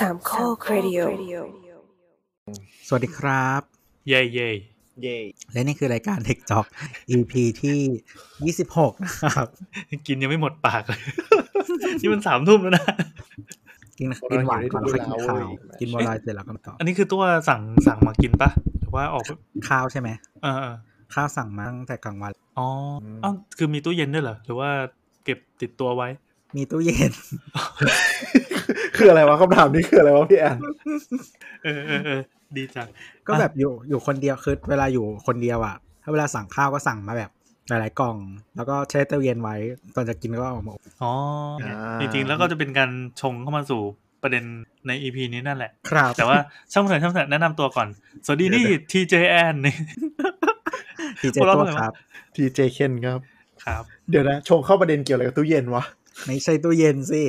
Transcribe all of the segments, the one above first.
สามข้อครดิโอสวัสดีครับ เย่เย่เย่และนี่คือรายการ Tech Talk EP ที่26นะครับ กินยังไม่หมดปากเลยนี่มันสามทุ่มแล้วนะ กินกินหวานก่อนแล้วค่อยกินข้าว กินบัวลอยเสร็จแล้วก็มาต่อ อันนี้คือตัวสั่งสั่งมากินปะหรือว่าออกไปข้าวใช่ไหมเออเออข้าวสั่งมาตั้งแต่กลางวัน อ๋ออ้าวคือมีตู้เย็นด้วยเหรอ หรือว่าเก็บติดตัวไว้ มีตู้เย็น คืออะไรวะคำถามนี้คืออะไรวะพี่แอนเออเออเออดีจังก็แบบอยู่อยู่คนเดียวคือเวลาอยู่คนเดียวอะ ถ้าเวลาสั่งข้าวก็สั่งมาแบบหลายๆกล่อง แล้วก็แช่ตู้เย็นไว้ ตอนจะกินก็เอามาอบอ๋อจริงๆ แล้วก็จะเป็นการชงเข้ามาสู่ประเด็นในอีพีนี้นั่นแหละ ครับ แต่ว่าช่างเถอะช่างเถอะแนะนำตัวก่อน สวัสดีนี่ TJN นี่ทีเจพวกเราตัวทำไมวะครับทีเจเคนครับครับ เดี๋ยวนะชงเข้าประเด็นเกี่ยวอะไรกับตู้เย็นวะ ไม่ใช่ตู้เย็นสิ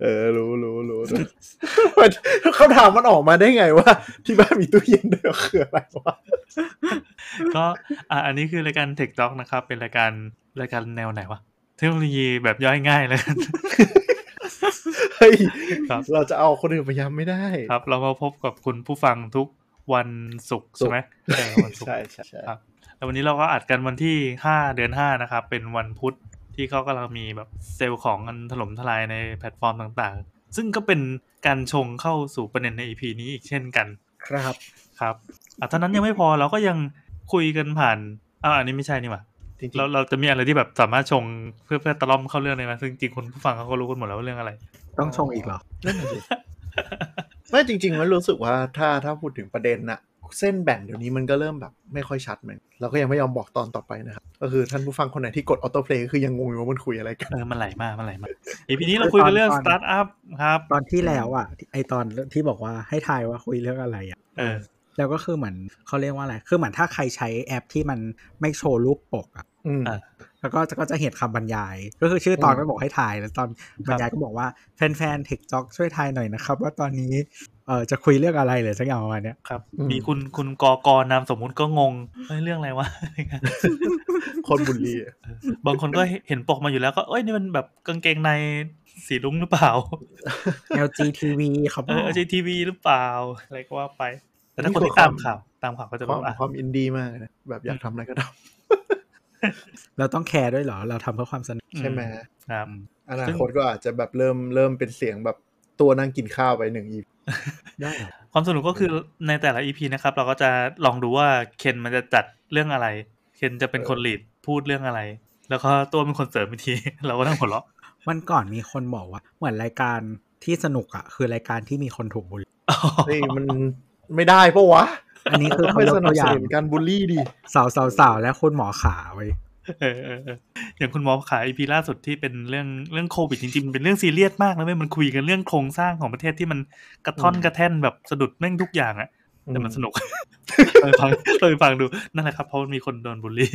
เออ รู้รู้รู้รู้มันคำถามมันออกมาได้ไงว่าที่บ้านมีตู้เย็นด้วยคืออะไรวะ ก็อะอันนี้คือรายการ Tech Talk นะครับ เป็นรายการรายการแนวไหนวะ เทคโนโลยีแบบย่อยง่ายเลยเฮ้ยครับเราจะเอาคนอื่นไปย้ำไม่ได้ ครับ เรามาพบกับคุณผู้ฟังทุกวันศุกร์ใช่ไหมเออวันศุกร์ใช่ใช่ใช่ครับแล้ววันนี้เราก็อัดกันวันที่5เดือน5นะครับ เป็นวันพุธ ที่เขากำลังมีแบบเซลล์ของกันถล่มทลายในแพลตฟอร์มต่างๆ ซึ่งก็เป็นการชงเข้าสู่ประเด็นใน EP นี้อีกเช่นกัน ครับครับอะเท่านั้นยังไม่พอเราก็ยังคุยกันผ่านอ่าอันนี้ไม่ใช่นี่หว่าจริงเราเราจะมีอะไรที่แบบสามารถชงเพื่อเพื่อตะล่อมเข้าเรื่องได้ไหมซึ่งจริงๆคนผู้ฟังเขาก็รู้กันหมดแล้วว่าเรื่องอะไร ต้องชงอีกเหรอๆนั่นน่ะสิไม่จริงๆมันรู้สึกว่าถ้าถ้าพูดถึงประเด็นน่ะ เส้นแบ่งเดี๋ยวนี้มันก็เริ่มแบบไม่ค่อยชัดเหมือนเราก็ยังไม่ยอมบอกตอนต่อไปนะครับ ก็คือท่านผู้ฟังคนไหนที่กด autoplay คือยังงงอยู่ว่ามันคุยอะไรกันเออมันไหลมากมันไหลมาก EP นี้เราคุยกันเรื่องตอนสตาร์ทอัพครับ ตอนที่แล้วอะไอตอนที่บอกว่าให้ทายว่าคุยเรื่องอะไรอะเออแล้วก็คือเหมือนเขาเรียกว่าอะไร คือเหมือนถ้าใครใช้แอปที่มันไม่โชว์รูปปกอะอืมอะ แล้วก็จะก็จะเห็นคำบรรยาย ก็คือชื่อตอนอืมก็บอกให้ถ่าย แล้วตอนบรรยายก็บอกว่าแฟนๆเทคจ็อกช่วยทายหน่อยนะครับ ว่าตอนนี้เออจะคุยเรื่องอะไรเลยสักอย่างประมาณเนี้ยครับอืมมีคุณคุณกอกรนามสมมุติก็งงเฮ้ยเรื่องอะไรวะคนบุลลี่อะบางคนก็เห็นปกมาอยู่แล้วก็เอ้ยนี่มันแบบกางเกงในสีลุ้งหรือเปล่า LGTV เขาบเออกอ JTV หรือเปล่า อะไรก็ว่าไป แต่ถ้าคนที่ตามข่าวตามข่าวก็จะคแบวามบอะความอินดี้มากนะแบบอยากทำอะไรก็ท เราต้องแคร์ด้วยเหรอ เราทำเพื่อความสนุกำใช่ไหมครับอนาคตก็อาจจะแบบเริ่มเริ่มเป็นเสียงแบบตัวนั่งกินข้าวไปหนึ่งอีได้เหรอความสนุกก็คือในแต่ละ EP นะครับ เราก็จะลองดูว่าเคนมันจะจัดเรื่องอะไร เคนจะเป็นคนลีดพูดเรื่องอะไร แล้วก็ตัวเป็นคนเสริมอีกที เราก็ต้องหัวเราะวันก่อนมีคนบอกว่า เหมือนรายการที่สนุกอะ คือรายการที่มีคนถูกบูลลี่เฮ้ยมันไม่ได้ปะวะ อันนี้คือต้องเขาไม่ยกสนัตับวอสย่างนุนการบูลลี่ดิสาวสาวสาวและคุณหมอขาไว้ยเออเออเอออย่างคุณหมอขาย EP ล่าสุดที่เป็นเรื่องเรื่องโควิดจริงๆมันเป็นเรื่องซีเรียสมากนะเว้ยมันคุยกันเรื่องโครงสร้างของประเทศที่มันกระท่อนกระแท่นแบบสะดุดแม่งทุกอย่างอะแต่มันสนุกเออฟังเออฟังดูนั่นแหละครับเพราะมันมีคนโดนบูลลี่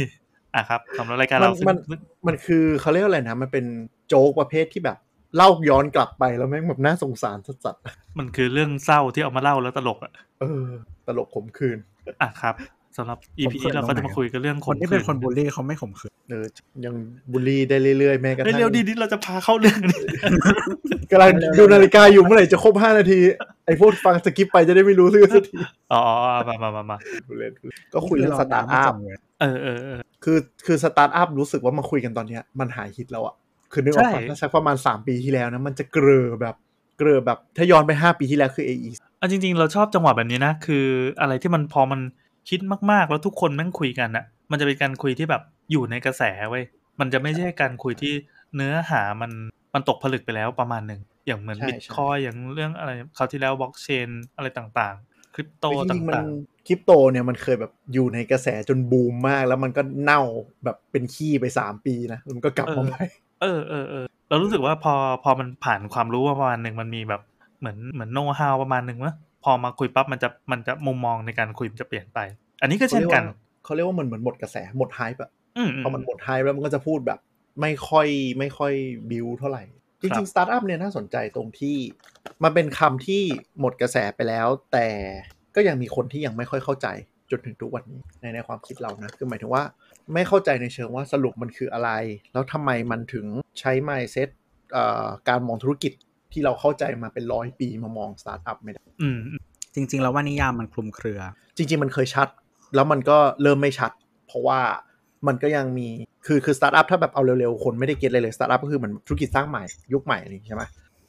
อะครับสำหรับรายการมัเรานซึ่งมันมันคือเขาเรียกว่าอะไรนะมันเป็นโจ๊กประเภทที่แบบเล่าย้อนกลับไปแล้วแม่งแบบน่าสงสารสัสมันคือเรื่องเศร้าที่เอามาเล่าแล้วตลกอะๆเออ ตลกขมขื่นอะครับสำหรับ EP นี้เราก็จะมาคุยกันเรื่องคนที่เป็นคนบูลลี่ลี่เขาไม่ข่มขืนเออยังบูลลี่ได้เรื่อยๆแม้กระทั่งเร็วๆดีนี้เราจะพาเข้าเรื่องนี้กำลังดูนาฬิกาอยู่เมื่อไหร่จะครบห้านาที ไอ้พวกฟัง skip ไปจะได้ไม่รู้เรื่องสักทีอ๋อมามามามาพูดเล่นพูดเล่นก็คุยเรื่องสตาร์ทอัพเออเออเออคือคือสตาร์ทอัพรู้สึกว่ามาคุยกันตอนเนี้ยมันหายฮิตแล้วอะคือนึกออกใช่ปะถ้าสักประมาณ3ปีที่แล้วนะมันจะเกลอแบบเกลอแบบถ้าย้อนไป5ปีที่แล้วคือ AE อะจริง ๆ เราชอบจังหวะแบบนี้นะ คืออะไรที่มันพอมันคิดมากๆ แล้วทุกคนแม่งคุยกันอะมันจะเป็นการคุยที่แบบอยู่ในกระแสเว้ยมันจะไม่ใช่การคุยที่เนื้อหามันมันตกผลึกไปแล้วประมาณหนึ่งอย่างเหมือนใช่บิตคอยอย่างเรื่องอะไรคราวที่แล้วบล็อกเชนอะไรต่างๆคริปโตจริงๆมัต่านงคริปโตเนี่ยมันเคยแบบอยู่ในกระแสจนบูมมาก แล้วมันก็เน่าแบบเป็นขี้ไป3ปีนะแล้วมันก็กลับมาใหม่ๆเออเออเออเรารู้สึกว่าพอพอมันผ่านความรู้มาประมาณหนึ่งมันมีแบบ เหมือนเหมือนโน้ตฮาวประมาณหนึ่งวะพอมาคุยปั๊บมันจะมันจะมุมมองในการคุยมันจะเปลี่ยนไป อันนี้ก็เช่นกันเขาเรียกว่ามันเหมือนหมดกระแสหมด hype อะอืมพอมันหมด hype แล้วมันก็จะพูดแบบ ไม่ค่อยไม่ค่อยบิวเท่าไหร่จครัริบงๆสตาร์ทอัพเนี่ยน่าสนใจตรงที่ มันเป็นคำที่หมดกระแสไปแล้ว แต่ก็ยังมีคนที่ยังไม่ค่อยเข้าใจจนถึงทุกวันนี้ในในความคิดเรานะคือหมายถึงว่าไม่เข้าใจในเชิงว่าสรุปมันคืออะไร แล้วทำไมมันถึงใช้ mindset เอ่อการมองธุรกิจ ที่เราเข้าใจมาเป็นร้อยปีมามองสตาร์ทอัพไม่ได้อืมอืมจริง ๆ แล้วว่านิยามมันคลุมเครือ จริง ๆ มันเคยชัด แล้วมันก็เริ่มไม่ชัด เพราะว่ามันก็ยังมีคือคือสตาร์ทอัพถ้าแบบเอาเร็วๆ คนไม่ได้ get เลยเลยสตาร์ทอัพก็คือเหมือนธุรกิจสร้างใหม่ยุคใหม่อะไรอย่างงี้ใช่ไหม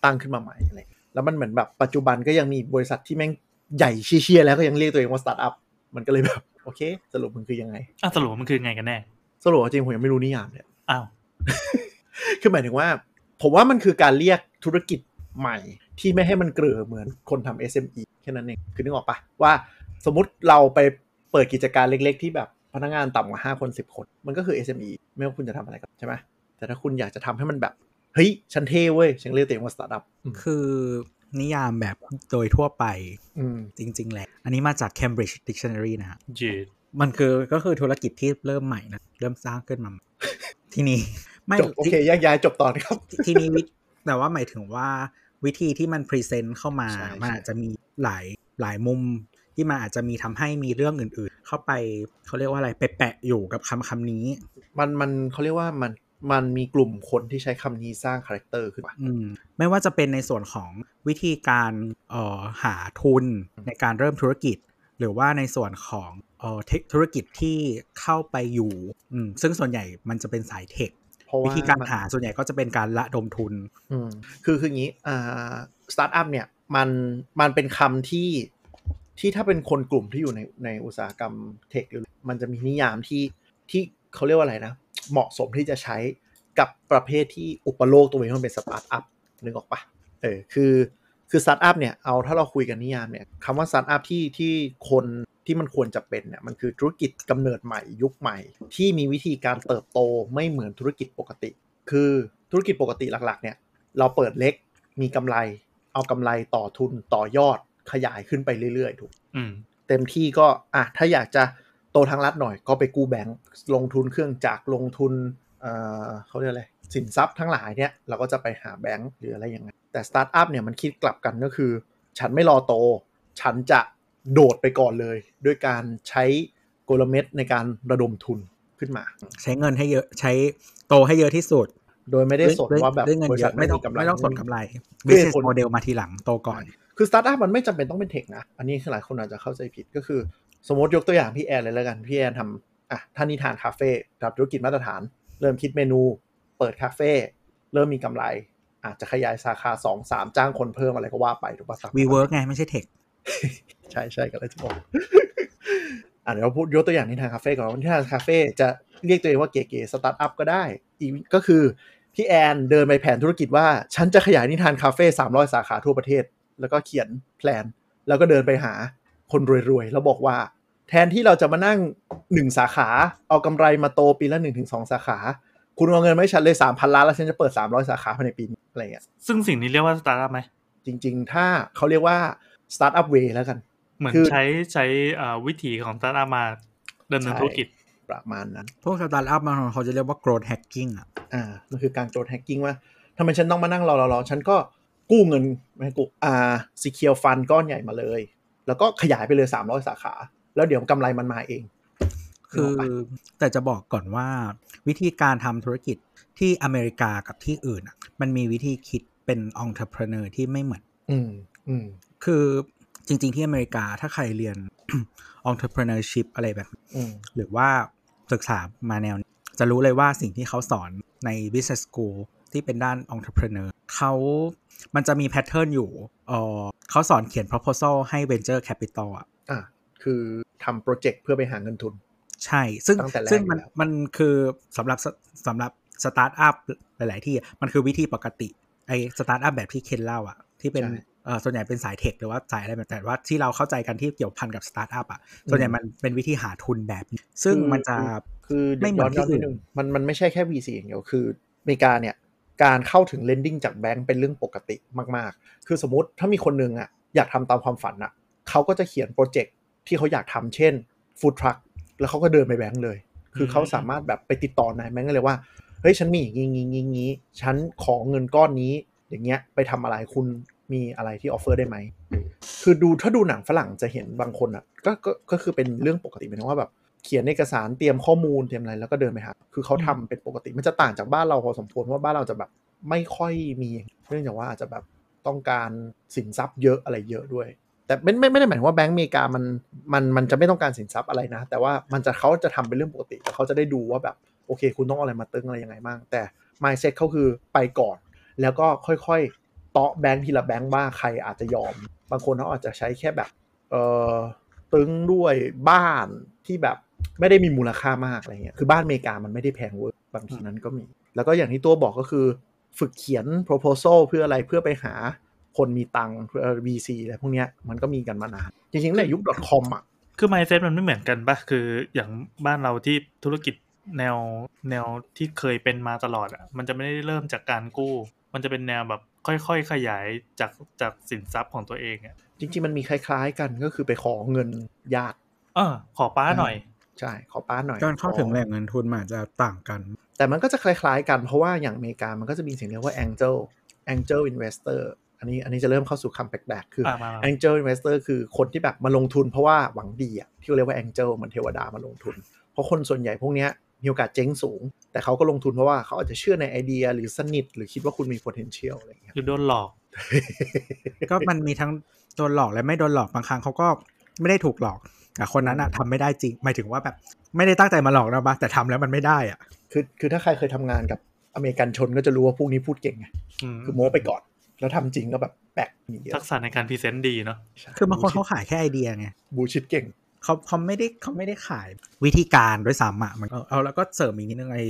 ตั้งขึ้นมาใหม่อะไรแล้วมันเหมือนแบบปัจจุบันก็ยังมีบริษัทที่แม่งใหญ่เชี่ยๆแล้วก็ยังเรียกตัวเองว่าสตาร์ทอัพมันก็เลยแบบโอเค สรุปมันคือยังไงอะสรุปมันคือไงกันแน่สรุปว่าจริงผมยังไม่รู้นิยามเนี่ยอ้าวคือหมายถึงว่า ผมว่ามันคือการเรียกธุรกิจ ใหม่ที่ไม่ให้มันเกลือเหมือนคนทำ SME แค่นั้นเองคือนึกออกปะว่าสมมติเราไปเปิดกิจการเล็ก ๆ ที่แบบพนักงานต่ำกว่า 5 คน 10 คน มันก็คือ SME ไม่ว่าคุณจะทำอะไรก็ใช่ไหมแต่ถ้าคุณอยากจะทำให้มันแบบ เฮ้ย ฉันเท่เว้ย ฉันเรียกตัวเองว่าสตาร์ทอัพคือนิยามแบบโดยทั่วไปอืมจริง ๆ แหละ อันนี้มาจาก Cambridge Dictionary นะฮะเจดมันคือก็คือธุรกิจที่เริ่มใหม่นะ เริ่มสร้างขึ้นมา ทีนี้ไม่จบโอเคแยกย้ายจบตอนครับ ทีนี้วิแต่ว่าหมายถึงว่า วิธีที่มันพรีเซนต์เข้ามาใช่มันใช่อาจจะมีหลายหลายมุมที่มันอาจจะมีทำให้มีเรื่องอื่น ๆ เข้าไปเขาเรียกว่าอะไรไปแปะอยู่กับคำคำนี้ มันมันเขาเรียกว่ามันมันมีกลุ่มคนที่ใช้คำนี้สร้าง character ขึ้นมาอืมไม่ว่าจะเป็นในส่วนของวิธีการเอ่อหาทุนในการเริ่มธุรกิจ หรือว่าในส่วนของเอ่อ tech ธุรกิจที่เข้าไปอยู่อืมซึ่งส่วนใหญ่มันจะเป็นสาย tech เพ ราะว่าวิธีการมันหาส่วนใหญ่ก็จะเป็นการระดมทุนอืมคือคืออย่างนี้อ่าสตาร์ทอัพเนี่ยมันมันเป็นคำที่ที่ถ้าเป็นคนกลุ่มที่อยู่ในในอุตสาหกรรมtech หรือมันจะมีนิยามที่ที่เขาเรียกว่าอะไรนะ เหมาะสมที่จะใช้กับประเภทที่อุปโลกน์ตัวเองมันเป็นสตาร์ทอัพนึกออกปะเออคือคือสตาร์ทอัพเนี่ยเอาถ้าเราคุยกันนิยามเนี่ยคำว่าสตาร์ทอัพที่ที่คน ที่มันควรจะเป็นเนี่ยมันคือธุรกิจกำเนิดใหม่ยุคใหม่ ที่มีวิธีการเติบโตไม่เหมือนธุรกิจปกติ คือธุรกิจปกติหลักๆเนี่ยเราเปิดเล็กมีกำไร เอากำไรต่อทุนต่อยอดขยายขึ้นไปเรื่อยๆถูกอืมเต็มที่ก็อะถ้าอยากจะโตทางลัดหน่อยก็ไปกู้แบงก์ลงทุนเครื่องจักรลงทุนเอ่อเขาเรียกอะไรสินทรัพย์ทั้งหลายเนี่ยเราก็จะไปหาแบงก์หรืออะไรอย่างเงี้ยแต่สตาร์ทอัพเนี่ยมันคิดกลับกันก็คือ ฉันไม่รอโต ฉันจะ โดดไปก่อนเลย ด้วยการใช้กลเม็ดในการระดมทุนขึ้นมา ใช้เงินให้เยอะใช้โตให้เยอะที่สุด โดยไม่ได้สนด้วยว่าแบบด้วยเงินบริเยษัทอะไม่ต้องกำไรไม่ต้องสนกำไรคือ business model มาทีหลังโตก่อน คือสตาร์ทอัพมันไม่จำเป็นต้องเป็นเทคนะ อันนี้คือหลายคนอาจจะเข้าใจผิดก็คือ สมมติยกตัวอย่างพี่แอนเลยแล้วกันพี่แอนทำอะท่านิทานคาเฟ่ทำธุรกิจมาตรฐาน เริ่มคิดเมนู เปิดคาเฟ่เริ่มมีกำไร อาจจะขยายสาขาสองสามจ้างคนเพิ่มอะไรก็ว่าไปถูกปะ WeWork ไงไม่ใช่เทคใช่ใช่ก็เลยจะบอกอะเดี๋ยวเราพูดยกตัวอย่างนิทานคาเฟ่ก่อนว่านิทานคาเฟ่จะเรียกตัวเองว่าเก๋ๆสตาร์ทอัพก็ได้ อีกก็คือพี่แอนเดินไปแผนธุรกิจว่า ฉันจะขยายนิทานคาเฟ่สามร้อยสาขาทั่วประเทศ แล้วก็เขียน plan แล้วก็เดินไปหาคนรวยๆ แล้วบอกว่า แทนที่เราจะมานั่งหนึ่งสาขา เอากำไรมาโตปีละหนึ่งถึงสองสาขา คุณเอาเงินมาให้ฉันเลยสามพันล้านแล้วฉันจะเปิดสามร้อยสาขาภายในปีนี้อะไรเงี้ยซึ่งสิ่งนี้เรียกว่าสตาร์ทอัพไหมจริง ๆ ถ้าเขาเรียกว่าสตาร์ทอัพ way แล้วกัน เหมือนคือใช้ใช้อ่าวิถีของสตาร์ทอัพมาดำเนินใช่ธุรกิจประมาณนั้น พวกสตาร์ทอัพมันเขาจะเรียกว่า growth hacking อะอ่ามันคือการ growth hacking ว่าทำไมฉันต้องมานั่งรอรอรอฉันก็กู้เงินไม่ให้กู้อ่า secure fund ก้อนใหญ่มาเลย แล้วก็ขยายไปเลย300สาขา แล้วเดี๋ยวกำไรมันมาเอง คือนึกออกปะแต่จะบอกก่อนว่า วิธีการทำธุรกิจที่อเมริกากับที่อื่นอะมันมีวิธีคิดเป็น entrepreneur ที่ไม่เหมือน อืมอืมคือ จริง ๆ ที่อเมริกาถ้าใครเรียน entrepreneurship อะไรแบบอืมหรือว่าศึกษามาแนวนี้จะรู้เลยว่าสิ่งที่เขาสอนใน business school ที่เป็นด้าน entrepreneur เขามันจะมี pattern อยู่เออเขาสอนเขียน proposal ให้ venture capital อะอะคือทำโปรเจกต์เพื่อไปหาเงินทุน ใช่ ซึ่งตั้งแต่แรกซึ่งมันอยู่แล้วมันคือสำหรับสสำหรับสตาร์ทอัพหลาย ๆ ที่ มันคือวิธีปกติ ไอ้สตาร์ทอัพแบบที่เคนเล่าอะ ที่เป็นเออ ส่วนใหญ่เป็นสายเทคหรือว่าสายอะไรแบบแต่ว่าที่เราเข้าใจกันที่เกี่ยวพันกับสตาร์ทอัพอะส่วนใหญ่มันเป็นวิธีหาทุนแบบนี้ซึ่งมันจะคือไม่เหมือนที่อื่นนิดนึงมันมันไม่ใช่แค่ VC อย่างเดียวคืออเมริกาเนี่ยการเข้าถึง lending จากแบงก์เป็นเรื่องปกติมาก ๆ คือสมมติถ้ามีคนหนึงอะอยากทำตามความฝันอะเขาก็จะเขียนโปรเจกต์ที่เขาอยากทำเช่น food truck แล้วเขาก็เดินไปแบงก์เลย คือเขาสามารถแบบไปติดต่อนายแบงก์ได้เลยว่าเฮ้ยฉันมีอย่างงี้งี้งี้งี้ฉันขอเงินก้อนนี้ อย่างเงี้ยไปทำอะไรคุณ มีอะไรที่ออฟเฟอร์ได้ไหม คือดูถ้าดูหนังฝรั่งจะเห็นบางคนอะก็ก็ก็คือเป็นเรื่องปกติหมายถึงว่าแบบเขียนเอกสารเตรียมข้อมูลเตรียมอะไรแล้วก็เดินไปหาคือเขาทำเป็นปกติมันจะต่างจากบ้านเราพอสมควรว่าบ้านเราจะแบบไม่ค่อยมีเนื่องจากว่าอาจจะแบบต้องการสินทรัพย์เยอะอะไรเยอะด้วย แต่ไม่ไม่ไม่ได้หมายถึงว่าแบงก์อเมริกามันมันมันจะไม่ต้องการสินทรัพย์อะไรนะ แต่ว่ามันจะเขาจะทำเป็นเรื่องปกติแต่เขาจะได้ดูว่าแบบโอเค คุณต้องอาอะไรมาตึงอะไรยังไงบ้างแต่ mindset เขาคือไปก่อน แล้วก็ค่อยๆ เตาะแบงค์ทีละแบงค์ว่าใครอาจจะยอม บางคนเขาอาจจะใช้แค่แบบเออตึงด้วยบ้านที่แบบไม่ได้มีมูลค่ามากอะไรเงี้ยคือบ้านอเมริกามันไม่ได้แพงเวอร์บางทีนั้นก็มี แล้วก็อย่างที่ตัวบอกก็คือ ฝึกเขียน proposal เพื่ออะไรเพื่อไปหาคนมีตังค์เพื่อ VC อะไรพวกเนี้ยมันก็มีกันมานาน จริงๆในยุค .com อะคือ mindset มันไม่เหมือนกันปะคืออย่างบ้านเราที่ธุรกิจแนวแนวที่เคยเป็นมาตลอดอะมันจะไม่ได้เริ่มจากการกู้ มันจะเป็นแนวแบบค่อยๆ ขยายจากจากสินทรัพย์ของตัวเองอะจริงๆมันมีคล้ายๆกันก็คือไปขอเงินญาติเออขอป้าหน่อยใช่ขอป้าหน่อยการเข้าถึงขอแหล่งเงินทุนมันอาจจะต่างกัน แต่มันก็จะคล้ายๆกันเพราะว่าอย่างอเมริกามันก็จะมีสิ่งเรียกว่า angel angel investor อันนี้อันนี้จะเริ่มเข้าสู่คำแปลกๆคืออะมามา angel investor คือคนที่แบบมาลงทุนเพราะว่าหวังดีอะที่เขาเรียกว่า angel เหมือนเทวดามาลงทุน เพราะคนส่วนใหญ่พวกเนี้ย มีโอกาสเจ๊งสูง แต่เขาก็ลงทุนเพราะว่าเขาอาจจะเชื่อในไอเดียหรือสนิท หรือคิดว่าคุณมี potential อะไรอย่างเงี้ยหรือโดนหลอก ก็มันมีทั้งโดนหลอกและไม่โดนหลอกบางครั้งเขาก็ไม่ได้ถูกหลอกแต่คนนั้นอะทำไม่ได้จริงหมายถึงว่าแบบไม่ได้ตั้งใจมาหลอกนะบ้าแต่ทำแล้วมันไม่ได้อะคือคือถ้าใครเคยทำงานกับอเมริกันชนก็จะรู้ว่าพวกนี้พูดเก่งไงอืมคือโม้ไปก่อน แล้วทำจริงก็แบบแปลกมีทักษะในการ present ดีเนาะคือบางคนเขาขายแค่ไอเดียไง bullshit เก่ง เขาเขาไม่ได้เขาไม่ได้ขายวิธีการด้วยซ้ำอะมันเออเอาแล้วก็เสริมอีกนิดนึงไอ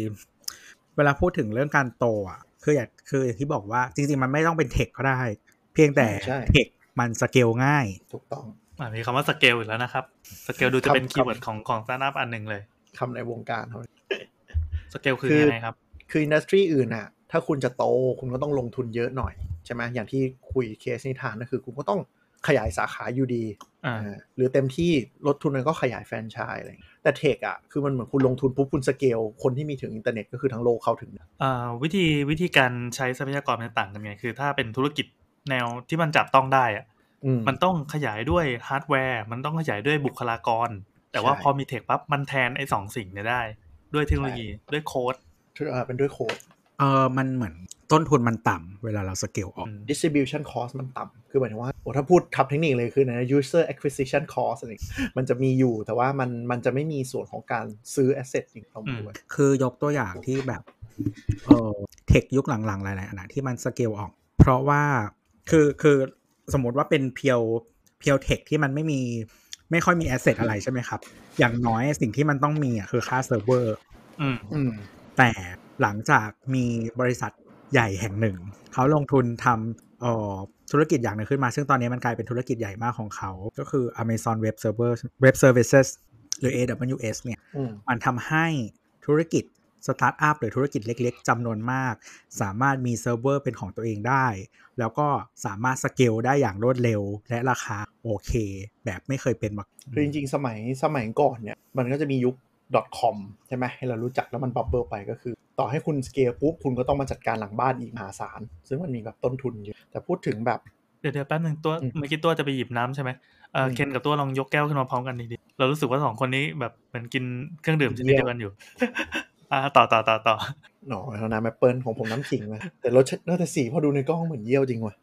เวลาพูดถึงเรื่องการโตอะคืออยากคืออย่างที่บอกว่าจริงๆ มันไม่ต้องเป็นเทคก็ได้ เพียงแต่ใช่เทคมันสเกลง่าย ถูกต้องอ่ามีคำว่าสเกลอีกแล้วนะครับ สเกลดูจะเป็นครับ keyword ของของสตาร์ทอัพอันหนึ่งเลยคำในวงการเขาสเกลคือคือยังไงครับ คือ industry อื่นน่ะ ถ้าคุณจะโตคุณก็ต้องลงทุนเยอะหน่อย ใช่ไหมอย่างที่คุยเคสนิทานก็คือ คุณก็ต้อง ขยายสาขาอยู่ดีอ่าอ่าหรือเต็มที่ลดทุนมันก็ขยายแฟรนไชส์อะไรอย่างเงี้ยแต่เทคอะคือมันเหมือนคุณลงทุนปุ๊บคุณสเกล คนที่มีถึงอินเทอร์เน็ตก็คือทั้งโลกเข้าถึงได้อ่าวิธีวิธีการใช้ทรัพยากรมันต่างกันไง คือถ้าเป็นธุรกิจแนวที่มันจับต้องได้อะอืมมันต้องขยายด้วยฮาร์ดแวร์มันต้องขยายด้วยบุคลากร แต่ว่าใช่พอมีเทคปั๊บมันแทนไอ้สองสิ่งเนี่ยได้ ด้วยเทคโนโลยีด้วยโค้ดเอ่อเป็นด้วยโค้ด เออมันเหมือนต้นทุนมันต่ำเวลาเราสเกลออกอืม distribution cost มันต่ำคือหมายถึงว่าโอ้ถ้าพูดศัพท์เทคนิคเลยคือนะ user acquisition cost อะไรอย่างเงี้ยมันจะมีอยู่แต่ว่ามันมันจะไม่มีส่วนของการซื้อ asset จริงเข้ามาด้วยคือยกตัวอย่างที่แบบเออเทคยุคหลังๆ หลายๆอันนะที่มันสเกลออก เพราะว่าคือคือสมมติว่าเป็นเพียวเพียวเทคที่มันไม่มีไม่ค่อยมี asset อะไรใช่ไหมครับ อย่างน้อยสิ่งที่มันต้องมีอะคือค่าเซิร์ฟเวอร์อืมอืมแต่ หลังจากมีบริษัทใหญ่แห่งหนึ่ง เขาลงทุนทำเอ่อธุรกิจอย่างหนึ่งขึ้นมา ซึ่งตอนนี้มันกลายเป็นธุรกิจใหญ่มากของเขา ก็คือ Amazon Web Server Web Services หรือ AWS เนี่ยอืมมันทำให้ธุรกิจสตาร์ทอัพหรือธุรกิจเล็กๆจำนวนมาก สามารถมีเซิร์ฟเวอร์เป็นของตัวเองได้ แล้วก็สามารถสเกลได้อย่างรวดเร็ว และราคาโอเค แบบไม่เคยเป็นมาคือจริงๆ สมัยสมัยก่อนเนี่ย มันก็จะมียุค .com ใช่ไหมให้เรารู้จักแล้วมัน bubble ไปก็คือ ต่อให้คุณสเกลปุ๊บคุณก็ต้องมาจัดการหลังบ้านอีกมหาศาลซึ่งมันมีแบบต้นทุนเยอะแต่พูดถึงแบบเดี๋ยวเดี๋ยวแป๊บนึงตัวอืมเมื่อกี้ตัวจะไปหยิบน้ำใช่ไหมเอออืมเคนกับตัวลองยกแก้วขึ้นมาพร้อมกันดีๆเรารู้สึกว่าสองคนนี้แบบเหมือนกินเครื่องดื่มชนิดเดียวกันอยู่อ่าต่อต่อต่อต่อหนอเอาน้ำแอปเปิลของผมน้ำขิงนะแต่รสชาติแต่สีพอดูในกล้องเหมือนเยี่ยวจริงว่ะ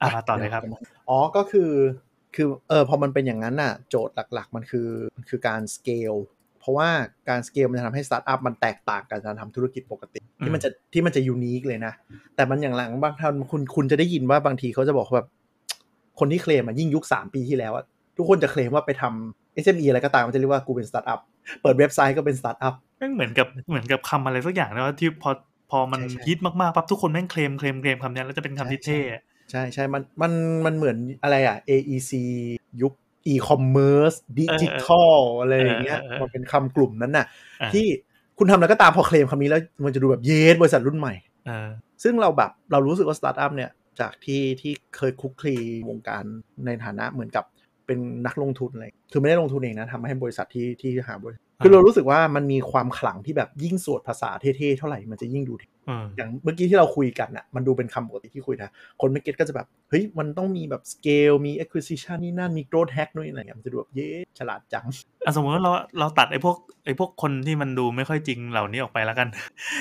อ่ามาต่อเลยครับอ๋อก็คือคือเออพอมันเป็นอย่างนั้นน่ะ โจทย์หลัก ๆ มันคือมันคือการสเกล เพราะว่าการสเกลมันจะทำให้สตาร์ทอัพมันแตกต่างกับการทำธุรกิจปกติ ที่มันจะที่มันจะ unique เลยนะ แต่มันอย่างหลังบางท่านคุณคุณจะได้ยินว่าบางทีเขาจะบอกว่าแบบ คนที่เคลมอะยิ่งยุค3ปีที่แล้วอะทุกคนจะเคลมว่าไปทำ SME อะไรก็ตามมันจะเรียกว่ากูเป็นสตาร์ทอัพเปิดเว็บไซต์ก็เป็นสตาร์ทอัพแม่งเหมือนกับเหมือนกับคำอะไรสักอย่างนะว่าที่พอพอมันใช่ใช่ฮิตมากๆปั๊บทุกคนแม่ง claim claim claim คำเนี้ยแล้วจะเป็นคำที่ใช่เท่ใช่ใช่มันมันมันเหมือนอะไรอะ AEC ยุค e-commerce ดิจิทัลอะไรอย่างเงี้ยเออเออเออมันเป็นคำกลุ่มนั้นน่ะอ่าที่คุณทำอะไรก็ตามพอเคลมคำนี้แล้วมันจะดูแบบ yes บริษัทรุ่นใหม่เออซึ่งเราแบบเรารู้สึกว่าสตาร์ทอัพเนี่ย จากที่ที่เคยคลุกคลีวงการในฐานะเหมือนกับเป็นนักลงทุนอะไรคือไม่ได้ลงทุนเองนะทำให้บริษัทที่ที่หาบริษัทคือเรารู้สึกว่ามันมีความขลังที่แบบยิ่งสวดภาษาเท่ๆเท่าไหร่มันจะยิ่งดูเท่เอออย่างเมื่อกี้ที่เราคุยกันน่ะมันดูเป็นคำปกติที่คุยนะ คนไม่เก็ตก็จะแบบ เฮ้ย มันต้องมีแบบ scale มี acquisition นี่นั่น มี growth hack นู่นอะไรอย่างเงี้ย มันจะดูแบบเย้ฉลาดจังอะสมมติว่าเราเราตัดไอ้พวกไอ้พวกคนที่มันดูไม่ค่อยจริงเหล่านี้ออกไปแล้วกัน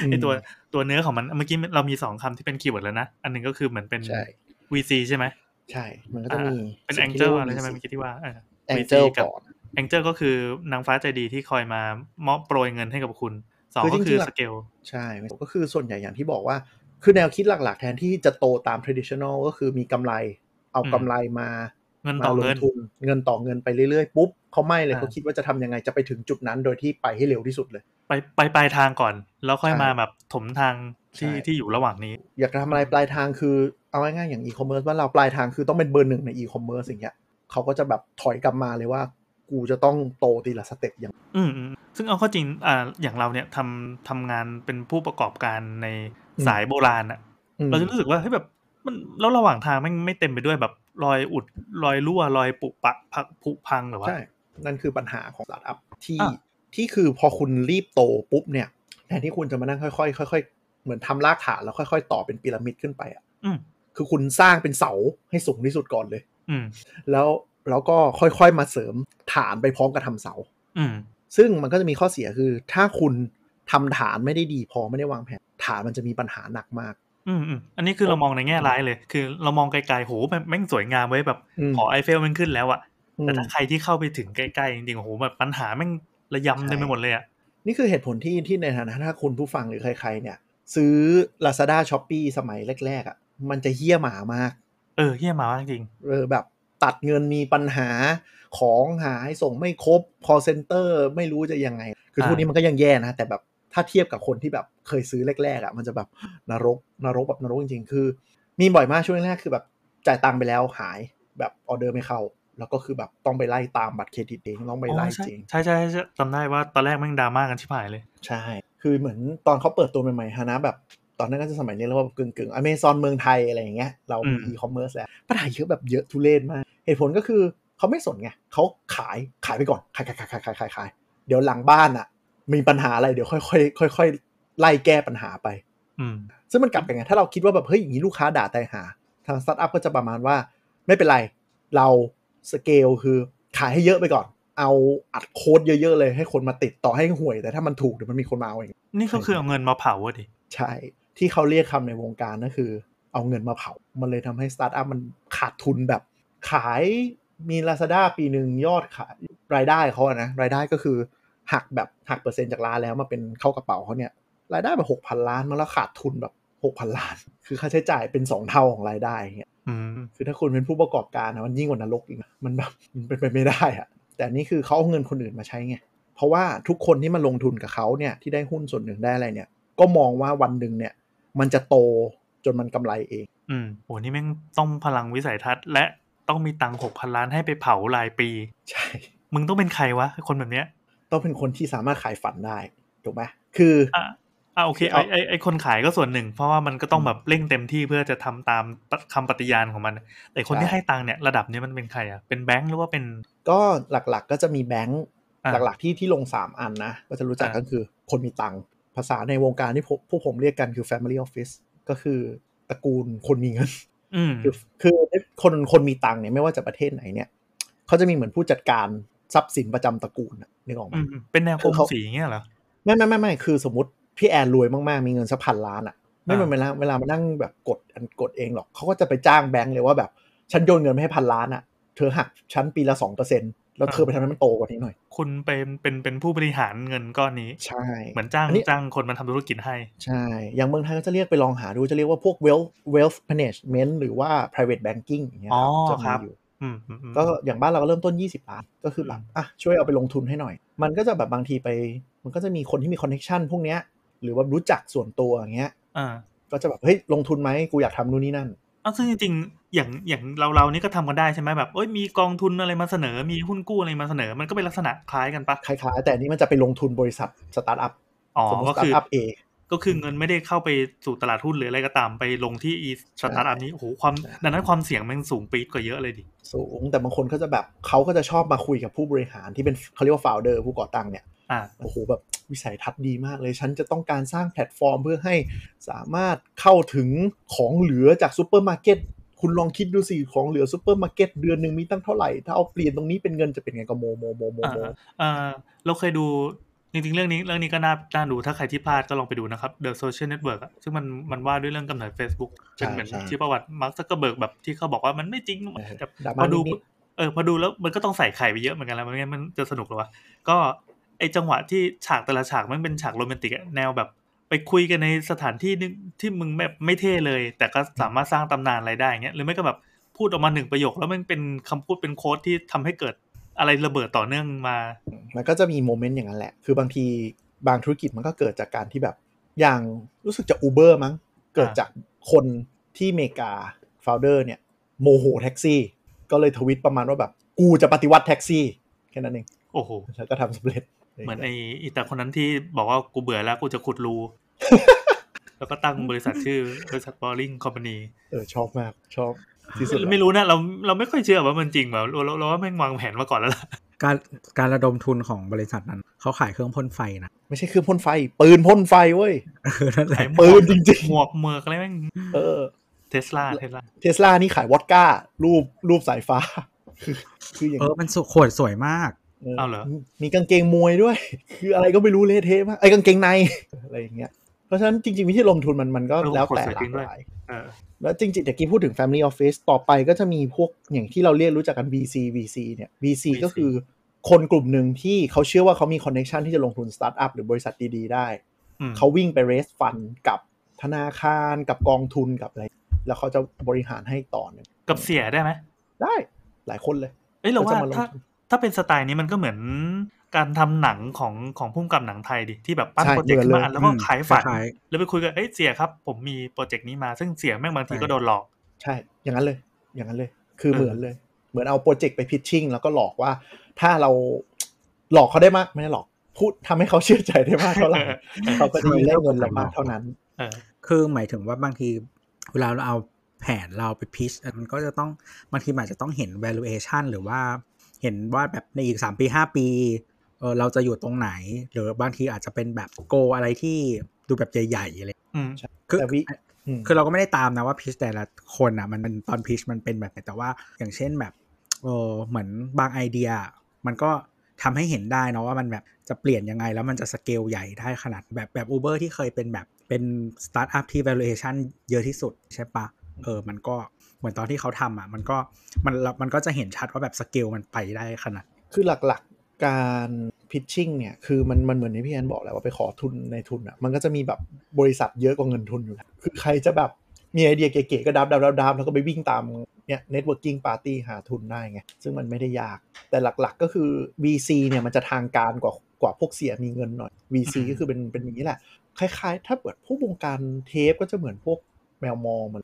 อืมไอ้ตัวตัวเนื้อของมัน เมื่อกี้เรามีสองคำที่เป็นคีย์เวิร์ดแล้วนะ อันหนึ่งก็คือเหมือนเป็นใช่ VC ใช่ไหม ใช่ มันก็จะมี เป็นสิ่แองงที่เจิลรียกว่าอะไรใช่ไหม VC เมื่อกี้ที่ว่าเออ Angel VC กับก่อนแองเจิลก็คือนางฟ้าใจดีที่คอยมามอบโปรยเงินให้กับคุณ สองคือก็จริงๆคือหลัสกเกลใช่ก็คือส่วนใหญ่อย่างที่บอกว่า คือแนวคิดหลัก ๆ แทนที่จะโตตาม traditional ก็คือมีกำไร เอากำไรมาเงินมาต่อลเงิงนทุนเงินต่อเงินไปเรื่อยๆปุ๊บเขาไม่เลยอ่าเขาคิดว่าจะทำยังไงจะไปถึงจุดนั้นโดยที่ไปให้เร็วที่สุดเลย ไปไปปลายทางก่อน แล้วค่อยใช่มาแบบถมทางที่ใช่ที่อยู่ระหว่างนี้ อยากจะทำอะไรปลายทางคือเอาง่ายๆอย่างอีคอมเมิร์ซว่าเราปลายทางคือต้องเป็นเบอร์หนึ่งในอีคอมเมิร์ซอย่างเงี้ยเขาก็จะแบบถอยกลับมาเลยว่า กูจะต้องโตทีละ step อย่าง อืมอืมซึ่งเอาเข้าจริงอ่าอย่างเราเนี่ยทำทำงานเป็นผู้ประกอบการในสายโบราณอะอืมเราจะรู้สึกว่าเฮ้ยแบบมันแล้วระหว่างทางแม่งไม่เต็มไปด้วยแบบรอยอุดรอยรั่วรอยปุปะผุผุพังหรือว่าใช่นั่นคือปัญหาของสตาร์ทอัพที่อะที่คือพอคุณรีบโตปุ๊บเนี่ยแทนที่คุณจะมานั่งค่อยๆค่อยๆเหมือนทำรากฐานแล้วค่อย ๆ ต่อเป็นพีระมิดขึ้นไปอะอืมคือคุณสร้างเป็นเสาให้สูงที่สุดก่อนเลย อืมแล้ว แล้วก็ค่อยๆมาเสริมฐานไปพร้อมกับทำเสาอืมซึ่งมันก็จะมีข้อเสียคือ ถ้าคุณทำฐานไม่ได้ดีพอไม่ได้วางแผนฐานมันจะมีปัญหาหนักมากอืมอืมอันนี้คือเรามองในแง่ร้ายเลย คือเรามองไกลๆโหแม่งแม่งสวยงามไว้ยแบบอืมหอไอเฟลมันขึ้นแล้วอะอืมแต่ถ้าใครที่เข้าไปถึงใกล้ๆจริงๆโอ้โหแบบปัญหาแม่งระยำเต็มไปหมดเลยอะนี่คือเหตุผลที่ที่ในฐานะถ้าคุณผู้ฟังหรือใคร ๆ เนี่ย ซื้อ Lazada s h o p e e สมัยแรกๆอะ มันจะเหี้ยหมามาก เออเฮี้ยหมากจริง เออแบบ ตัดเงินมีปัญหาของหายส่งไม่ครบ call center ไม่รู้จะยังไง คืออ่าทุกนี้มันก็ยังแย่นะ แต่แบบถ้าเทียบกับคนที่แบบเคยซื้อแรกๆอะมันจะแบบนรกนรกแบบนรกจริงๆ คือ มีบ่อยมากช่วงแรกๆคือแบบจ่ายตังค์ไปแล้วหายแบบออเดอร์ไม่เข้า แล้วก็คือแบบต้องไปไล่ตามบัตรเครดิตเองต้องไปอ๋อไล่ใช่จริงใช่ใช่ใช่จำได้ว่าตอนแรกแม่งดราม่ากันชิบหายเลย ใช่ คือเหมือนตอนเขาเปิดตัวใหม่ๆฮานะแบบตอนนั้นก็จะสมัยนี้แล้วว่ากึ่งกึ่งอเมซอนเมืองไทยอะไรอย่างเงี้ยเรามีอืมอีคอมเมิร์ซแล้วปัญหาเยอะแบบเยอะทุเรศมาก เหตุผลก็คือเขาไม่สนไงเขาขายขายไปก่อนขายขายขายขายขายขายขายเดี๋ยวหลังบ้านอะมีปัญหาอะไรเดี๋ยวค่ค่อยๆค่อยๆไล่แก้ปัญหาไปอืมซึ่งมันกลับกันไงถ้าเราคิดว่าแบบเฮ้ยอย่างนี้ลูกค้าด่าตายหา ทางสตาร์ทอัพก็จะประมาณว่า ไม่เป็นไร เราสเกลคือขายให้เยอะไปก่อน เอาอัดโค้ดเยอะๆเลยให้คนมาติดต่อให้ห่วย แต่ถ้ามันถูกเดี๋ยวมันมีคนมาเอาเองนี่ก็คือเอาเงินมาเผาอะดิใช่ ที่เขาเรียกคำในวงการก็คือ เอาเงินมาเผา มันเลยทำให้สตาร์ทอัพมันขาดทุนแบบ ขายมี Lazada ปีหนึ่งยอดขายรายได้เขาอะนะรายได้ก็คือหักแบบหักเปอร์เซ็นต์จากร้านแล้วมาเป็นเข้ากระเป๋าเขาเนี่ยรายได้แบบหกพันล้านมาแล้วขาดทุนแบบหกพันล้าน คือค่าใช้จ่ายเป็นสองเท่าของรายได้อย่างเงี้ยอืมคือถ้าคุณเป็นผู้ประกอบการนะมันยิ่งกว่านรกอีกนะมันแบบมันเป็นไปไม่ได้อะแต่นี่คือเขาเอาเงินคนอื่นมาใช้ไงเพราะว่าทุกคนที่มาลงทุนกับเขาเนี่ยที่ได้หุ้นส่วนหนึ่งได้อะไรเนี่ย ก็มองว่าวันหนึ่งเนี่ย มันจะโตจนมันกำไรเอง อืมโหนี่แม่งต้องพลังวิสัยทัศน์และ ต้องมีตังค์หกพันล้านให้ไปเผารายปี ใช่ มึงต้องเป็นใครวะ คนแบบเนี้ย ต้องเป็นคนที่สามารถขายฝันได้ ถูกไหมคืออะอะโอเคคือไอเอาไอไอคนขายก็ส่วนหนึ่ง เพราะว่ามันก็ต้องแบบเร่งเต็มที่เพื่อจะทำตามคำปฏิญาณของมัน แต่คนที่ให้ตังค์เนี่ยระดับนี้มันเป็นใครอะเป็นแบงค์หรือว่าเป็น ก็หลักๆ ก็จะมีแบงค์อ่าหลักๆที่ที่ลง3อันนะก็จะรู้จักอ่าก็คือคนมีตังค์ภาษาในวงการที่พวกพวกผมเรียกกันคือ family office ก็คือตระกูลคนมีเงินอืม คือคือคนคนมีตังค์เนี่ยไม่ว่าจะประเทศไหนเนี่ยเขาจะมีเหมือนผู้จัดการทรัพย์สินประจำตระกูลน่ะนึกออกไหมอืมอืมเป็นแนวคืกลอมเขาสีเงี้ยเหรอไม่ไม่ไม่ไม่คือสมมติพี่แอนรวยมากๆ มีเงินสักพันล้านอะ ไม่เป็นอ่าเวลาเวลามานั่งแบบกดอันกดเองหรอกเขาก็จะไปจ้างแบงค์เลยว่าแบบฉันโยนเงินไปให้พันล้านอะ เธอหักฉันปีละสองเปอร์เซ็น แล้วเธอไปทำให้มันโตกว่านี้หน่อย คุณเป็นเป็นเป็นผู้บริหารเงินก้อนนี้ ใช่ เหมือนจ้างอันนี้จ้างคนมาทำธุรกิจให้ ใช่ อย่างเมืองไทยก็จะเรียกไปลองหาดูจะเรียกว่าพวก wealth wealth management หรือว่า private banking อย่างเงี้ยอ๋อจะครัมีบอยู่อืมอืมอืมก็อย่างบ้านเราก็เริ่มต้น 20 ล้าน ก็คือแบบอะช่วยเอาไปลงทุนให้หน่อย มันก็จะแบบบางทีไป มันก็จะมีคนที่มีคอนเน c t ชันพวกเนี้ย หรือว่ารู้จักส่วนตัวอย่างเงี้ยอ่าก็จะแบบเฮ้ยลงทุนไหมกูอยากทำนู่นนี่นั่นอ้าวซึ่งจริงๆ อย่าง อย่างเราเรานี่ก็ทำกันได้ใช่ไหมแบบ เอ้ย มีกองทุนอะไรมาเสนอ มีหุ้นกู้อะไรมาเสนอ มันก็เป็นลักษณะคล้ายกันปะคลคล้ายๆ แต่อันนี้มันจะไปลงทุนบริษัทสตาร์ทอัพอ๋อสมมติก็คือสตาร์ทอัพ Aก็คือเงินไม่ได้เข้าไปสู่ตลาดหุ้นหรืออะไรก็ตามไปลงที่ไอ้สตาร์ทอัพนี้โอ้โหความใช่ดังนั้นความเสี่ยงมันสูงปี๊ดกว่าเยอะเลยดิสูงแต่บางคนก็จะแบบเขาก็จะชอบมาคุยกับผู้บริหารที่เป็นเขาเรียกว่า founder ผู้ก่อตั้งเนี่ยอ่าโอ้โหแบบวิสัยทัศน์ดีมากเลย ฉันจะต้องการสร้างแพลตฟอร์มเพื่อให้สามารถเข้าถึงของเหลือจากซูเปอร์มาร์เก็ต คุณลองคิดดูสิของเหลือซูเปอร์มาร์เก็ตเดือนหนึ่งมีตั้งเท่าไหร่ ถ้าเอาเปลี่ยนตรงนี้เป็นเงินจะเป็นไงก็โมโมโมโมอ่าโมอ่าเราเคยดูจริงๆ เรื่องนี้เรื่องนี้ก็น่าน่าดูถ้าใครที่พลาดก็ลองไปดูนะครับ The Social Network อะซึ่งมันมันว่าด้วยเรื่องกำเนิด Facebook เป็นเหมือนใช่ที่ประวัติมาร์คซักเกอร์เบิร์กแบบที่เขาบอกว่ามันไม่จริงเออแต่ดราพม่าอดูนิดเออพอดูแล้วมันก็ต้องใส่ไข่ไปเยอะเหมือนกันแล้วไม่งั้นมันจะสนุกหรอวะก็ไอ้จังหวะที่ฉากแต่ละฉากมันเป็นฉากโรแมนติกอะแนวแบบ ไปคุยกันในสถานที่นึงที่มึงแบบไม่เท่เลย แต่ก็สามารถสร้างตำนานอะไรได้เงี้ยหรือไม่ก็แบบพูดออกมาหนึ่งประโยค แล้วมันเป็นคำพูดเป็น quote ที่ทำให้เกิดอะไรระเบิดต่อเนื่องมา มันก็จะมี moment อย่างนั้นแหละ คือบางทีบางธุรกิจมันก็เกิดจากการที่แบบ อย่างรู้สึกจะ Uber มั้ง เกิดจากคนที่อเมริกา founder เนี่ยโมโหแท็กซี่ ก็เลยทวิตประมาณว่าแบบ กูจะปฏิวัติแท็กซี่ แค่นั้นเอง โอ้โหแล้วก็ทำสำเร็จ เหมือนไอ้อีแต่คนนั้นที่บอกว่ากูเบื่อแล้วกูจะขุดรู แล้วก็ตั้งบริษัทชื่อบริษัทบอลลิงคอมพานีเออชอบมากชอบที่สุดไม่รู้นะเราเราไม่ค่อยเชื่อว่ามันจริงแบบเราเราเราว่าแม่งวางแผนมาก่อนแล้วล่ะการการระดมทุนของบริษัทนั้นเขาขายเครื่องพ่นไฟนะไม่ใช่เครื่องพ่นไฟ ปืนพ่นไฟเว้ยเออนั่นแหละปืนจริงหมวกเมือกอะไรแม่งๆเออเทสลาเทสลาเทสลานี่ขายวอดก้า รูปรูปสายฟ้า คือคืออย่างเออมันสุขวดสวยมากเอาเหรอมีกางเกงมวยด้วย คืออะไรก็ไม่รู้เละเทะมากไอ้กางเกงในอะไรอย่างเงี้ยเพ ราะฉะนั้นจริงๆวิธีลงทุนมันมันก็เออแล้วคนแต่สวยหจริลางกด้วยหลายเออแล้วจริงๆแต่กี้พูดถึง Family Office ต่อไปก็จะมีพวกอย่างที่เราเรียกรู้จักกัน VC VC เนี่ย VC ก็คือคนกลุ่มหนึ่งที่เขาเชื่อว่าเขามีคอนเน c t ชันที่จะลงทุนสตาร์ทอัพหรือบริษัทดีๆ ได้อืมเขาวิ่งไป raise fund กับธนาคารกับกองทุนกับอะไร แล้วเขาจะบริหารให้ต่อหนึ่งกับเสียได้ไหมได้หลายคนเลย เอ้ยเราว่าก็จะมาลงถ้าทุนถ้าเป็นสไตล์นี้มันก็เหมือน การทำหนังของของพุ่มกับหนังไทยดิที่แบบปั้นใช่โปรเจกต์เหมืขึ้อนนเลยมาอันแล้วก็ขายฝันคล้ายแล้วไปคุยกันเอ้ยเสียครับ ผมมีโปรเจกต์นี้มาซึ่งเสียแม่งบางทีใช่ก็โดนหลอก ใช่ อย่างนั้นเลย อย่างนั้นเลย คือเออเหมือนเลย เหมือนเอาโปรเจกต์ไปพิชชิ่งแล้วก็หลอกว่า ถ้าเราหลอกเขาได้มากไม่ได้หลอกพูดทำให้เขาเชื่อใจได้มากเท่าไหร่เขาก็จะได้เงินเรามากเท่านั้นเออคือหมายถึงว่าบางทีเวลาเราเอาแผนเราไปพิชมันก็จะต้องบางทีมันอาจจะต้องเห็น valuation หรือว่าเห็นว่าแบบในอีก 3 ปี 5 ปีเออเราจะอยู่ตรงไหน หรือบางทีอาจจะเป็นแบบโกอะไรที่ดูแบบใหญ่ๆอะไรอืมคือแต่วิอืมคือเราก็ไม่ได้ตามนะว่าพิชแต่ละคนอะมันมันตอนพิชมันเป็นแบบไหนแต่ว่าอย่างเช่นแบบเออเหมือนบางไอเดีย มันก็ทำให้เห็นได้เนาะว่ามันแบบจะเปลี่ยนยังไง แล้วมันจะสเกลใหญ่ได้ขนาดแบบแบบ Uber ที่เคยเป็นแบบเป็นสตาร์ทอัพที่ valuation เยอะที่สุดใช่ปะเออมันก็เหมือนตอนที่เขาทำอะมันก็มันมันก็จะเห็นชัดว่าแบบสเกลมันไปได้ขนาด คือหลักๆ การพิชชิ่งเนี่ยคือมันมันเหมือนที่พี่แอนบอกแหละว่าไปขอทุนในทุนอะมันก็จะมีแบบบริษัทเยอะกว่าเงินทุนอยู่แล้วคือใครจะแบบมีไอเดียเก๋ๆก็ดับดับดับดับแล้วก็ไปวิ่งตามเนี่ย networking party หาทุนได้ไง ซึ่งมันไม่ได้ยาก แต่หลักๆก็คือ VC เนี่ยมันจะทางการกว่ากว่าพวกเสียมีเงินหน่อย VC อืมก็คือเป็นเป็นอย่างนี้แหละ คล้ายๆ ถ้าเปิดพวกวงการเทปก็จะเหมือนพวกแมวมองเหมือน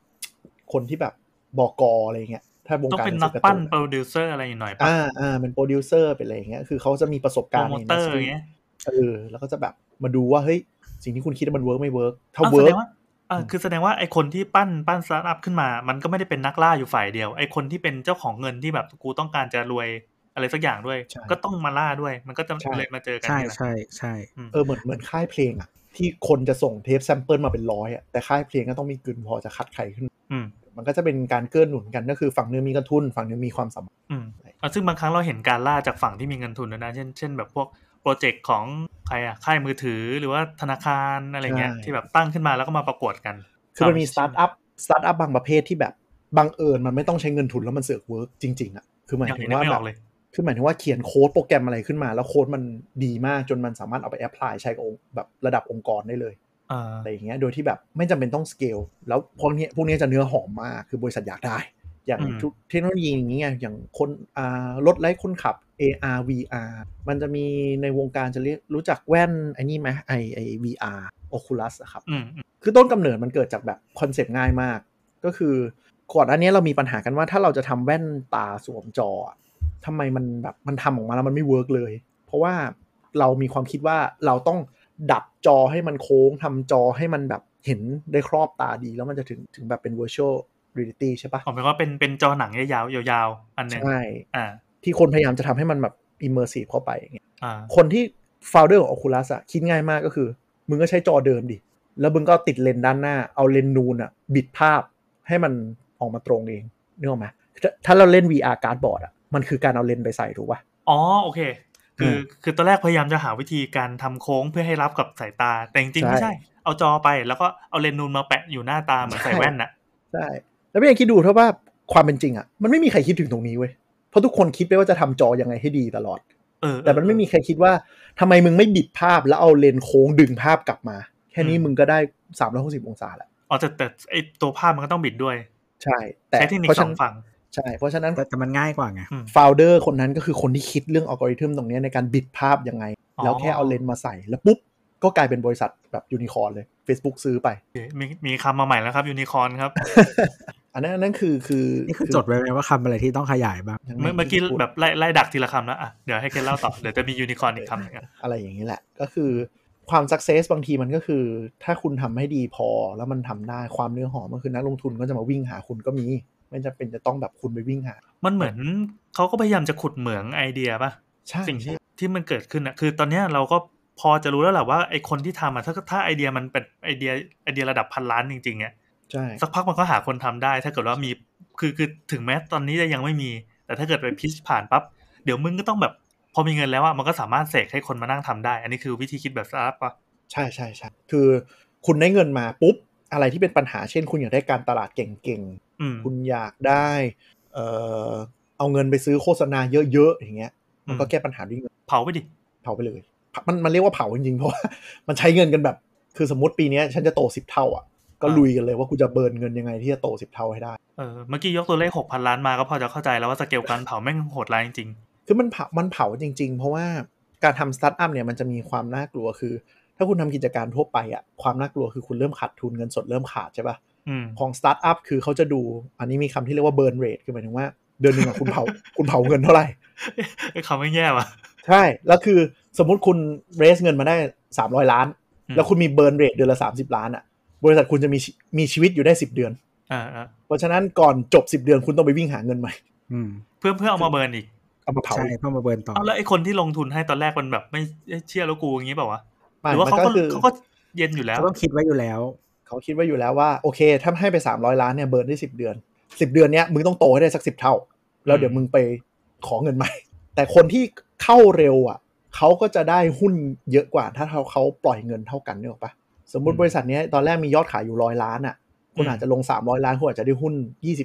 คนที่แบบบอกออะไรเงี้ย ถ้าวงต้องการเป็นหนังกสือปั้นร์ตูโปรดิวเซอร์อะไรหน่อยป่ะอ่าอ่าเป็นโปรดิวเซอร์เป็นอะไรอย่างเงี้ยคือเขาจะมีประสบโปการรณ์โมในเตอร์ industry อย่างเงี้ยเออแล้วก็จะแบบมาดูว่าเฮ้ยสิ่งที่คุณคิดว่ามันเวิร์กไม่เวิร์กถ้าอ้าวเวิแสร์ดกงว่าอ่าคือแสดงว่าไอคนที่ปั้นปั้นสตาร์ทอัพขึ้นมา มันก็ไม่ได้เป็นนักล่าอยู่ฝ่ายเดียว ไอคนที่เป็นเจ้าของเงินที่แบบกูต้องการจะรวยอะไรสักอย่างด้วยใช่ก็ต้องมาล่าด้วย มันก็จะใช่เลยมาเจอกันใช่นี่แหละใช่ใช่เออเหมือนเหมือนค่ายเพลงอะที่คนจะส่งเทป sample มาเป็นร้อยอะแต่ค่ายเพลงก็ต้องมีกึ๋นพอจะคัดใครขึ้น อืม มันก็จะเป็นการเกื้อหนุนกันก็คือฝั่งหนึงมีกระทุน ฝั่งหนึ่งมีความสามารถอืมอะซึ่งบางครั้งเราเห็นการล่าจากฝั่งที่มีเงินทุนด้วยนะ เช่นเช่นแบบพวก project ของใครอะค่ายมือถือหรือว่าธนาคารอะไรเงี้ยใช่ที่แบบตั้งขึ้นมาแล้วก็มาประกวดกัน คือมันมีสตาร์ทอัพสตาร์ทอัพบางประเภทที่แบบบังเอิญมันไม่ต้องใช้เงินทุนแล้วมันเสือก work จริงๆอะคือหมายถึงว่าแบบ ยังถึเห็นไม่แบออกเลยคือหมายถึงว่าเขียนโค้ดโปรแกรมอะไรขึ้นมา แล้วโค้ดมันดีมากจนมันสามารถเอาไป apply ใช้กับองค์แบบระดับองค์กรได้เลย อ่าอะไรอย่างเงี้ย โดยที่แบบไม่จำเป็นต้องสเกล แล้วพวกเนี้ยพวกเนี้ยจะเนื้อหอมมาก คือบริษัทอยากได้ อย่างอืมทุกเทคโนโลยีอย่างเงี้ย อย่างคนอ่ารถไร้คนขับ AR VR มันจะมีในวงการจะเรียกรู้จักแว่นไอ้นี่ไหมไอไอ VR Oculus อะครับอืมอืมคือต้นกำเนิดมันเกิดจากแบบ concept ง่ายมาก ก็คือก่อนอันนี้เรามีปัญหากันว่าถ้าเราจะทำแว่นตาสวมจออะทำไมมันแบบมันทำออกมาแล้วมันไม่ work เลย เพราะว่าเรามีความคิดว่าเราต้อง ดัดจอให้มันโค้งทำจอให้มันแบบเห็นได้ครอบตาดีแล้วมันจะถึงถึงแบบเป็น virtual reality ใช่ปะผมเป็นว่าเป็นเป็นจอหนังยาวๆยาวๆอันหนึ่งใช่อ่าที่คนพยายามจะทำให้มันแบบ immersive เข้าไปอย่างเงี้ยอ่าคนที่ founder ของ Oculus อะคิดง่ายมากก็คือ มึงก็ใช้จอเดิมดิ แล้วมึงก็ติดเลนส์ด้านหน้า เอาเลนส์นูนอะบิดภาพให้มันออกมาตรงเองนึกออกไหมถ้าถ้าเราเล่น VR cardboard อะมันคือการเอาเลนส์ไปใส่ถูกป่ะอ๋อโอเค คือคือตอนแรกพยายามจะหาวิธีการทำโค้งเพื่อให้รับกับสายตา แต่จริงๆใช่ไม่ใช่ เอาจอไปแล้วก็เอาเลนส์นูนมาแปะอยู่หน้าตาเหมือนใส่แว่นน่ะใช่แล้วไม่ยังคิดดูเท่าว่าความเป็นจริงอะมันไม่มีใครคิดถึงตรงนี้เว้ยเพราะทุกคนคิดไปว่าจะทำจอยังไงให้ดีตลอดเออแต่มันไม่มีใครคิดว่าทำไมมึงไม่บิดภาพแล้วเอาเลนส์โค้งดึงภาพกลับมา แค่นี้มึงก็ได้สามร้อยหกสิบองศาแล้วอ๋อแต่แต่ไอตัวภาพมันก็ต้องบิดด้วย ใช่ แต่ใช้เทคนิคเพราะสฉะองนั้นฝั่ง ใช่ เพราะฉะนั้นแต่แต่มันง่ายกว่าไงอืม founder คนนั้นก็คือคนที่คิดเรื่องอัลกอริทึมตรงเนี้ยในการบิดภาพยังไงอ๋อแล้วแค่เอาเลนส์มาใส่ แล้วปุ๊บ ก็กลายเป็นบริษัทแบบยูนิคอร์นเลย Facebook ซื้อไปโอเคมีมีคำมาใหม่แล้วครับยูนิคอร์นครับอันนั้นอันนั้นคือคือนี่คือจดไว้ไหมว่าคำอะไรที่ต้องขยายบ้างยังเมื่อเมื่อกี้แบบไล่ไล่ดักทีละคำแล้วอะเดี๋ยวให้เคนเล่าต่อเดี๋ยวจะมียูนิคอร์นอีกคำหนึงอะอะไรอย่างนี้แหละก็คือความ success บางทีมันก็คือ ถ้าคุณทำให้ดีพอแล้วมันทำได้ความเนื้อหอมมันคือนักลงทุนก็จะมาวิ่งหาคุณก็มี ไม่จำเป็นจะต้องแบบคุณไปวิ่งหา มันเหมือนเขาก็พยายามจะขุดเหมืองไอเดียป่ะใช่สิ่งที่ใช่ที่มันเกิดขึ้นอะคือตอนเนี้ยเราก็พอจะรู้แล้วแหละว่าไอคนที่ทำอะถ้าถ้าไอเดียมันเป็นไอเดียไอเดียระดับพันล้านจริงๆเนี่ยใช่สักพักมันก็หาคนทำได้ ถ้าเกิดว่ามีคือคือถึงแม้ตอนนี้จะยังไม่มี แต่ถ้าเกิดไปพิชผ่านปั๊บเดี๋ยวมึงก็ต้องแบบพอมีเงินแล้วอะมันก็สามารถเสกให้คนมานั่งทำได้ อันนี้คือวิธีคิดแบบสตาร์ทป่ะใช่ใช่ใช่คือคุณได้เงินมาปุ๊บอะไรที่เป็นปัญหาเช่น คุณอยากได้การตลาดเก่งอืมๆ คุณอยากได้เอ่อเอาเงินไปซื้อโฆษณาเยอะๆอย่างเงี้ย มันก็อืมแก้ปัญหาด้วยเงินเผาไปดิเผาไปเลย มันมันเรียกว่าเผาจริงๆเพราะว่ามันใช้เงินกันแบบ คือสมมติปีเนี้ยฉันจะโตสิบเท่าอะก็ลุยกันเลยว่ากูจะ burn เงินยังไงที่จะโตสิบเท่าให้ได้เออเมื่อกี้ยกตัวเลขหกพันล้านมาก็พอจะเข้าใจแล้วว่าสเกลการเผาแม่งโหดร้ายจริงคือมันเผามันเผาจริง ๆ เพราะว่าการทำสตาร์ทอัพเนี่ยมันจะมีความน่ากลัวคือ ถ้าคุณทำกิจการทั่วไปอะความน่ากลัวคือคุณเริ่มขาดทุนเงินสดเริ่มขาดใช่ปะๆอืม ของสตาร์ทอัพคือเขาจะดู อันนี้มีคำที่เรียกว่า burn rate คือหมายถึงว่า เดือนหนึ่งอะคุณเผาคุณเผาเงินเท่าไหร่ไอ้คำไม่แย่ว่ะ ใช่ แล้วคือสมมุติคุณraise เงินมาได้300ล้านอืมแล้วคุณมี burn rate เดือนละ30ล้านอะ บริษัทคุณจะมีชีมีชีวิตอยู่ได้10เดือนอ่าอ่าเพราะฉะนั้นก่อนจบ10เดือนคุณต้องไปวิ่งหาเงินใหม่อืมเพื่อเพื่อเอามา burn อีกเอามาเผาใช่เพื่อมา burn ต่อเอาแล้วไอ้คนที่ลงทุนให้ตอนแรกมันแบบไม่เอ้ยเชื่อแล้วกูอย่างงี้เปล่าวะไม่หรือว่ามันเขาก็ก็คือเขาก็เย็นอยู่แล้วเขาต้องคิดไว้อยู่แล้ว เขาคิดไว้อยู่แล้วว่าโอเคถ้าให้ไป 300 ล้านเนี่ย burn ได้ 10 เดือน 10 เดือนเนี้ยมึงต้องโตให้ได้สัก 10 เท่า แล้วเดี๋ยวมึงไปขอเงินใหม่ แต่คนที่เข้าเร็วอะเขาก็จะได้หุ้นเยอะกว่า ถ้าเขาเขาปล่อยเงินเท่ากันเนี่ยหรอกปะสมมติอืมบริษัทเนี้ยตอนแรกมียอดขายอยู่ร้อยล้านอะคุณอืมอาจจะลง 300 ล้านคุณอาจจะได้หุ้น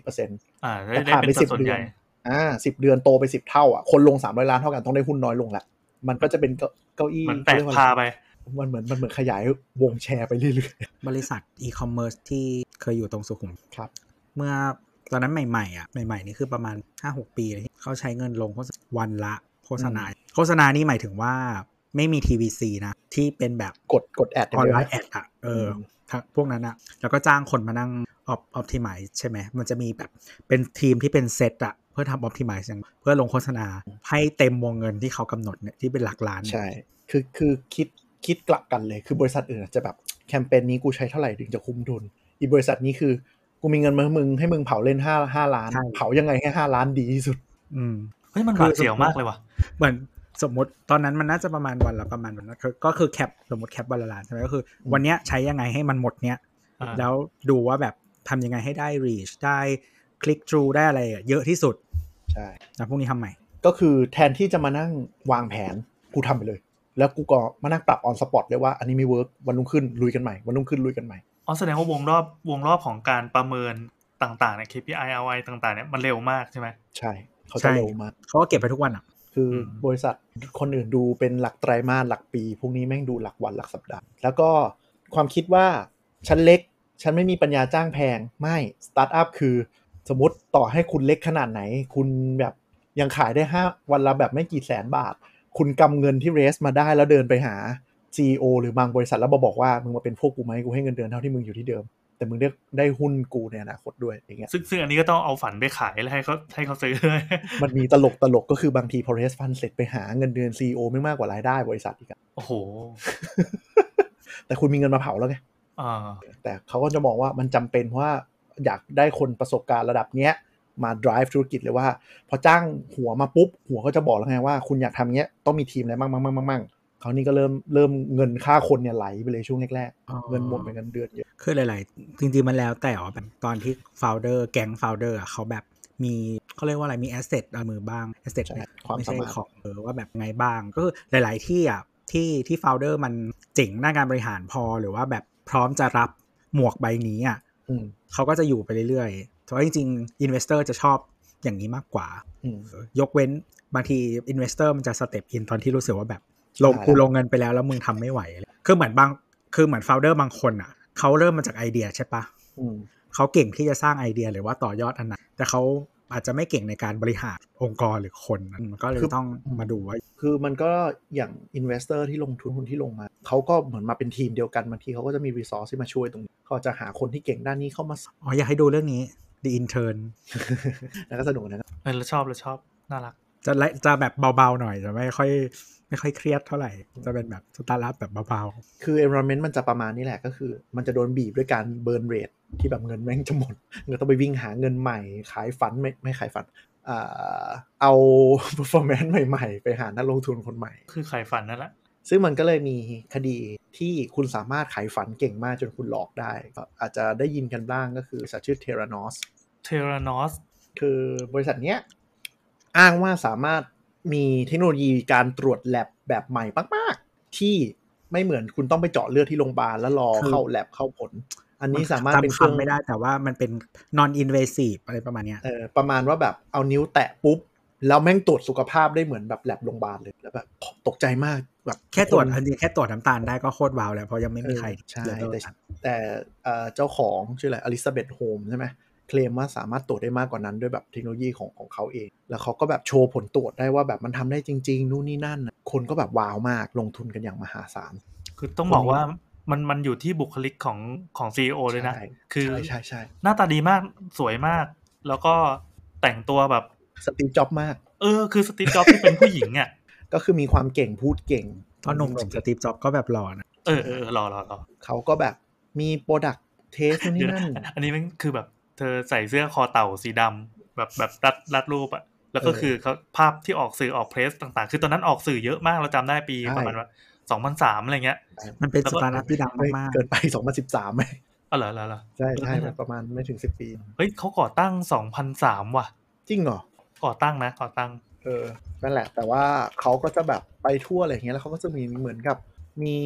20%อ่าได้แต่ได้ผ่านเป็ไปนสัด10ส่วนเดืใหอนญ่อ่า10เดือนโตไป10เท่าอะคนลง 300 ล้านเท่ากันต้องได้หุ้นน้อยลงละมันก็จะเป็นเก้าเก้าอี้เหมือนแตเขากเรียกว่าพาอะไรไป มันเหมือนมันเหมือนขยายวงแชร์ไปเรื่อยบริษัทอีคอมเมิร์ซที่เคยอยู่ตรงสุขุมวิทๆครับ เมื่อตอนนั้นใหม่ๆอะใหม่ๆนี่คือประมาณ 5-6 ปีเลยที่เขาใช้เงินลงโฆษณาวันละโฆษณา โฆษณานี่หมายถึงว่าไม่มี TVC นะ ที่เป็นแบบกดกด ad online เดียว ad อะเออทั้งพวกนั้นอะ แล้วก็จ้างคนมานั่งออ p optimize ใช่ไหมมันจะมีแบบเป็นทีมที่เป็นเซตอะ เพื่อทำออ t i ิ i z e อย่างเพื่อลงโฆษณาให้เต็มวงเงินที่เขากำหนดเนี่ยที่เป็นหลักล้านเนี่ยใช่คือคือคิด คิดกลับกันเลยคือบริษัทอื่นอาจจะแบบแคมเปญนี้กูใช้เท่าไหร่ถึงจะคุ้มทุน อีบริษัทนี้คือ กูมีเงินมาให้มึงให้มึงเผาเล่นห้าห้าล้านใช่เผายังไงให้ห้าล้านดีที่สุด อืมเฮ้ยมันหคือวาดเสียวมากเลยว่ะเหมือนสมมติตอนนั้นมันน่าจะประมาณวันละประมาณวันละคือก็คือแคปสมมติแคปวันละล้านใช่ไหมก็คือ วันเนี้ยใช้ยังไงให้มันหมดเนี้ยอ่าแล้วดูว่าแบบทำยังไงให้ได้ reach ได้คลิก through ได้อะไรอะเยอะที่สุดใช่แล้วพวกนี้ทำใหม่ ก็คือแทนที่จะมานั่งวางแผนกูทำไปเลย แล้วกูก็มานั่งปรับ on spot เลยว่าอันนี้ไม่ work วันรุ่งขึ้นลุยกันใหม่วันรุ่งขึ้นลุยกันใหม่อ๋อแสดงว่าวงรอบวงรอบของการประเมินต่างๆเนี่ย KPI ROI ต่างๆเนี่ยมันเร็วมากใช่ไหมใช่เขาใช่จะเร็วมากเขาก็เก็บไปทุกวันอะ คืออมบริษัทคนอื่นดูเป็นหลักไตรมาสหลักปี พวกนี้แม่งดูหลักวันหลักสัปดาห์ แล้วก็ความคิดว่าฉันเล็ก ฉันไม่มีปัญญาจ้างแพงไม่สตาร์ทอัพคือสมมติต่อให้คุณเล็กขนาดไหน คุณแบบยังขายได้ห้าวันละแบบไม่กี่แสนบาท คุณกำเงินที่เรสมาได้แล้วเดินไปหา CEO หรือบางบริษัทแล้วมาบอกว่ามึงมาเป็นพวกกูไหมกูให้เงินเดือนเท่าที่มึงอยู่ที่เดิม แต่มึงได้ได้หุ้นกูในอนาคตด้วยอย่างเงี้ยซึ่งซึ่งอันนี้ก็ต้องเอาฝันไปขายแล้วให้เขาให้เขาซื้อด้วยมันมีตลกตลกก็คือบางทีพอเรสฟันเสร็จไปหาเงินเดือน CEO ไม่มากกว่ารายได้บริษัทอีกอะโอ้โห แต่คุณมีเงินมาเผาแล้วไงอ่าแต่เขาก็จะมองว่ามันจำเป็นเพราะว่าอยากได้คนประสบการณ์ระดับเนี้ย มา drive ธุรกิจเลยว่า พอจ้างหัวมาปุ๊บ หัวก็จะบอกแล้วไงว่า คุณอยากทำเงี้ยต้องมีทีมอะไรมั่งมั่งมั่งมั่งมั่งเขานี่ก็เริ่มเริ่มเงินค่าคนเนี่ยไหลไปเลยช่วงแรกอ๋อๆเงินหมดไปเงินเดือนเยอะคือหลาย ๆ จริงๆมันแล้วแต่ว่าแบบตอนที่ founder แก๊ง founder อะเขาแบบมีเขาเรียกว่าอะไรมี asset ในมือบ้าง asset ใช่ความไม่สาใช่มารถของเออว่าแบบไงบ้าง ก็คือหลาย ๆ ที่อะที่ที่ founder มันเจ๋งด้านการบริหารพอหรือว่าแบบพร้อมจะรับหมวกใบนี้อะอืมเขาก็จะอยู่ไปเรื่อยๆ เพราะจริงๆ investor จะชอบอย่างนี้มากกว่าอืมยกเว้นบางที investor มันจะ step in ตอนที่รู้สึกว่าแบบ ลงใช่กูลงเงินไปแล้วแล้วมึงทำไม่ไหว คือเหมือนบางคือเหมือน founder บางคนอะเขาเริ่มมาจากไอเดียใช่ปะอืมเขาเก่งที่จะสร้างไอเดียหรือว่าต่อยอดอันนั้นแต่เขาอาจจะไม่เก่งในการบริหารองค์กรหรือคนมันก็เลยต้องมาดูว่า คือมันก็อย่าง investor ที่ลงทุนหุ้นที่ลงมาเขาก็เหมือนมาเป็นทีมเดียวกันบางทีเขาก็จะมี resource ที่มาช่วยตรงนี้เขาจะหาคนที่เก่งด้านนี้เข้ามาอ๋ออยากให้ดูเรื่องนี้ The Intern แล้วก็สนุกนะครับเออเราชอบเราชอบน่ารัก จะไลจะแบบเบาๆหน่อยจะไม่ค่อยไม่ค่อยเครียดเท่าไหร่ จะเป็นแบบสตาร์ทอัพแบบเบาคือ environment มันจะประมาณนี้แหละก็คือ มันจะโดนบีบด้วยการ burn rate ที่แบบเงินแม่งจะหมดเงินต้องไปวิ่งหาเงินใหม่ ขายฝันไม่ไม่ขายฝันอ่าเอา performance ใหม่ๆ ไปหานักลงทุนคนใหม่ คือไข่ฝันนั่นแหละ ซึ่งมันก็เลยมีคดีที่คุณสามารถขายฝันเก่งมากจนคุณหลอกได้ก็อาจจะได้ยินกันบ้างก็คือบริษัทชื่อ Terranos เทรานอสคือบริษัทเนี้ยอ้างว่าสามารถมีเทคโนโลยีการตรวจแลบแบบใหม่มาก ๆ ที่ไม่เหมือนคุณต้องไปเจาะเลือดที่โรงพยาบาลแล้วรอเข้าแลบเข้าผล อันๆนี้สามารถจำเป็นเครื่องคำไม่ได้แต่ว่ามันเป็น non invasive อะไรประมาณเนี้ยเออประมาณว่าแบบเอานิ้วแตะปุ๊บแล้วแม่งตรวจสุขภาพได้เหมือนแบบแลบโรงพยาบาลเลยแล้วแบบตกใจมากแบบแค่ตรวจคนอันนี้แค่ตรวจน้ำตาลได้ก็โคตรว้าวแล้วเพราะยังไม่มีใครเออใช่เลเวลแต่นั้นแต่เอ่อเจ้าของชื่ออะไรอลิซาเบธโฮมใช่ไหม เคลมว่าสามารถตรวจได้มากกว่านั้นด้วยแบบเทคโนโลยีของของเขาเอง แล้วเขาก็แบบโชว์ผลตรวจได้ว่าแบบมันทำได้จริง ๆ นู่นนี่นั่นน่ะคนก็แบบว้าวมากลงทุนกันอย่างมหาศาล คือต้องบอกว่ามันมันอยู่ที่บุคลิกของของซีอเลยนะใช่คือใช่ใช่ใช่หน้าตาดีมากสวยมาก แล้วก็แต่งตัวแบบสตีฟจ็อบมาก เออ คือสตีฟจ็อบที่เป็นผู้หญิงอะก็คือมีความเก่งพูดเก่งตอนหนุ่มๆสตีฟจ็อบก็แบบหล่อนะเออเออเออรอรอรอเขาก็แบบมีโปรดักเทสนู่นเดี๋นี่ยวนั่น อันนี้มันคือแบบ เธอใส่เสื้อคอเต่าสีดำแบบแบบรัดรัดรูปอะแล้วก็เออคือเขาภาพที่ออกสื่อออกเพรสต่างๆ คือตอนนั้นออกสื่อเยอะมากเราจำได้ปีใช่ประมาณว่าสองพันสามอะไรเงี้ย มันเป็นแล้วก็สตาร์ทอัพที่ดังไม่มากเกินไป2013ไหมอ๋อเหรอเหรอเหรอใช่ใช่เออประมาณไม่ถึง10ปี เฮ้ยเขาก่อตั้งสองพันสามว่ะ จริงเหรอ ก่อตั้งนะ ก่อตั้ง เออ นั่นแหละ แต่ว่าเขาก็จะแบบไปทั่วอะไรอย่างเงี้ย แล้วเขาก็จะมีเหมือนกับ มี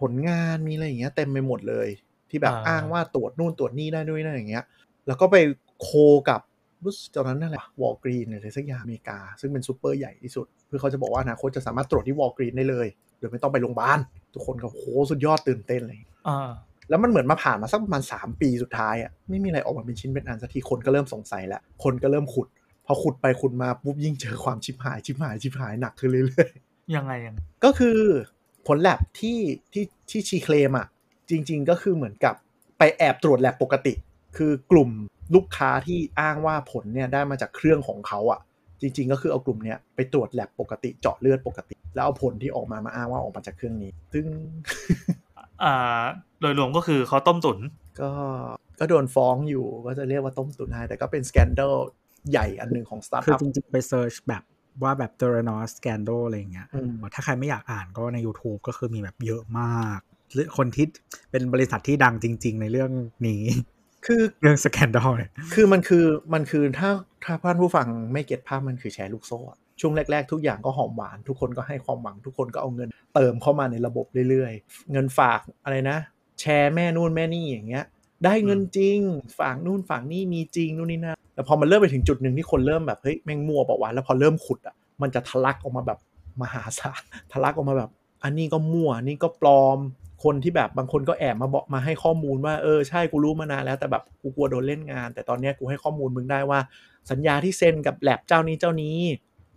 ผลงาน มีอะไรอย่างเงี้ยเต็มไปหมดเลย ที่แบบอ่าอ้างว่าตรวจนู่นตรวจนี่ได้ด้วยนั่นอย่างเงี้ย แล้วก็ไป co กับรู้สึกตอนนั้นนั่นแหละ Walgreens อะไรสักอย่างอเมริกา ซึ่งเป็นซูเปอร์ใหญ่ที่สุดเพื่อเขาจะบอกว่าอนาคตจะสามารถตรวจที่ Walgreens ได้เลย โดยไม่ต้องไปโรงพยาบาล ทุกคนก็โหสุดยอดตื่นเต้นเลยอ่าแล้วมันเหมือนมาผ่านมาสักประมาณ 3 ปีสุดท้ายอะ่ะไม่มีอะไรออกมาเป็นชิ้นเป็นอันสักทีคนก็เริ่มสงสัยแล้วคนก็เริ่มขุด พอขุดไปขุดมาปุ๊บยิ่งเจอความชิบหายชิบหายชิบหายหนักขึ้นเรื่อยยังไงยังๆก็คือผลแลบที่ที่ที่ชีเคลมอะ่ะจริง ๆ ก็คือเหมือนกับไปแอบตรวจแลบปกติ คือกลุ่มลูกค้าที่อ้างว่าผลเนี่ยได้มาจากเครื่องของเขาอะ่ะ จริง ๆ ก็คือเอากลุ่มเนี้ยไปตรวจแลบปกติเจาะเลือดปกติ แล้วเอาผลที่ออกมามาอ้างว่าออกมาจากเครื่องนี้ ซึ่งอ่าโดยรวมก็คือเขาต้มตุ๋นก็ก็โดนฟ้องอยู่ก็จะเรียกว่าต้มตุ๋นให้แต่ก็เป็นสแกนเดลใหญ่อันหนึ่งของสตาร์ทคืออัพจริง ๆ ไปเซิร์ชแบบว่าแบบ t h e r a n o s Scandal อะไรอย่างเงี้ยอืมถ้าใครไม่อยากอ่านก็ใน YouTube ก็คือมีแบบเยอะมาก หรือคนที่เป็นบริษัทที่ดังจริง ๆ ในเรื่องนี้ คือเรื่อง Scandal เนี่ยคือมันคือมันคือถ้าถ้าท่านผู้ฟังไม่เก็ตภาพมันคือแชร์ลูกโซ่อะช่วงแรก ๆ ทุกอย่างก็หอมหวาน ทุกคนก็ให้ความหวังทุกคนก็เอาเงินเติมเข้ามาในระบบเรื่อยๆ เงินฝากอะไรนะ แชร์แม่นู่นแม่นี่อย่างเงี้ย ได้เงินจริง ฝากนู่นฝากนี่มีจริงนู่นนี่นั่นแต่พอมันเริ่มไปถึงจุดหนึ่งที่คนเริ่มแบบเฮ้ยแม่งมั่วเปล่าวะแล้วพอเริ่มขุดอะมันจะทะลักออกมาแบบมหาศาลทะลักออกมาแบบ อันนี้ก็มั่วอันนี้ก็ปลอม คนที่แบบบางคนก็แอบมาบอกมาให้ข้อมูลว่าเออใช่กูรู้มานานแล้วแต่แบบกูกลัวโดนเล่นงาน แต่ตอนเนี้ยกูให้ข้อมูลมึงได้ว่า สัญญาที่เซ็นกับแล็บเจ้านี้เจ้านี้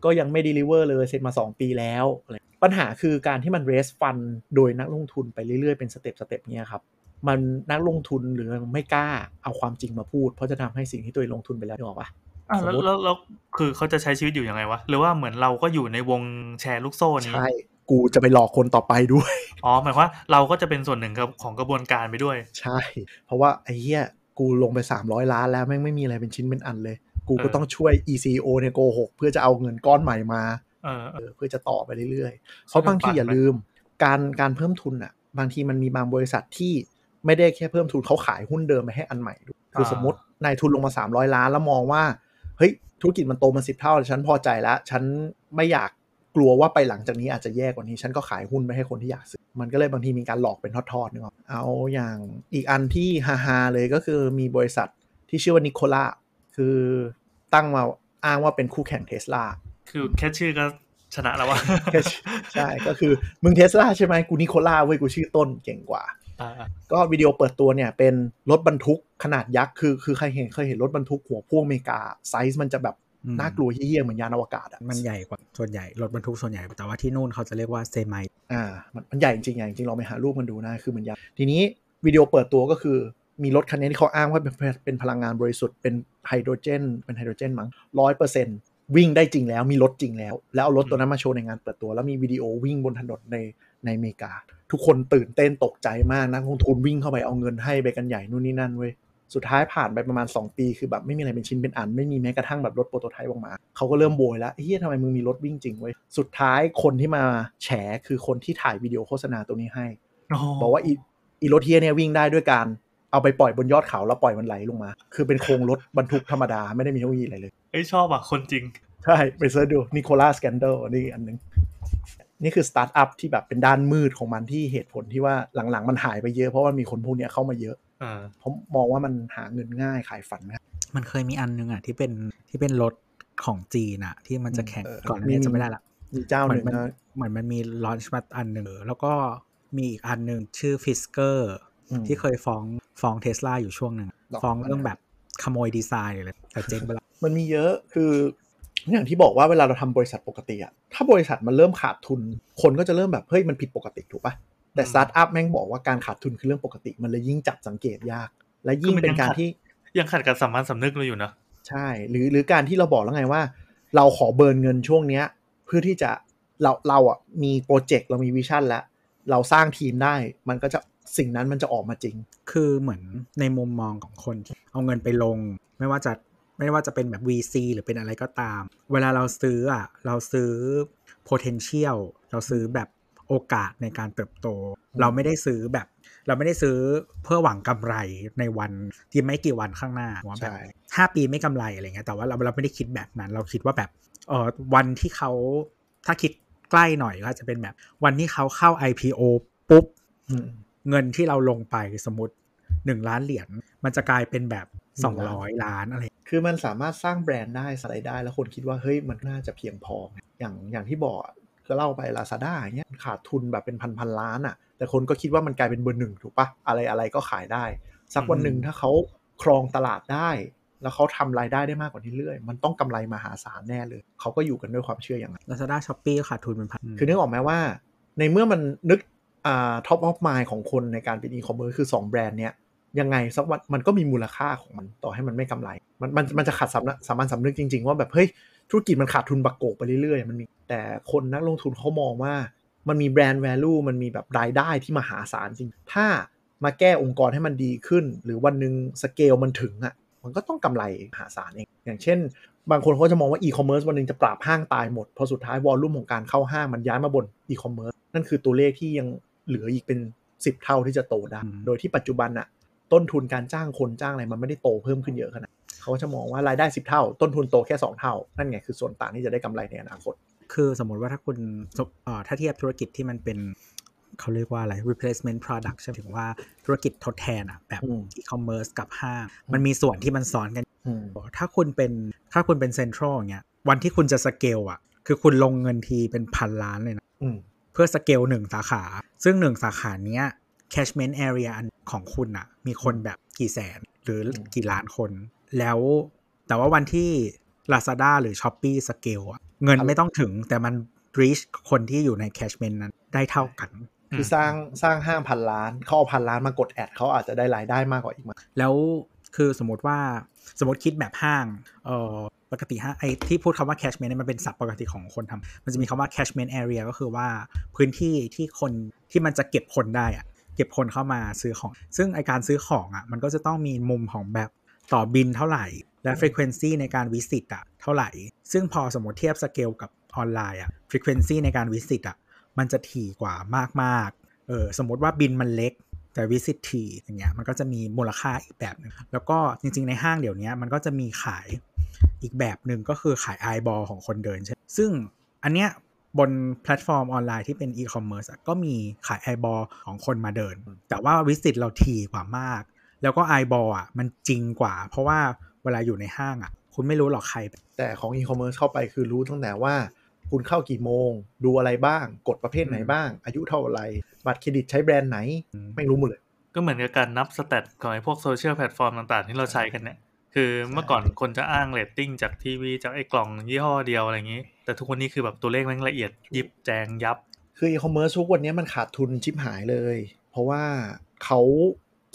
ก็ยังไม่ deliver เลยเซ็นมา 2 ปีแล้วอะไรปัญหาคือการที่มัน raise fund โดยนักลงทุนไปเรื่อยๆเป็น step step เนี้ยครับมันนักลงทุนหรือไม่กล้าเอาความจริงมาพูด เพราะจะทำให้สิ่งที่ตัวเองลงทุนไปแล้วนึกออกปะอะแล้วสมมุติแล้วแล้วคือเขาจะใช้ชีวิตอยู่ยังไงวะหรือว่าเหมือนเราก็อยู่ในวงแชร์ลูกโซ่นี้ใช่ กูจะไปหลอกคนต่อไปด้วย อ๋อหมายความว่าเราก็จะเป็นส่วนหนึ่งกับของกระบวนการไปด้วย ใช่ เพราะว่าไอ้เหี้ยกูลงไป 300 ล้านแล้วแม่งไม่มีอะไรเป็นชิ้นเป็นอันเลย กูก็เออต้องช่วย ECO เนี่ยโกหกเพื่อจะเอาเงินก้อนใหม่มาเออเอเอออเพื่อจะต่อไปเรื่อยๆ เพราะบางทีอย่าลืมการการเพิ่มทุนอะ บางทีมันมีบางบริษัทที่ไม่ได้แค่เพิ่มทุนเขาขายหุ้นเดิมไปให้อันใหม่ด้วยคือสมมตินายทุนลงมา 300 ล้านแล้วมองว่า เฮ้ย ธุรกิจมันโตมาสิบเท่า ฉันพอใจแล้ว ฉันไม่อยาก กลัวว่าไปหลังจากนี้อาจจะแย่กว่านี้ ฉันก็ขายหุ้นไปให้คนที่อยากซื้อ มันก็เลยบางทีมีการหลอกเป็นทอดๆนึกออกเอาอย่างอีกอันที่ฮาๆเลยก็คือมีบริษัทที่ชื่อว่านิโคล่าคือตั้งมาอ้างว่าเป็นคู่แข่งเทสลาคือแค่ชื่อก็ชนะแล้ววะใช่ก็คือมึงเทสลาใช่ไหมกูนิโคล่าเว้ยกูชื่อต้นเก่งกว่าอ่าก็วิดีโอเปิดตัวเนี่ยเป็นรถบรรทุกขนาดยักษ์คือคือใครเห็นเคยเห็นรถบรรทุกหัวพ่วงอเมริกาไซส์มันจะแบบอืม น่ากลัวเยี่ยๆเหมือนยานอวกาศอะมันใหญ่กว่าส่วนใหญ่รถบรรทุกส่วนใหญ่ แต่ว่าที่นู่นเขาจะเรียกว่าเซมิอ่ามันมันใหญ่จริงๆใหญ่จริงๆลองไปหารูปมันดูนะคือมันยักษ์ทีนี้วิดีโอเปิดตัวก็คือมีรถคันนี้ที่เขาอ้างว่าเป็นเป็นพลังงานบริสุทธิ์เป็นไฮโดรเจน เป็นไฮโดรเจนมั้งร้อยเปอร์เซ็นต์วิ่งได้จริงแล้วมีรถจริงแล้ว แล้วเอารถตัวนั้นมาโชว์ในงานเปิดตัว แล้วมีวิดีโอวิ่งบนถนนในในอเมริกา ทุกคนตื่นเต้นตกใจมากนักลงทุนวิ่งเข้าไปเอาเงินให้ไปกันใหญ่นู่นนี่นั่นเว้ย สุดท้ายผ่านไปประมาณ 2 ปีคือแบบไม่มีอะไรเป็นชิ้นเป็นอัน ไม่มีแม้กระทั่งแบบรถโปรโตไทป์ออกมา เขาก็เริ่มโวยแล้วเฮ้ยทำไมมึงมีรถวิ่งจริงเว้ยสุดท้ายคนที่มาแฉคือคนที่ถ่ายวิดีโอโฆษณาตัวนี้ให้ บอกว่าอีอีรถเฮียเนี่ยวิ่งได้ด้วยการเอาไปปล่อยบนยอดเขาแล้วปล่อยมันไหลลงมา คือเป็นโครงรถบรรทุกธรรมดาไม่ได้มีเทคโนโลยีอะไรเลยเอ้ยชอบอะคนจริง ใช่ ไป search ดู Nikola scandal นี่อันหนึงนี่คือสตาร์ทอัพที่แบบเป็นด้านมืดของมันที่เหตุผลที่ว่าหลังๆ มันหายไปเยอะเพราะว่ามีคนพวกเนี้ยเข้ามาเยอะอ่า ผมมองว่ามันหาเงินง่ายขายฝันนะมันเคยมีอันนึงอะที่เป็นที่เป็นรถของจีนอะ ที่มันจะแข่งเออก่อนอันนี้มีจะไม่ได้ละมีเจ้าเหมืหอนึ่นงมันนะเหมือนมันมี launch มาอันหนึ่งแล้วก็มีอีกอันหนึ่งชื่อ Fisker อืมที่เคยฟ้องฟ้องเทสลาอยู่ช่วงหนึ่งหรอฟ้องเรื่องแบบขโมยดีไซน์เลยแต่เจ๊งไปแล้วมันมีเยอะคืออย่างที่บอกว่าเวลาเราทำบริษัทปกติอะถ้าบริษัทมันเริ่มขาดทุน คนก็จะเริ่มแบบเฮ้ยมันผิดปกติถูกปะ แต่สตาร์ทอัพแม่งบอกว่าการขาดทุนคือเรื่องปกติ มันเลยยิ่งจับสังเกตยาก และยิ่งเป็นการที่ยังขัดกับสัมพันธ์สำนึกเราอยู่นะใช่ หรือหรือการที่เราบอกแล้วไงว่า เราขอ burn เงินช่วงเนี้ย เพื่อที่จะเราเราอะมีโปรเจกต์เรามี vision แล้ว เราสร้างทีมได้มันก็จะสิ่งนั้นมันจะออกมาจริง คือเหมือนในมุมมองของคนที่เอาเงินไปลง ไม่ว่าจะไม่ว่าจะเป็นแบบ VC หรือเป็นอะไรก็ตาม เวลาเราซื้ออะเราซื้อ potential เราซื้อแบบ โอกาสในการเติบโต เราไม่ได้ซื้อแบบ เราไม่ได้ซื้อเพื่อหวังกำไรในวันที่ไม่กี่วันข้างหน้าว่าแบบใช่ห้าปีไม่กำไรอะไรเงี้ยแต่ว่าเราเราไม่ได้คิดแบบนั้น เราคิดว่าแบบเออวันที่เขาถ้าคิดใกล้หน่อยก็อาจจะเป็นแบบ วันที่เขาเข้า IPO ปุ๊บอืมเงินที่เราลงไปสมมติหนึ่งล้านเหรียญมันจะกลายเป็นแบบหนึ่สองงล้านสองร้อยล้านอะไร คือมันสามารถสร้างแบรนด์ได้อะไรได้ แล้วคนคิดว่าเฮ้ยมันน่าจะเพียงพอ อย่างอย่างที่บอกอะ ก็เล่าไป Lazada อย่างเงี้ยขาดทุนแบบเป็นพันพันล้านอะ แต่คนก็คิดว่ามันกลายเป็นเบอร์หนึ่งถูกปะอะไรอะไรก็ขายได้ สักวันหนึ่งถ้าเขาครองตลาดได้ แล้วเขาทำรายได้ได้มากกว่านี้เรื่อย มันต้องกำไรมหาศาลแน่เลย เขาก็อยู่กันด้วยความเชื่ออย่างนั้น Lazada Shopee ขาดทุนเป็นพันคือนึกออกไหมว่า ในเมื่อมันนึกอ่า top of mind ของคนในการเป็นอีคอมเมิร์ซคือ 2 แบรนด์เนี้ยยังไงสักวันมันก็มีมูลค่าของมันต่อให้มันไม่กำไร มันมันมันจะขาดสำนักสามัญสำนึกจริง ๆ ว่าแบบเฮ้ย ธุรกิจมันขาดทุนบักโกรกไปเรื่อยๆ มันมีแต่คนนักลงทุนเขามองว่ามันมี brand value มันมีแบบรายได้ที่มหาศาลจริง ถ้ามาแก้องค์กรให้มันดีขึ้น หรือวันหนึ่งสเกลมันถึงอะมันก็ต้องกำไรมหาศาลเอง อย่างเช่น บางคนเขาจะมองว่าอีคอมเมิร์ซวันหนึ่งจะปราบห้างตายหมดเพราะสุดท้าย volume ของการเข้าห้างมันย้ายมาบนอีคอมเมิร์ซนั่นคือตัวเลขที่ยังเหลืออีกเป็น 10 เท่าที่จะโตได้ โดยที่ปัจจุบันอะต้นทุนการจ้างคนจ้างอะไรมันไม่ได้โตเพิ่มขึ้นเยอะขนาดนั้น เขาจะมองว่ารายได้ 10 เท่า ต้นทุนโตแค่ 2 เท่า นั่นไงคือส่วนต่างที่จะได้กำไรในอนาคต คือสมมติว่าถ้าคุณสมเอ่อถ้าเทียบธุรกิจที่มันเป็นเขาเรียกว่าอะไร replacement product ใช่ไหมถึงว่าธุรกิจทดแทนอะแบบอืม e-commerce กับห้างมันมีส่วนที่มันซ้อนกันอืมถ้าคุณเป็นถ้าคุณเป็นเซ็นทรัลอย่างเงี้ยวันที่คุณจะสเกลอะคือคุณลงเงินทีเป็นพันล้านเลยนะอืมเพื่อสเกลหนึ่งสาขา ซึ่งหนึ่งสาขาเนี้ย catchment area อันของคุณอะมีคนแบบกี่แสนหรือกี่ล้านคน แล้วแต่ว่าวันที่ Lazada หรือ s h อ p e e สเกลอะเงินไม่ต้องถึงแต่มัน reach คนที่อยู่ใน catchment นั้นได้เท่ากัน คือสร้างสร้างห้างพันล้านเขาเอาพันล้านมากดแอดเขาอาจจะได้รายได้มากกว่าอีกมั้งแล้วคือสมมติว่าสมมติคิดแบบห้างเอ่อปกติห้างไอ้ที่พูดคำว่า catchment เนี่ยมันเป็นศัพท์ปกติของคนทำมันจะมีคำว่า catchment area ก็คือว่าพื้นที่ที่คนที่มันจะเก็บคนได้อะเก็บคนเข้ามาซื้อของ ซึ่งไอการซื้อของอะมันก็จะต้องมีมุมของแบบ ต่อบินเท่าไหร่ และ frequency ในการวิสิตอะเท่าไหร่ ซึ่งพอสมมติเทียบสเกลกับออนไลน์อะ frequency ในการวิสิตอะมันจะถี่กว่ามากๆเออสมมติว่าบินมันเล็กแต่ visit ถี่อย่างเงี้ยมันก็จะมีมูลค่าอีกแบบหนึงแล้วก็จริงๆ ในห้างเดี๋ยวนี้มันก็จะมีขายอีกแบบหนึ่งก็คือขาย eyeball ของคนเดินใช่ซึ่งอันเนี้ยบนแพลตฟอร์มออนไลน์ที่เป็นอีคอมเมิร์ซก็มีขาย eyeball ของคนมาเดิน แต่ว่า visit เราถี่กว่ามาก แล้วก็ eyeball อะมันจริงกว่า เพราะว่าเวลาอยู่ในห้างอะ คุณไม่รู้หรอกใคร แต่ของอีคอมเมิร์ซเข้าไปคือรู้ตั้งแต่ว่าคุณเข้ากี่โมง ดูอะไรบ้าง กดประเภทไหนบ้าง อายุเท่าไหร่บัตรเครดิตใช้แบรนด์ไหน ไม่รู้หมดเลย ก็เหมือนกับการนับ stat ของไอ้พวกโซเชียลแพลตฟอร์มต่างๆ ที่เราใช้กันเนี่ย คือเมื่อก่อนคนจะอ้างเรตติ้งจากทีวีจากไอ้กล่องยี่ห้อเดียวอะไรอย่างนี้ แต่ทุกวันนี้คือแบบตัวเลขแม่งละเอียดยิบแจงยับ คืออีคอมเมิร์ซทุกวันนี้มันขาดทุนชิบหายเลย เพราะว่าเขา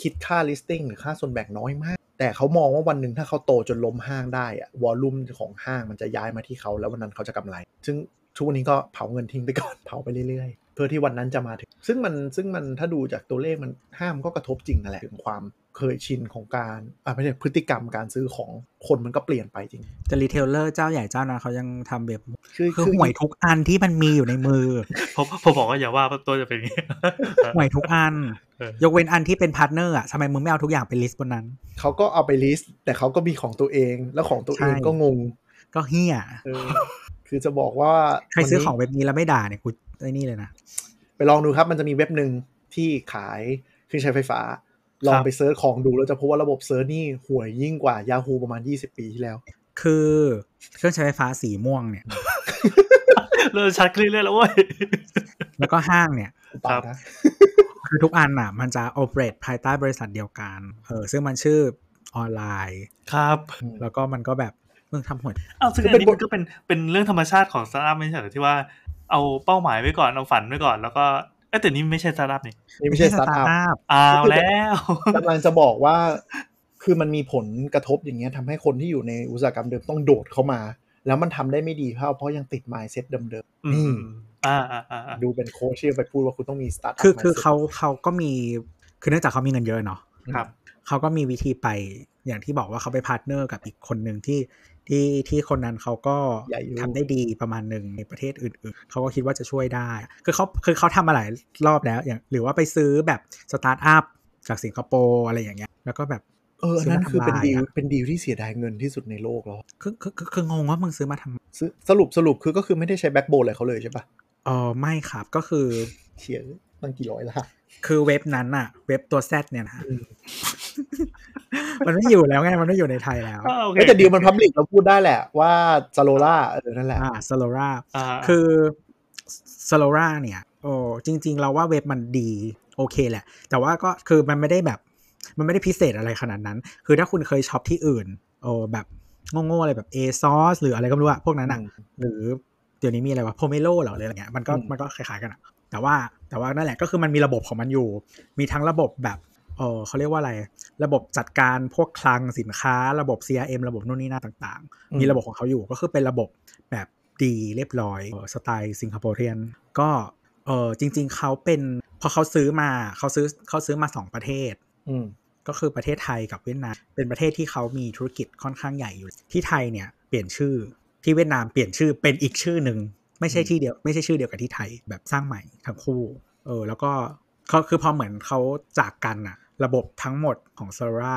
คิดค่า listing หรือค่าส่วนแบ่งน้อยมาก แต่เขามองว่าวันหนึ่งถ้าเขาโตจนล้มห้างได้อะ volume ของห้างมันจะย้ายมาที่เขาแล้ววันนั้นเขาจะกำไร ซึ่งทุกวันนี้ก็เผาเงินทิ้งไปก่อนเผาไปเรื่อยๆ เพื่อที่วันนั้นจะมาถึง ซึ่งมันซึ่งมันถ้าดูจากตัวเลขมันห้างก็กระทบจริงนั่นแหละถึงความเคยชินของการอ่าไม่ใช่พฤติกรรมการซื้อของคนมันก็เปลี่ยนไปจริงแต่ retailer เจ้าใหญ่เจ้านั้นเขายังทำแบบคือคือห่วยทุกอันที่มันมีอยู่ในมือผมผมบอกว่าอย่าว่าตัวจะเป็นอย่างนี้ห่วยทุกอันเออ ยกเว้นอันที่เป็น partner อะทำไมมึงไม่เอาทุกอย่างไป list บนนั้น เขาก็เอาไป list แต่เขาก็มีของตัวเอง แล้วของตัวเองใช่ก็งง ก็เฮียเออคือจะบอกว่า ใครซื้อวันนี้ของเว็บนี้แล้วไม่ด่าเนี่ยกูไอ้นี่เลยนะ ไปลองดูครับ มันจะมีเว็บหนึ่งที่ขายเครื่องใช้ไฟฟ้า ลองไป search ของดูแล้วจะพบว่าระบบ search นี่ห่วยยิ่งกว่า Yahoo ประมาณ 20 ปีที่แล้ว คือเครื่องใช้ไฟฟ้าสีม่วงเนี่ยเริ่มชัดขึ้นเรื่อยๆแล้วเว้ย แล้วก็ห้างเนี่ยปาครับนะ คือทุกอันอะ มันจะ operate ภายใต้บริษัทเดียวกัน เออ ซึ่งมันชื่อออนไลน์ ครับ แล้วก็มันก็แบบมึงทำห่วยอ้าวซึ่งอันนี้มันก็เป็นเป็นเรื่องธรรมชาติของสตาร์ทอัพไม่ใช่เหรอที่ว่าเอาเป้าหมายไว้ก่อนเอาฝันไว้ก่อนแล้วก็เอ้ยแต่นี่ไม่ใช่สตาร์ทอัพนี่นี่ไม่ใช่สตาร์ทอัพอ้าวแล้วกำลังจะบอกว่าคือมันมีผลกระทบอย่างเงี้ยทำให้คนที่อยู่ในอุตสาหกรรมเดิมต้องโดดเข้ามา แล้วมันทำได้ไม่ดีเพราะเพราะยังติด mindset เดิมอืนี่มอ่าอ่าอ่าอ่าๆดูเป็นโค้ชที่ไปพูดว่าคุณต้องมีสตาร์ทอัพคือคือเขาเขาก็มีคือเนื่องจากเขามีเงินเยอะเนาะครับเขาก็มีวิธีไปอย่างที่บอกว่าเขาไป partner กับอีกคนหนึ่งที่ที่ที่คนนั้นเขาก็ใหญ่อยู่ทำได้ดีประมาณหนึ่งในประเทศอื่นๆ เขาก็คิดว่าจะช่วยได้ คือเขาคือเขาทำมาหลายรอบแล้วอย่างหรือว่าไปซื้อแบบสตาร์ทอัพจากสิงคโปร์อะไรอย่างเงี้ย แล้วก็แบบ เอออันนั้นคือเป็นซื้อดีมาลทำลายอะเป็นดีลที่เสียดายเงินที่สุดในโลกแล้วคือคือคือคืองงว่ามึงซื้อมาทำซื้อสรุปสรุปคือก็คือไม่ได้ใช้ backbone อะไรเขาเลยใช่ปะอ๋อไม่ครับก็คือเชียร์ตั้งกี่ร้อยล้านคือเว็บนั้นอะเว็บตัว Z เนี่ยนะอืมมันไม่อยู่แล้วไง มันไม่อยู่ในไทยแล้วอ่าโอเคเฮ้ยแต่ดีลมัน public เราพูดได้แหละว่า Zalora เออนั่นแหละอ่า Zalora อ่าคือ Zalora เนี่ยโอ้จริง ๆ เราว่าเว็บมันดี โอเคแหละ แต่ว่าก็คือมันไม่ได้แบบ มันไม่ได้พิเศษอะไรขนาดนั้น คือถ้าคุณเคยช็อปที่อื่นโอ้แบบโง่ๆอะไรแบบ ASOS หรืออะไรก็ไม่รู้อะพวกนั้นอะอืมหรือเดี๋ยวนี้มีอะไรวะโพเมโลหรอหรืออะไรเงี้ยมันก็อืมมันก็คล้ายๆกันอะแต่ว่าแต่ว่านั่นแหละก็คือมันมีระบบของมันอยู่ มีทั้งระบบแบบเออเขาเรียกว่าอะไร ระบบจัดการพวกคลังสินค้า ระบบ CRM ระบบนู่นนี่นั่นต่างๆ มีระบบของเขาอยู่ก็คือเป็นระบบแบบดีเรียบร้อยเอ่อสไตล์สิงคโปร์เรียนก็เออจริง ๆเขาเป็นพอเขาซื้อมาเขาซื้อเขาซื้อมาสองประเทศ อืมก็คือประเทศไทยกับเวียดนามเป็นประเทศที่เขามีธุรกิจค่อนข้างใหญ่อยู่ ที่ไทยเนี่ยเปลี่ยนชื่อที่เวียดนามเปลี่ยนชื่อเป็นอีกชื่อหนึ่งไม่ใช่ที่เดียวไม่ใช่ชื่อเดียวกับที่ไทยแบบสร้างใหม่ทั้งคู่เออแล้วก็เขาคือพอเหมือนเขาจากกันอะระบบทั้งหมดของซาร่า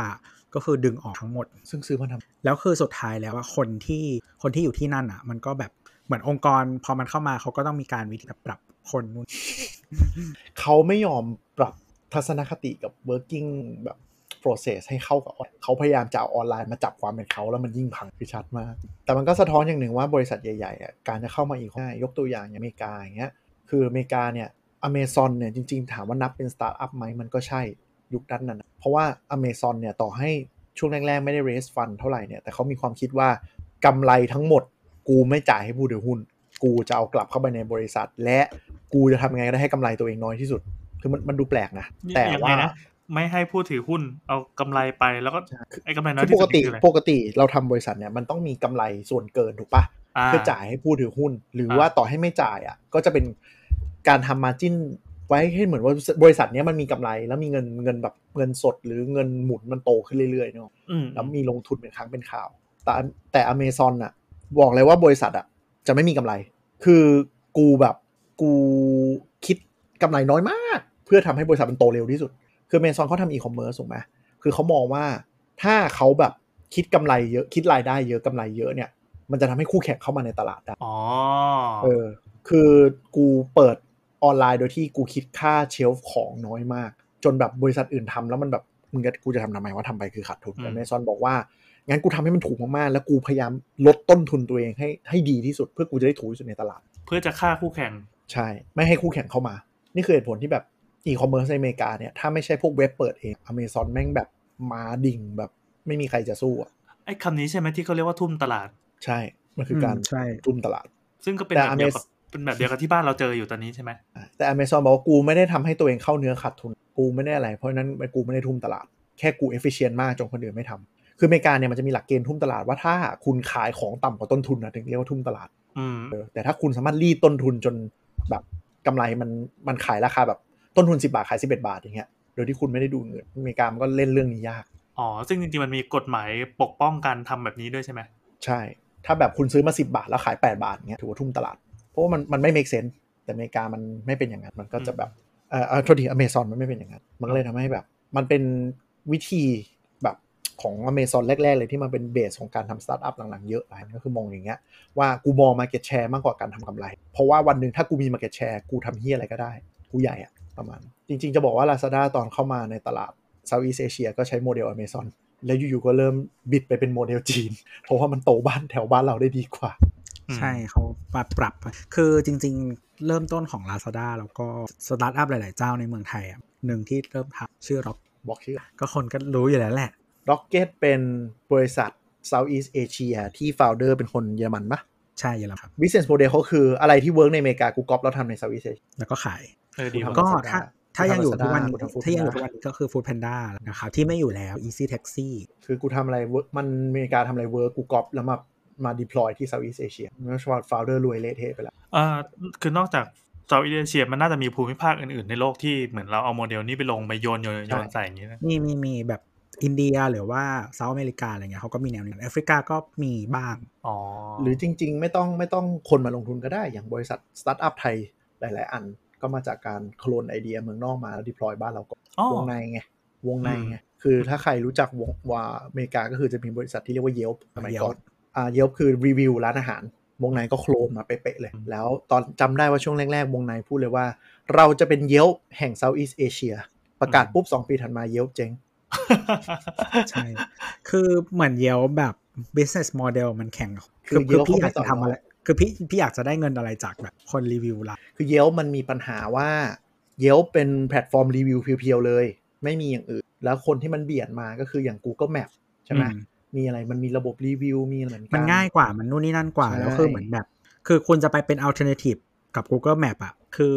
ก็คือดึงออกทั้งหมด ซึ่งซื้อมาทำแล้วคือสุดท้ายแล้วว่าคนที่คนที่อยู่ที่นั่นอะมันก็แบบเหมือนองค์กร พอมันเข้ามาเขาก็ต้องมีการวิธีปรับคนนู่นเขาไม่ยอมปรับ ทัศนคติกับ working แบบ process ให้เข้ากับเขาพยายามจะเอาออนไลน์มาจับความเป็นเขาแล้วมันยิ่งพังคือชัดมาก แต่มันก็สะท้อนอย่างหนึ่งว่าบริษัทใหญ่ๆอะการจะเข้ามาอีกง่ายยกตัวอย่างอย่างอเมริกาอย่างเงี้ยคืออเมริกาเนี่ยอเมซอนเนี่ยจริงๆ ถามว่านับเป็นสตาร์ทอัพไหมมันก็ใช่ยุคนั้นน่ะเพราะว่าอเมซอนเนี่ยต่อให้ช่วงแรกๆ ไม่ได้ raise fund เท่าไหร่เนี่ยแต่เขามีความคิดว่ากำไรทั้งหมด กูไม่จ่ายให้ผู้ถือหุ้น กูจะเอากลับเข้าไปในบริษัท และกูจะทำยังไงก็ได้ให้กำไรตัวเองน้อยที่สุด คือมันมันดูแปลกนะแต่ยังไงว่านะไม่ให้ผู้ถือหุ้นเอากำไรไปแล้วก็ใช่ไอ้กำไรน้อยคือที่ปสุกดตินี่คืออะไรปกติเราทำบริษัทเนี่ยมันต้องมีกำไรส่วนเกินถูกปะอ่าเพื่อจ่ายให้ผู้ถือหุ้น หรือว่าต่อให้ไม่จ่ายอะ ก็จะเป็นการทำมาจิ้นไว้ให้เหมือนว่าบริษัทเนี้ยมันมีกำไร แล้วมีเงินเงินแบบเงินสด หรือเงินหมุนมันโตขึ้นเรื่อยๆเนาะอืมแล้วมีลงทุนเป็นครั้งเป็นข่าว แต่แต่อเมซอนอะ บอกเลยว่าบริษัทอะ จะไม่มีกำไร คือกูแบบกูคิดกำไรน้อยมากเพื่อทำให้บริษัทมันโตเร็วที่สุด คืออเมซอนเขาทำอีคอมเมิร์ซถูกไหมคือเขามองว่าถ้าเขาแบบคิดกำไรเยอะคิดรายได้เยอะกำไรเยอะเนี่ย มันจะทำให้คู่แข่งเข้ามาในตลาดได้อ๋อเออคือกูเปิดออนไลน์โดยที่กูคิดค่า shelf ของน้อยมาก จนแบบบริษัทอื่นทำแล้วมันแบบมึงจะกูจะทำทำไมว่าทำไปคือขาดทุนอืมแต่อเมซอนบอกว่างั้นกูทำให้มันถูกมากๆ แล้วกูพยายามลดต้นทุนตัวเองให้ให้ดีที่สุด เพื่อกูจะได้ถูกที่สุดในตลาด เพื่อจะฆ่าคู่แข่ง ใช่ ไม่ให้คู่แข่งเข้ามา นี่คือเหตุผลที่แบบ อีคอมเมิร์ซในอเมริกาเนี่ย ถ้าไม่ใช่พวกเว็บเปิดเองอเมซอนแม่งแบบมาดิ่งแบบ ไม่มีใครจะสู้อะไอ้คำนี้ใช่ไหมที่เขาเรียกว่าทุ่มตลาด ใช่ มันคือการอืมใช่ทุ่มตลาด ซึ่งก็เป็นแต่แบบเดียว Amaz กับเป็นแบบเดียวกับที่บ้านเราเจออยู่ตอนนี้ใช่ไหมอะแต่ Amazon บอกว่ากูไม่ได้ทำให้ตัวเองเข้าเนื้อขาดทุน กูไม่ได้อะไร เพราะฉะนั้นกูไม่ได้ทุ่มตลาด แค่กู efficient มากจนคนอื่นไม่ทำคืออเมริกาเนี่ยมันจะมีหลักเกณฑ์ทุ่มตลาดว่าถ้าคุณขายของต่ำกว่าต้นทุนนะถึงเรียกว่าทุ่มตลาดอืมเออแต่ถ้าคุณสามารถรีดต้นทุนจนแบบกำไรมันมันขายราคาแบบ ต้นทุน 10 บาทขาย 11 บาทอย่างเงี้ยโดยที่คุณไม่ได้ดูเงินอเมริกามันก็เล่นเรื่องนี้ยากอ๋อซึ่งจริงๆมันมีกฎหมายปกป้องการทำแบบนี้ด้วยใช่ไหมใช่ ถ้าแบบคุณซื้อมา 10 บาทแล้วขาย 8 บาทเงี้ยถือว่าทุ่มตลาด เพราะว่ามันมันไม่ make sense แต่อเมริกามันไม่เป็นอย่างนั้นมันก็จะแบบเออเออโทษทีอเมซอนมันไม่เป็นอย่างนั้นมันก็เลยทำให้แบบ มันเป็นวิธีแบบของอเมซอนแรก ๆ เลยที่มันเป็น base ของการทำสตาร์ทอัพหลังๆเยอะหลายก็คือมองอย่างเงี้ยว่ากูมอง market share มากกว่าการทำกำไร เพราะว่าวันหนึ่งถ้ากูมี market share กูทำเหี้ยอะไรก็ได้ กูใหญ่อะ ประมาณ จริง ๆ จะบอกว่า Lazada ตอนเข้ามาในตลาด Southeast Asia ก็ใช้โมเดล Amazon แล้วอยู่ๆก็เริ่มบิดไปเป็นโมเดลจีน เพราะว่ามันโตบ้านแถวบ้านเราได้ดีกว่าอืมใช่เขามาปรับ คือจริง ๆ เริ่มต้นของ Lazada แล้วก็สตาร์ทอัพหลาย ๆ เจ้าในเมืองไทยอะหนึ่งที่เริ่มทำชื่อ Rock บอกชื่อ ก็คนก็รู้อยู่แล้วแหละ Rocket เป็นบริษัท Southeast Asia ที่ founder เป็นคนเยอรมันปะใช่เยอรมันครับ business model เขาคืออะไรที่ work ในอเมริกากูก๊อปแล้วทำใน Southeast Asia แล้วก็ขายเออดีทำว่ะ ก็ Lazada ถ้าถ้ายังอยู่ทุกวันนี้กูทำ Food ถ้ายังอยู่ Panda ทุกวันนี้ก็คือ Food Panda นะครับที่ไม่อยู่แล้ว Easy Taxi คือกูทำอะไร work มันอเมริกาทำอะไร work กูก๊อปแล้วมามา deploy ที่ Southeast Asia แล้วชว founder รวยเละเทะไปแล้วอ่าคือนอกจาก Southeast Asia มันน่าจะมีภูมิภาคอื่นๆ ในโลกที่เหมือนเราเอาโมเดลนี้ไปลงไปโยนโยนโยนใส่อย่างนี้นะมีมีมีแบบอินเดียหรือว่าเซ South America อะไรเงี้ยเขาก็มีแนวนี้แอฟริกาก็มีบ้างอ๋อหรือจริง ๆ ไม่ต้องไม่ต้องคนมาลงทุนก็ได้อย่างบริษัทสตาร์ทอัพไทยหลาย ๆ อัน ก็มาจากการโคลนไอเดียเมืองนอกมาแล้ว deploy บ้านเราก็อ๋อวงในไงวงในไงคือถ้าใครรู้จักวงว่าอเมริกาก็คือจะมีบริษัทที่เรียกว่า Yelp สมัยก่อนอ่า Yelp คือรีวิวร้านอาหาร วงในก็โคลนมาเป๊ะๆเลย แล้วตอนจำได้ว่าช่วงแรกๆ วงในพูดเลยว่า เราจะเป็น Yelp แห่ง Southeast Asia ประกาศปุ๊บ2ปีถัดมา Yelp เจ๊งใช่ คือเหมือนเยลแบบ business model มันแข่งคืคืออคือ Yelp พี่อเขาไม่ยากจะทำอะไร คือพี่พี่อยากจะได้เงินอะไรจากแบบคนรีวิวละคือ Yelp มันมีปัญหาว่า Yelp เป็นแพลตฟอร์มรีวิว pure ๆเลย ไม่มีอย่างอื่น แล้วคนที่มันเบียดมาก็คืออย่าง Google Map ใช่ไหมอืมมีอะไรมันมีระบบรีวิวมีอะไรเหมือนกัมันง่ายกว่ามันนู่นนี่นั่นกว่าใช่แล้วคือเหมือนแบบ คือคุณจะไปเป็น alternative กับ Google Map อะคือ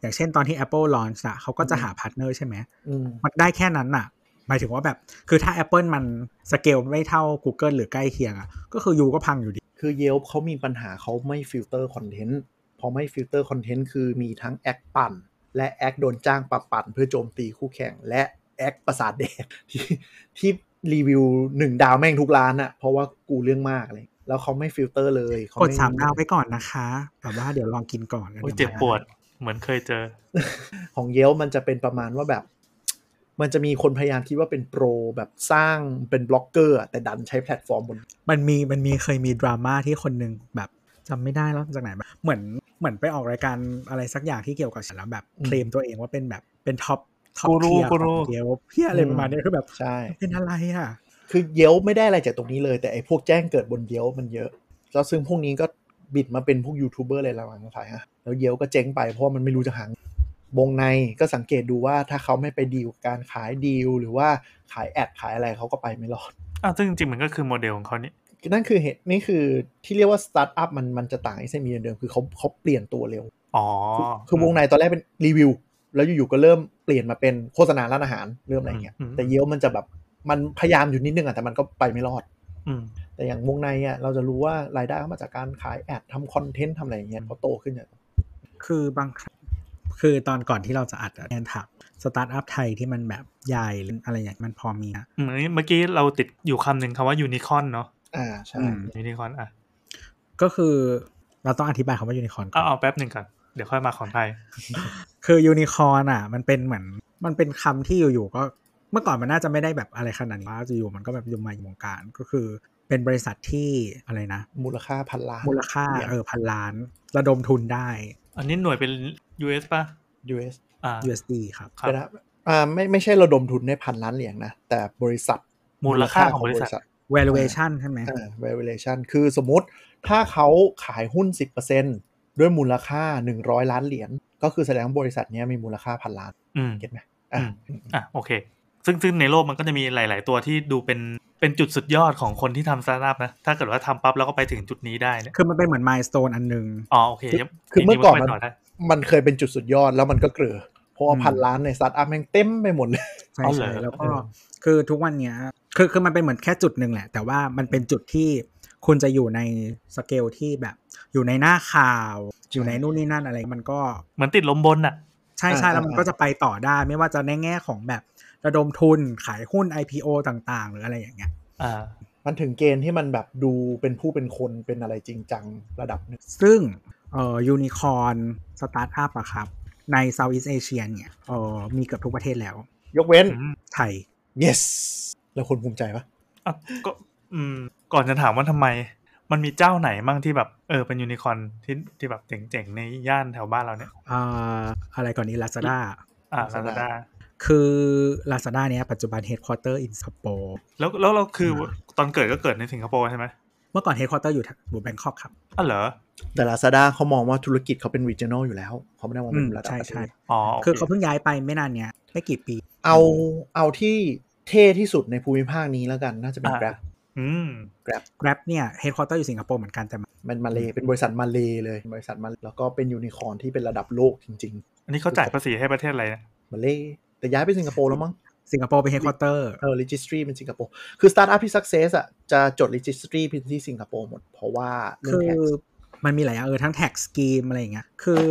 อย่างเช่นตอนที่ Apple launch อะเขาก็จะหาพาร์ทเนอร์ใช่ไหมอืมมันได้แค่นั้นน่ะหมายถึงว่าแบบ คือถ้า Apple มันสเกลไม่เท่า Google หรือใกล้เคียงอะก็คือยูก็พังอยู่ดี คือ Yelp เขามีปัญหาเขาไม่ฟิลเตอร์คอนเทนต์พอไม่ฟิลเตอร์คอนเทนต์คือมีทั้งแอคปั่น และแอคโดนจ้างปะปั่น เพื่อโจมตีคู่แข่ง และแอคประสาทแดกที่ที่รีวิวหนึ่งดาวแม่งทุกร้านอะเพราะว่ากูเรื่องมากเลยแล้วเขาไม่ฟิลเตอร์เลยเขกดไสามดาวไปก่อนนะคะแบบว่าเดี๋ยวลองกินก่อนแล้วโอ้ยดี๋เจ็ยบมาปวดเหมือนเคยเจอ ของเยลมันจะเป็นประมาณว่าแบบ มันจะมีคนพยายามคิดว่าเป็นโปรแบบสร้างเป็นบล็อกเกอร์อะแต่ดันใช้แพลตฟอร์มบน มันมีมันมีเคยมีดราม่าที่คนหนึ่งแบบจำไม่ได้แล้วจากไหนแบบเหมือนเหมือนไปออกรายการอะไรสักอย่างที่เกี่ยวกับฉันแล้วแบบอืมเคลมตัวเองว่าเป็นแบบเป็นท็อปท็อปกูรู้เทียร์กูขรู้องเยลเพี้ยอะไรประมาณเนี้ยคือแบบใช่เป็นอะไรอะคือเยลไม่ได้อะไรจากตรงนี้เลย แต่ไอ้พวกแจ้งเกิดบนเยลมันเยอะแล้วซึ่งพวกนี้ก็บิดมาเป็นพวกยูทูบเบอร์อะไรหลังๆขายฮะแล้วเยลก็เจ๊งไปเพราะว่ามันไม่รู้จะหาง วงในก็สังเกตดูว่าถ้าเขาไม่ไปดีลการขายดีลหรือว่าขาย ad ขายอะไรเขาก็ไปไม่รอดอะซึ่งจริงๆมันก็คือโมเดลของเขานี่นั่นคือเหตุนี่คือที่เรียกว่าสตาร์ทอัพมันมันจะต่างไอ้เซมีเดิมคือเขาเขาเปลี่ยนตัวเร็วอ๋อคือคือวงในตอนแรกเป็นรีวิว แล้วอยู่ๆก็เริ่มเปลี่ยนมาเป็นโฆษณาร้านอาหารเริ่มอะไรเงี้ยอืมแต่ Yelp มันจะแบบมันพยายามอยู่นิดนึงอะแต่มันก็ไปไม่รอดอืมแต่อย่างวงในอะเราจะรู้ว่ารายได้เขามาจากการขาย ad ทำคอนเทนต์ทำอะไรอย่างเงี้ยเขาโตขึ้นเนี่ยคือบางครั้ง คือตอนก่อนที่เราจะอัดอะแอนถามสตาร์ทอัพไทยที่มันแบบใหญ่หรืออะไรอย่างมันพอมีนะอืมเมื่อกี้เราติดอยู่คำหนึ่งคำว่ายูนิคอร์นเนาะอ่าใช่อืมยูนิคอร์นอะก็คือเราต้องอธิบายคำว่ายูนิคอร์นเอาเอาแป๊บหนึ่งก่อนเดี๋ยวค่อยมาของไทย คือยูนิคอร์นอะ มันเป็นเหมือนมันเป็นคำที่อยู่ๆก็เมื่อก่อนมันน่าจะไม่ได้แบบอะไรขนาดนี้ว่าอยู่ๆมันก็แบบอยู่มาอยู่วงการก็คือเป็นบริษัทที่อะไรนะ มูลค่าพันล้าน มูลค่าเหรียญเออพันล้าน ระดมทุนได้ อันนี้หน่วยเป็น US ป่ะ US อ่า USD ครับครับนะอ่าไม่ไม่ใช่ระดมทุนได้พันล้านเหรียญนะ แต่บริษัทมูลค่าของบริษัท valuation ใช่ไหมอ่า valuation คือสมมติถ้าเขาขายหุ้น 10%ด้วยมูลค่า 100 ล้านเหรียญก็คือแสดงว่าบริษัทเนี้ยมีมูลค่าพันล้านอืม get ไหมอ่าอะโอเค ซึ่งซึ่งในโลกมันก็จะมีหลาย ๆ ตัวที่ดูเป็นเป็นจุดสุดยอดของคนที่ทำสตาร์ทอัพนะ ถ้าเกิดว่าทำปั๊บแล้วก็ไปถึงจุดนี้ได้เนี่ยคือมันเป็นเหมือน milestone อันหนึ่งอ๋อโอเคคือคือเมื่อก่อนจริงๆมันไปต่อได้มันเคยเป็นจุดสุดยอดแล้วมันก็เกลือเพราะว่าอืมพันล้านในสตาร์ทอัพแม่งเต็มไปหมดเลยใช่อ๋อเหรอใช่แล้วก็เออคือทุกวันเนี้ยคือคือมันเป็นเหมือนแค่จุดหนึ่งแหละ แต่ว่ามันเป็นจุดที่คุณจะอยู่ในสเกลที่แบบ อยู่ในหน้าข่าว อยู่ในนู่นนี่นั่นอะไรมันก็เหมือนติดลมบนอะ ใช่ใช่อ่าแล้วมันอ่าก็จะไปต่อได้ ไม่ว่าจะในแง่ของแบบ ระดมทุนขายหุ้น IPO ต่างๆ หรืออะไรอย่างเงี้ยอ่ามันถึงเกณฑ์ที่มันแบบดูเป็นผู้เป็นคนเป็นอะไรจริงจังระดับหนึ่งซึ่งเอ่อยูนิคอนสตาร์ทอัพอะครับ ใน Southeast Asia เนี่ยเอ่อมีเกือบทุกประเทศแล้ว ยกเว้นอืมไทย yes แล้วคนภูมิใจปะอะก็อืมก่อนจะถามว่าทำไม มันมีเจ้าไหนมั่งที่แบบเออเป็นยูนิคอร์นที่ที่แบบเจ๋งๆ ในย่านแถวบ้านเราเนี่ยอ่าอะไรก่อนนี้ Lazada อ่าลาซาด้า คือ Lazada เนี่ยปัจจุบัน Headquarter in Singapore แล้วแล้วเราคืออ่าตอนเกิดก็เกิดในสิงคโปร์ใช่ไหมเมื่อก่อน Headquarter อยู่อยู่แบงคอกครับอ๋อเหรอ แต่ Lazada เขามองว่าธุรกิจเขาเป็น regional อยู่แล้ว เขาไม่ได้มองเป็นระดับใช่ประเทใช่ศอ๋อโอคือเคเขาเพิ่งย้ายไปไม่นานเนี้ยไม่กี่ปี เอาเอาที่เท่ที่สุดในภูมิภาคนี้แล้วกันน่าจะเป็น Grab อืม Grab Grab เนี่ย Headquarter อยู่สิงคโปร์เหมือนกันแต่มันมันมาเลเป็นบริษัทมาเลเลยบริษัทมาแล้วก็เป็นยูนิคอร์นที่เป็นระดับโลกจริงอันนี้เขาจ่ายภาษีให้ประเทศอะไรนะๆมาเล แต่ย้ายไปสิงคโปร์แล้วมั้งสิงคโปร์เป็น Headquarter เออ registry เป็นสิงคโปร์คือสตาร์ทอัพที่ success อะจะจด registry เป็นที่สิงคโปร์หมด เพราะว่าคือเรื่อง tax มันมีหลายอย่างเออทั้ง tax scheme อะไรอย่างเงี้ยคือ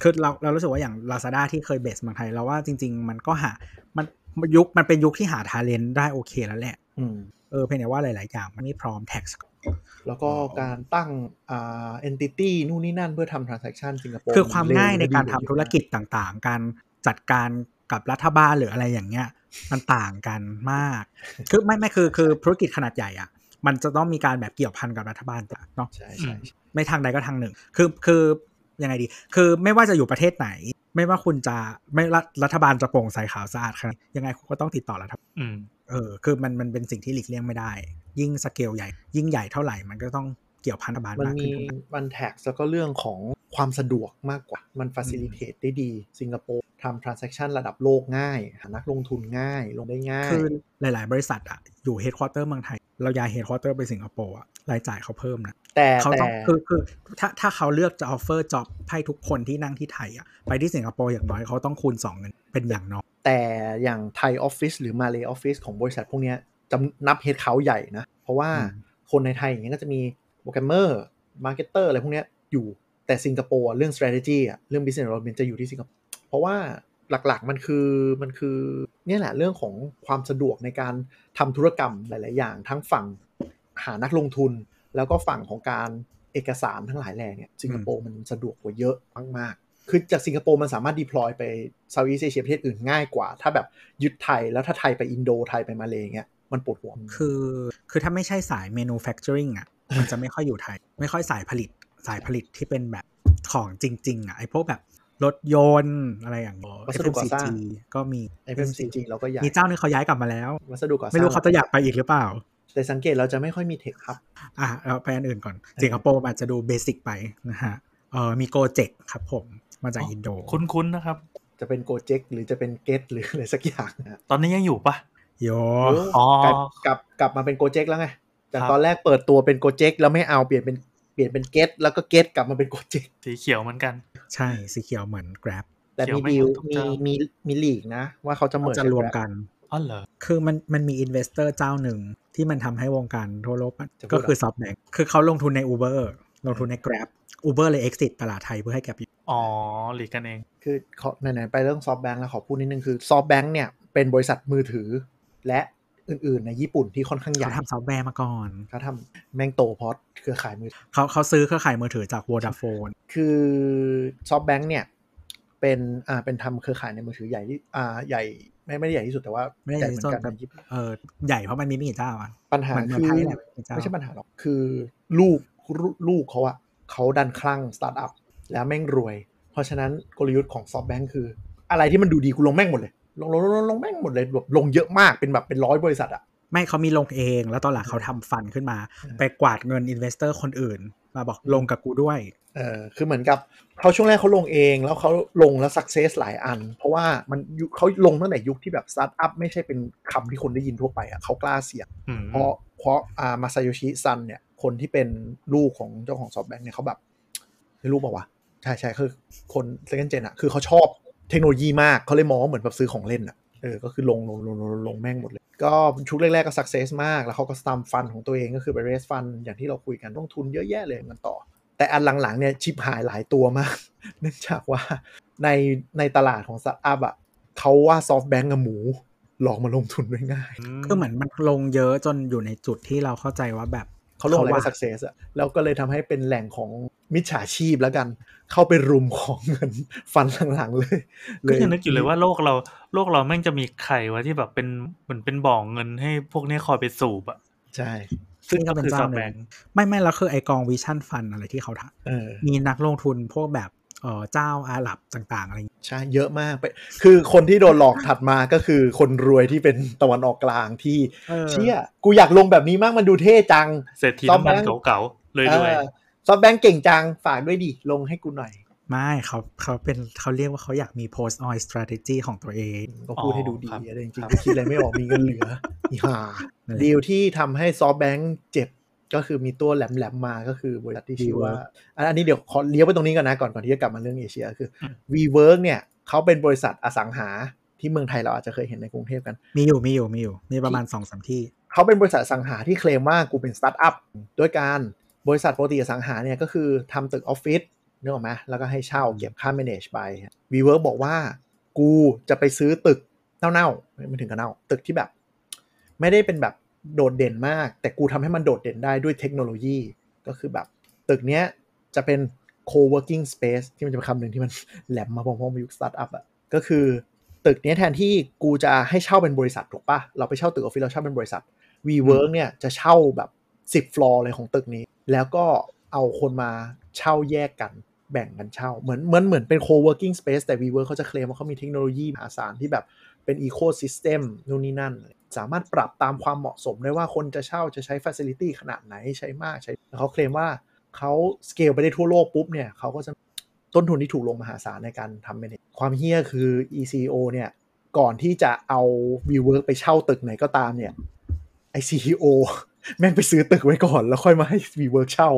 คือเราเรารู้สึกว่าอย่าง Lazada ที่เคย base เมืองไทยเราว่าจริง ๆ มันก็หามันยุคมันเป็นยุคที่หา talent ได้โอเคแล้วแหละอืมเออเพียงแต่ว่าหลาย ๆ อย่างมันไม่พร้อม tax แล้วก็การตั้งอ่า entity นู่นนี่นั่นเพื่อทำ transaction สิงคโปร์คือความง่ายในการเวทำธุรกิจต่าง ๆ การจัดการ กับรัฐบาลหรืออะไรอย่างเงี้ย มันต่างกันมาก คือไม่ไม่คือคือธุรกิจขนาดใหญ่อะ มันจะต้องมีการแบบเกี่ยวพันกับรัฐบาลเนาะใช่ใช่ใช่ไม่ทางใดก็ทางหนึ่ง คือคือยังไงดี คือไม่ว่าจะอยู่ประเทศไหน ไม่ว่าคุณจะไม่รัฐรัฐบาลจะโปร่งใสขาวสะอาดขนาดยังไงคุณก็ต้องติดต่อรัฐบาลอืมเออคือมันมันเป็นสิ่งที่หลีกเลี่ยงไม่ได้ ยิ่งสเกลใหญ่ ยิ่งใหญ่เท่าไหร่มันก็ต้องเกี่ยวพันรัฐบาลมันมากมีขึ้นทุกมัน tax แล้วก็เรื่องของ ความสะดวกมากกว่า มัน facilitate ได้ดี สิงคโปร์ทำ transaction ระดับโลกง่าย หานักลงทุนง่าย ลงได้ง่าย คือหลาย ๆ บริษัทอะอยู่เฮดค q u เตอร์เมืองไทย เราย้ายเฮดค q u เตอร์ไปสิงคโปร์อะรายจ่ายเขาเพิ่มนะ แต่เขาแต่ต้องคือคือถ้าถ้าเขาเลือกจะ offer job ให้ทุกคนที่นั่งที่ไทยอะไปที่สิงคโปร์อย่างน้อยเขาต้องคูณ2เงินเป็นอย่างน้อย แต่อย่างไทยออฟฟิศหรือมาเลออฟฟิศของบริษัทพวกเนี้ยจำนวน head เขาใหญ่นะ เพราะว่าอืมคนในไทยอย่างเงี้ยก็จะมีโปรแกรมเมอร์ marketer อะไรพวกเนี้ยอยู่ แต่สิงคโปร์เรื่อง strategy อะเรื่อง business development จะอยู่ที่สิงคโปร์เพราะว่าหลักๆมันคือมันคือเนี่ยแหละเรื่องของความสะดวกในการทำธุรกรรมหลาย ๆ อย่าง ทั้งฝั่งหานักลงทุน แล้วก็ฝั่งของการเอกสารทั้งหลายแหล่เนี่ยสิงคโปร์มันสะดวกกว่าเยอะมากๆคือจากสิงคโปร์มันสามารถ deploy ไป Southeast Asia ประเทศอื่นง่ายกว่า ถ้าแบบยึดไทยแล้วถ้าไทยไปอินโดไทยไปมาเลเงี้ยมันปวดหัวคือ คือถ้าไม่ใช่สาย manufacturing อะมันจะไม่ค่อยอยู่ไทย ไม่ค่อยสายผลิต สายผลิตที่เป็นแบบของจริง ๆ อะ ไอพวกแบบรถยนต์อะไรอย่างเงี้ยวัสดุก่อสร้างก็มี FMCG เราก็ใหญ่มีเจ้านึงเขาย้ายกลับมาแล้ว วัสดุก่อสร้าง ไม่รู้เขาจะอยากไปอีกหรือเปล่า แต่สังเกตเราจะไม่ค่อยมีเทคครับ อะเราไปอันอื่นก่อน สิงคโปร์อาจจะดูเบสิกไปนะฮะ เออมีโกเจกครับผม มาจากอินโด คุ้นๆนะครับ จะเป็นโกเจ็กหรือจะเป็นเกตหรืออะไรสักอย่างนะตอนนี้ยังอยู่ปะโยอ๋อกลับกลับกลับมาเป็นโกเจ็กแล้วไงจากครับตอนแรกเปิดตัวเป็นโกเจ็กแล้วไม่เอาเปลี่ยนเป็นเป ลี่ยนเป็นเกตแล้วก็เกตกลับมาเป็นโกเจ็กสีเขียวเหมือนกัน ใช่สีเขียวเหมือน Grab แต่เขียวมีไม่ดีลทุกมีเจ้ามีมีลีกนะ ว่าเขาจะเหมืเขาอนจะรวมกันอ๋อเหรอคือมันมันมี investor เจ้าหนึ่งที่มันทำให้วงการทั่วโลกมันจะพูดก็คือ SoftBank คือเขาลงทุนใน Uber ลงทุนใน Grab Uber เลย exit ตลาดไทยเพื่อให้ Grab อยู่อ๋อหลีกกันเอง คือขอไหนๆไปเรื่อง SoftBank แล้วขอพูดนิดนึงคือ SoftBank เนี่ยเป็นบริษัทมือถือ และ อื่นๆ ในญี่ปุ่นที่ค่อนข้างใหญ่เขาทำซอฟต์แวร์มาก่อนเขาทำแม่งโตเพราะเครือข่ายมือถือเขาเขาซื้อเครือข่ายมือถือจาก Vodafone คือ SoftBank เนี่ย เป็นอ่าเป็นทำเครือข่ายในมือถือใหญ่ที่อ่าใหญ่ไม่ไม่ได้ใหญ่ที่สุดแต่ว่าไม่ได้ใหญ่ที่สุดเหมือนแต่กันในญี่ปุ่นเออใหญ่เพราะมันมีไม่กี่เจ้าอะปัญหาเหมือนเหมือนคือไทยแหละไม่กี่เจ้าไม่ใช่ปัญหาหรอกคือลูกลูกลูกเขาอะเขาดันคลั่งสตาร์ทอัพแล้วแม่งรวย เพราะฉะนั้นกลยุทธ์ของ SoftBank คือ อะไรที่มันดูดีกูลงแม่งหมดเลย ลงลงลงลงลงแม่งหมดเลยแบบลงเยอะมากเป็นแบบเป็นร้อยบริษัทอะไม่เขามีลงเอง แล้วตอนหลังเขาทำ fund ขึ้นมา ไปกวาดเงิน investor คนอื่น มาบอกลงกับกูด้วยเออคือเหมือนกับเขาช่วงแรกเขาลงเองแล้วเขาลงแล้ว success หลายอัน เพราะว่ามันเขาลงตั้งแต่ยุคที่แบบสตาร์ทอัพไม่ใช่เป็นคำที่คนได้ยินทั่วไปอะเขากล้าเสี่ยงเพราะเพราะอามาซาโยชิซันเนี่ยคนที่เป็นลูกของเจ้าของ SoftBank เนี่ยเขาแบบไม่รู้เปล่าวะใช่ใช่คือคนเซ c นเจนอะคือเขาชอบ เทคโนโลยีมากเขาเลยมองว่าเหมือนแบบซื้อของเล่นอะเออ ก็คือลงลงลงลงลงแม่งหมดเลย ก็ชุดแรก ๆ ก็ success มาก แล้วเขาก็ start fund ของตัวเองก็คือไป raise fund อย่างที่เราคุยกันต้องทุนเยอะแยะเลยมันต่อ แต่อันหลัง ๆ เนี่ยชิบหายหลายตัวมาก เนื่องจากว่าในในตลาดของสตาร์ทอัพอะเขาว่า SoftBank กับหมูหลอกมาลงทุนได้ง่ายคือเหมือนมันลงเยอะจนอยู่ในจุดที่เราเข้าใจว่าแบบเขาลงอะไรว่าก็ success อะแล้วก็เลยทำให้เป็นแหล่งของ มิจฉาชีพแล้วกัน เข้าไปรุมของเงิน fund หลังๆเลยก็ยังนึกอยู่เลยว่าโลกเราโลกเราแม่งจะมีใครวะที่แบบเป็นเหมือนเป็นบ่อเงินให้พวกเนี้ยคอยไปสูบอะใช่ ซึ่งนี่ก็ก็เป็นคือเจ้าซอฟหแบนึ่งงไม่ไม่แล้วคือไอกองวิชั่นฟันอะไรที่เขาทเออำมีนักลงทุนพวกแบบเออเจ้าอาหรับต่าง ๆ อะไรอย่างเงี้ยใช่เยอะมากไป คือคนที่โดนหลอกถัดมาก็คือคนรวยที่เป็นตะวันออกกลางที่เออเชี่ยกูอยากลงแบบนี้มากมันดูเท่จังเศรษฐีซอฟน้ำมันแบงค์เก่าๆเลยด้วยซ อฟแบงก์เก่งจัง ฝากด้วยดิ ลงให้กูหน่อย ไม่เขาเขาเป็นเขาเรียกว่าเขาอยากมี post oil strategy ของตัวเองก็พูดให้ดูดีครับอะไรจริงๆกูคิดอะไรไม่ออกมีเงินเหลืออีห่านั่นแหละดีลที่ทำให้ SoftBank เจ็บก็คือมีตัวแหลมๆมาก็คือบริษัทที่ชื่อว่าอันอันนี้เดี๋ยวขอเลี้ยวไปตรงนี้ก่อนนะ ก่อนก่อนที่จะกลับมาเรื่องเอเชียคืออม WeWork เนี่ยเขาเป็นบริษัทอสังหาที่เมืองไทยเราอาจจะเคยเห็นในกรุงเทพกัน มีอยู่มีอยู่มีอยู่ มีประมาณสองสามที่ เขาเป็นบริษัทอสังหาที่เคลมว่ากูเป็นสตาร์ทอัพด้วยการ บริษัทปกติอสังหาเนี่ยก็คือทำตึกออฟฟิศนึกออกไหมแล้วก็ให้เช่าเก็บค่า manage ไป WeWork บอกว่า กูจะไปซื้อตึกเน่าๆไม่ถึงกับเน่าตึกที่แบบ ไม่ได้เป็นแบบโดดเด่นมาก แต่กูทำให้มันโดดเด่นได้ด้วยเทคโนโลยี ก็คือแบบตึกเนี้ยจะเป็น co-working space ที่มันจะเป็นคำหนึ่งที่มันแหลมมาพร้อมๆยุคสตาร์ทอัพอะก็คือตึกเนี้ยแทนที่กูจะให้เช่าเป็นบริษัทถูกปะเราไปเช่าตึกออฟฟิศเราเช่าเป็นบริษัท WeWork เนี่ยจะเช่าแบบ 10 ฟลอร์เลยของตึกนี้ แล้วก็เอาคนมาเช่าแยกกันแบ่งกันเช่า เหมือนเหมือนเหมือนเป็น co-working space แต่ WeWork เขาจะเคลมว่าเขามีเทคโนโลยีมหาศาลที่แบบเป็น ecosystem นู่นนี่นั่น สามารถปรับตามความเหมาะสมได้ว่าคนจะเช่าจะใช้ facility ขนาดไหนใช้มากใช้แล้วเขาเคลมว่าเขาสเกลไปได้ทั่วโลกปุ๊บเนี่ยเขาก็จะต้นทุนที่ถูกลงมหาศาลในการทำ manage ความเฮี้ยคือ ECO เนี่ย ก่อนที่จะเอา WeWork ไปเช่าตึกไหนก็ตามเนี่ยไอ CEO แม่งไปซื้อตึกไว้ก่อน แล้วค่อยมาให้ WeWork เช่า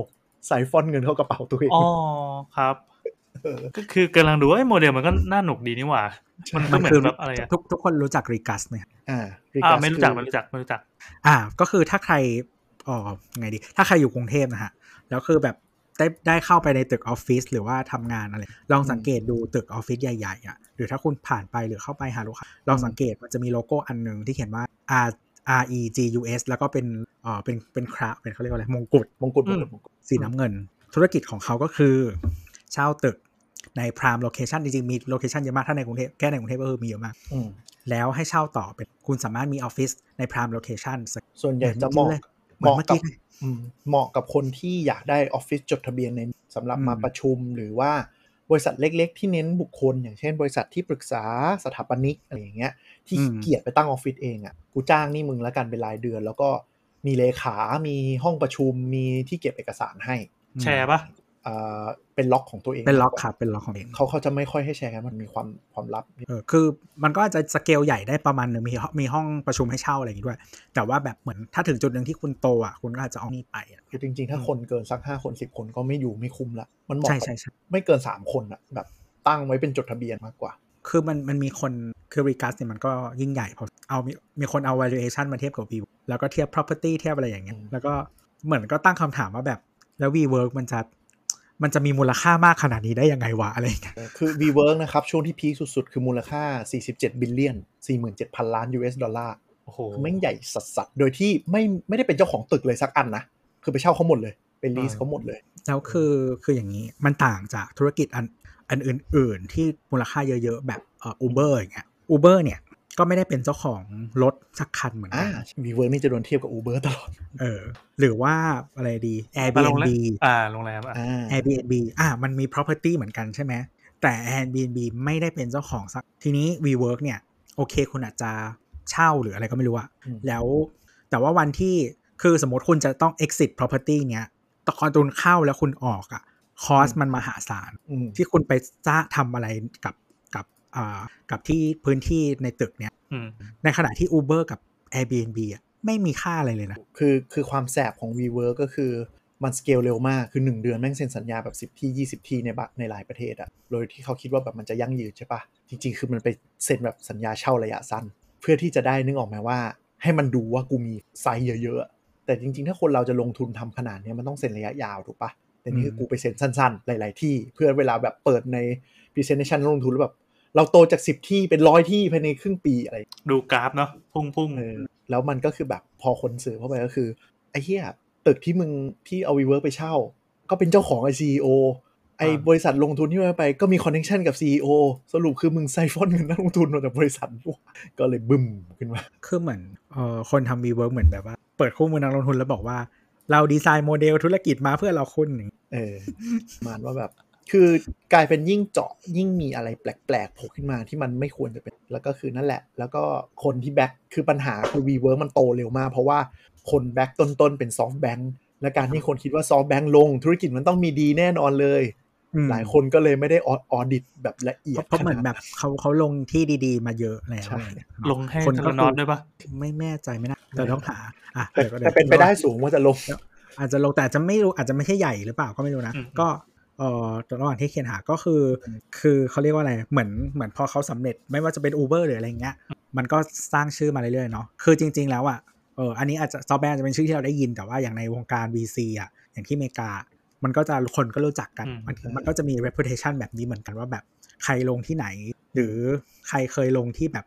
ใส่ฟอนต์เงินเข้ากระเป๋าตัวเองอ๋อครับเออก็คือกำลังดูว่าไอ้โมเดลมันก็น่าหนุกดีนี่หว่า มันก็เหมือนแบบอะไรอะทุกทุกคนรู้จัก Regus ไหมอ่าอ่า Regus ไม่รู้จักคือไม่รู้จักไม่รู้จัก อ่า ก็คือถ้าใครอ๋อไงดี ถ้าใครอยู่กรุงเทพนะฮะ แล้วคือแบบได้ได้เข้าไปในตึกออฟฟิศหรือว่าทำงานอะไร ลองสังเกตดูตึกออฟฟิศใหญ่ๆอะหรือถ้าคุณผ่านไปหรือเข้าไปหาลูกค้าลองสังเกตมันจะมีโลโก้อันหนึ่งที่เขียนว่า R R E G U S แล้วก็เป็นเอ่อเป็นเป็น crown เป็นเขาเรียกว่าอะไรมงกุฎมงกุฎอืมงมกุฎมงกุฎสีน้ำเงิน ธุรกิจของเขาก็คือ เช่าตึกใน prime location จริงๆ มี location เยอะมาก ถ้าในกรุงเทพแค่ในกรุงเทพก็คือมีเยอะมากอืมแล้วให้เช่าต่อเป็นคุณสามารถมีออฟฟิศใน prime location ส่วนใหญ่จะเหมาะเหมือนเมื่อกี้เหมาะกับเลยอืมเหมาะกับคนที่อยากได้ออฟฟิศจดทะเบียนในสำหรับอืมมาประชุมหรือว่า บริษัทเล็ก ๆ ที่เน้นบุคคล อย่างเช่น บริษัทที่ปรึกษาสถาปนิกอะไรอย่างเงี้ยที่ขี้เกียจไปตั้งออฟฟิศเองอะกูจ้างนี่มึงแล้วกันเป็นรายเดือน แล้วก็มีเลขา มีห้องประชุมมีที่เก็บเอกสารให้ แชร์ปะอ่า เป็นล็อกของตัวเอง เป็นล็อกครับเป็นล็อกของเองเขาเขาจะไม่ค่อยให้แชร์กันมันมีความความลับเออคือมันก็อาจจะสเกลใหญ่ได้ประมาณหนึ่งมีห้องมีห้องประชุมให้เช่าอะไรอย่างงี้ด้วย แต่ว่าแบบเหมือนถ้าถึงจุดหนึ่งที่คุณโตอะคุณก็อาจจะเอานี่ไปอะคือจริง ๆ ถ้าคนเกินสักห้าคนสิบคนก็ไม่อยู่ไม่คุ้มละมันเหมาะใช่กับใช่ใช่ไม่เกินสามคนอะแบบตั้งไว้เป็นจดทะเบียนมากกว่า คือมันมันมีคนคือ Regus เนี่ยมันก็ยิ่งใหญ่พอเอามีมีคนเอา valuation มาเทียบกับ v แล้วก็เทียบ property เทียบอะไรอย่างเงี้ยอืมแล้วก็เหมือนก็ตั้งคำถามว่าแบบแล้ว WeWork มันจะ มันจะมีมูลค่ามากขนาดนี้ได้ยังไงวะอะไรอย่างเงี้ยเออคือ WeWork นะครับ ช่วงที่ peak สุดๆ คือมูลค่า 47 billion 47,000 ล้าน US ดอลลาร์โอ้โหคือแม่งใหญ่สัสๆโดยที่ไม่ไม่ได้เป็นเจ้าของตึกเลยสักอันนะ คือไปเช่าเขาหมดเลย เป็น lease อ่าเขาหมดเลย แล้วคือคืออย่างนี้มันต่างจากธุรกิจอันอันอื่น ๆ ที่มูลค่าเยอะ ๆ แบบเอ่อ Uber อย่างเงี้ย Uber เนี่ย ก็ไม่ได้เป็นเจ้าของรถสักคันเหมือนอ่ากัน WeWork นี่จะโดนเทียบกับ Uber ตลอด เออ หรือว่าอะไรดีมาโรงแร Airbnb มอ่าโรงแรมอะอ่า Airbnb อะมันมี property เหมือนกันใช่ไหมแต่ Airbnb ไม่ได้เป็นเจ้าของสัก ทีนี้ WeWork เนี่ย โอเคคุณอาจจะเช่าหรืออะไรก็ไม่รู้อะอืมแล้วแต่ว่าวันที่คือสมมติคุณจะต้อง exit property เนี้ยตอนคุณเข้าแล้วคุณออกอะคอสมันมหาศาลอืมที่คุณไปจ้าทำอะไรกับ กับอ่ากับที่พื้นที่ในตึกเนี่ยอืมในขณะที่ Uber กับ Airbnb อะไม่มีค่าอะไรเลยนะ คือคือความแสบของ WeWork ก็คือมันสเกลเร็วมาก คือ 1 เดือนแม่งเซ็นสัญญาแบบ 10 ที่ 20 ที่ในบะในหลายประเทศอะโดยที่เขาคิดว่าแบบมันจะยั่งยืนใช่ปะจริง ๆ คือมันไปเซ็นแบบสัญญาเช่าระยะสั้น เพื่อที่จะได้นึกออกไหมว่า ให้มันดูว่ากูมีไซส์เยอะๆอะแต่จริง ๆ ถ้าคนเราจะลงทุนทำขนาดเนี้ยมันต้องเซ็นระยะยาวถูกปะแต่นี่คือกูไปเซ็นสั้น ๆ หลาย ๆ ที่ เพื่อเวลาแบบเปิดใน presentation ลงทุนแล้วแบบ เราโตจาก10ที่เป็นร้อยที่ภายในครึ่งปีอะไร ดูกราฟเนาะพุ่งพุ่งเออแล้วมันก็คือแบบพอคนสืบเข้าไปก็คือไอ้เหี้ยตึกที่มึงที่เอา WeWork ไปเช่า ก็เป็นเจ้าของไอ CEOไอบริษัทลงทุนที่มาไปก็มี connection กับ CEO สรุปคือมึงไซฟอนเงินนักลงทุนมาจากบริษัทพวกก็เลยบึ้มขึ้นมา คือเหมือนเอ่อคนทำ WeWork เหมือนแบบว่า เปิดคู่มือนักลงทุนแล้วบอกว่า เรา design model ธุรกิจมาเพื่อหลอกคุณอย่างงี้เออประมาณว่าแบบ คือกลายเป็นยิ่งเจาะยิ่งมีอะไรแปลกๆโผล่ขึ้นมาที่มันไม่ควรจะเป็น แล้วก็คือนั่นแหละ แล้วก็คนที่ back คือปัญหาคือ WeWork มันโตเร็วมาก เพราะว่าคน back ต้นๆเป็น SoftBankและการที่คนคิดว่าซอฟต์แบงค์ลง ธุรกิจมันต้องมีดีแน่นอนเลยอืมหลายคนก็เลยไม่ได้ออดิตแบบละเอียดเพราะเหมือนแบบเขาเขาลงที่ดีๆ มาเยอะแล้วใช่อะไรเงี้ยลงให้คนเทก็เลนอตด้วยปะไม่แน่ใจไม่น่าแต่ต้องหาอะแต่เดี๋ยวก็แต่เป็นไปได้สูงว่าจะลงอาจจะลงแต่อาจจะไม่รู้อาจจะไม่ใช่ใหญ่หรือเปล่าก็ไม่รู้นะอืมก็ เอ่อระหว่างที่เขียนหาก็คือ คือเขาเรียกว่าอะไรเหมือนเหมือนพอเขาสำเร็จไม่ว่าจะเป็น Uber หรืออะไรเงี้ย มันก็สร้างชื่อมาเรื่อยๆเนาะคือจริง ๆ แล้วอะเอออันนี้อาจจะ SoftBank จะเป็นชื่อที่เราได้ยินแต่ว่าอย่างในวงการ VC อะอย่างที่อเมริกา มันก็จะคนก็รู้จักกันอืมมันมันก็จะมี reputation แบบนี้เหมือนกันว่าแบบใครลงที่ไหน หรือใครเคยลงที่แบบ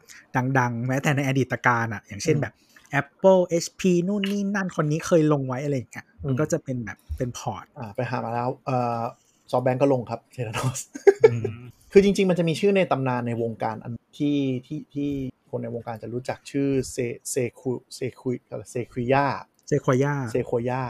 ดัง ๆ แม้แต่ในอดีตกาลอะ อย่างเช่นแบบ Apple HP นู่นนี่นั่นคนนี้เคยลงไว้อะไรอย่างเงี้ยมันก็จะเป็นแบบเป็นพอร์ตอ่าไปหามาแล้วเอ่อ SoftBank ก็ลงครับ Theranos อืมคือจริง ๆ มันจะมีชื่อในตำนานในวงการอันที่ที่ที่คนในวงการจะรู้จักชื่อเซเซคุเซคุเซคุย่าเซควายาเซโคยา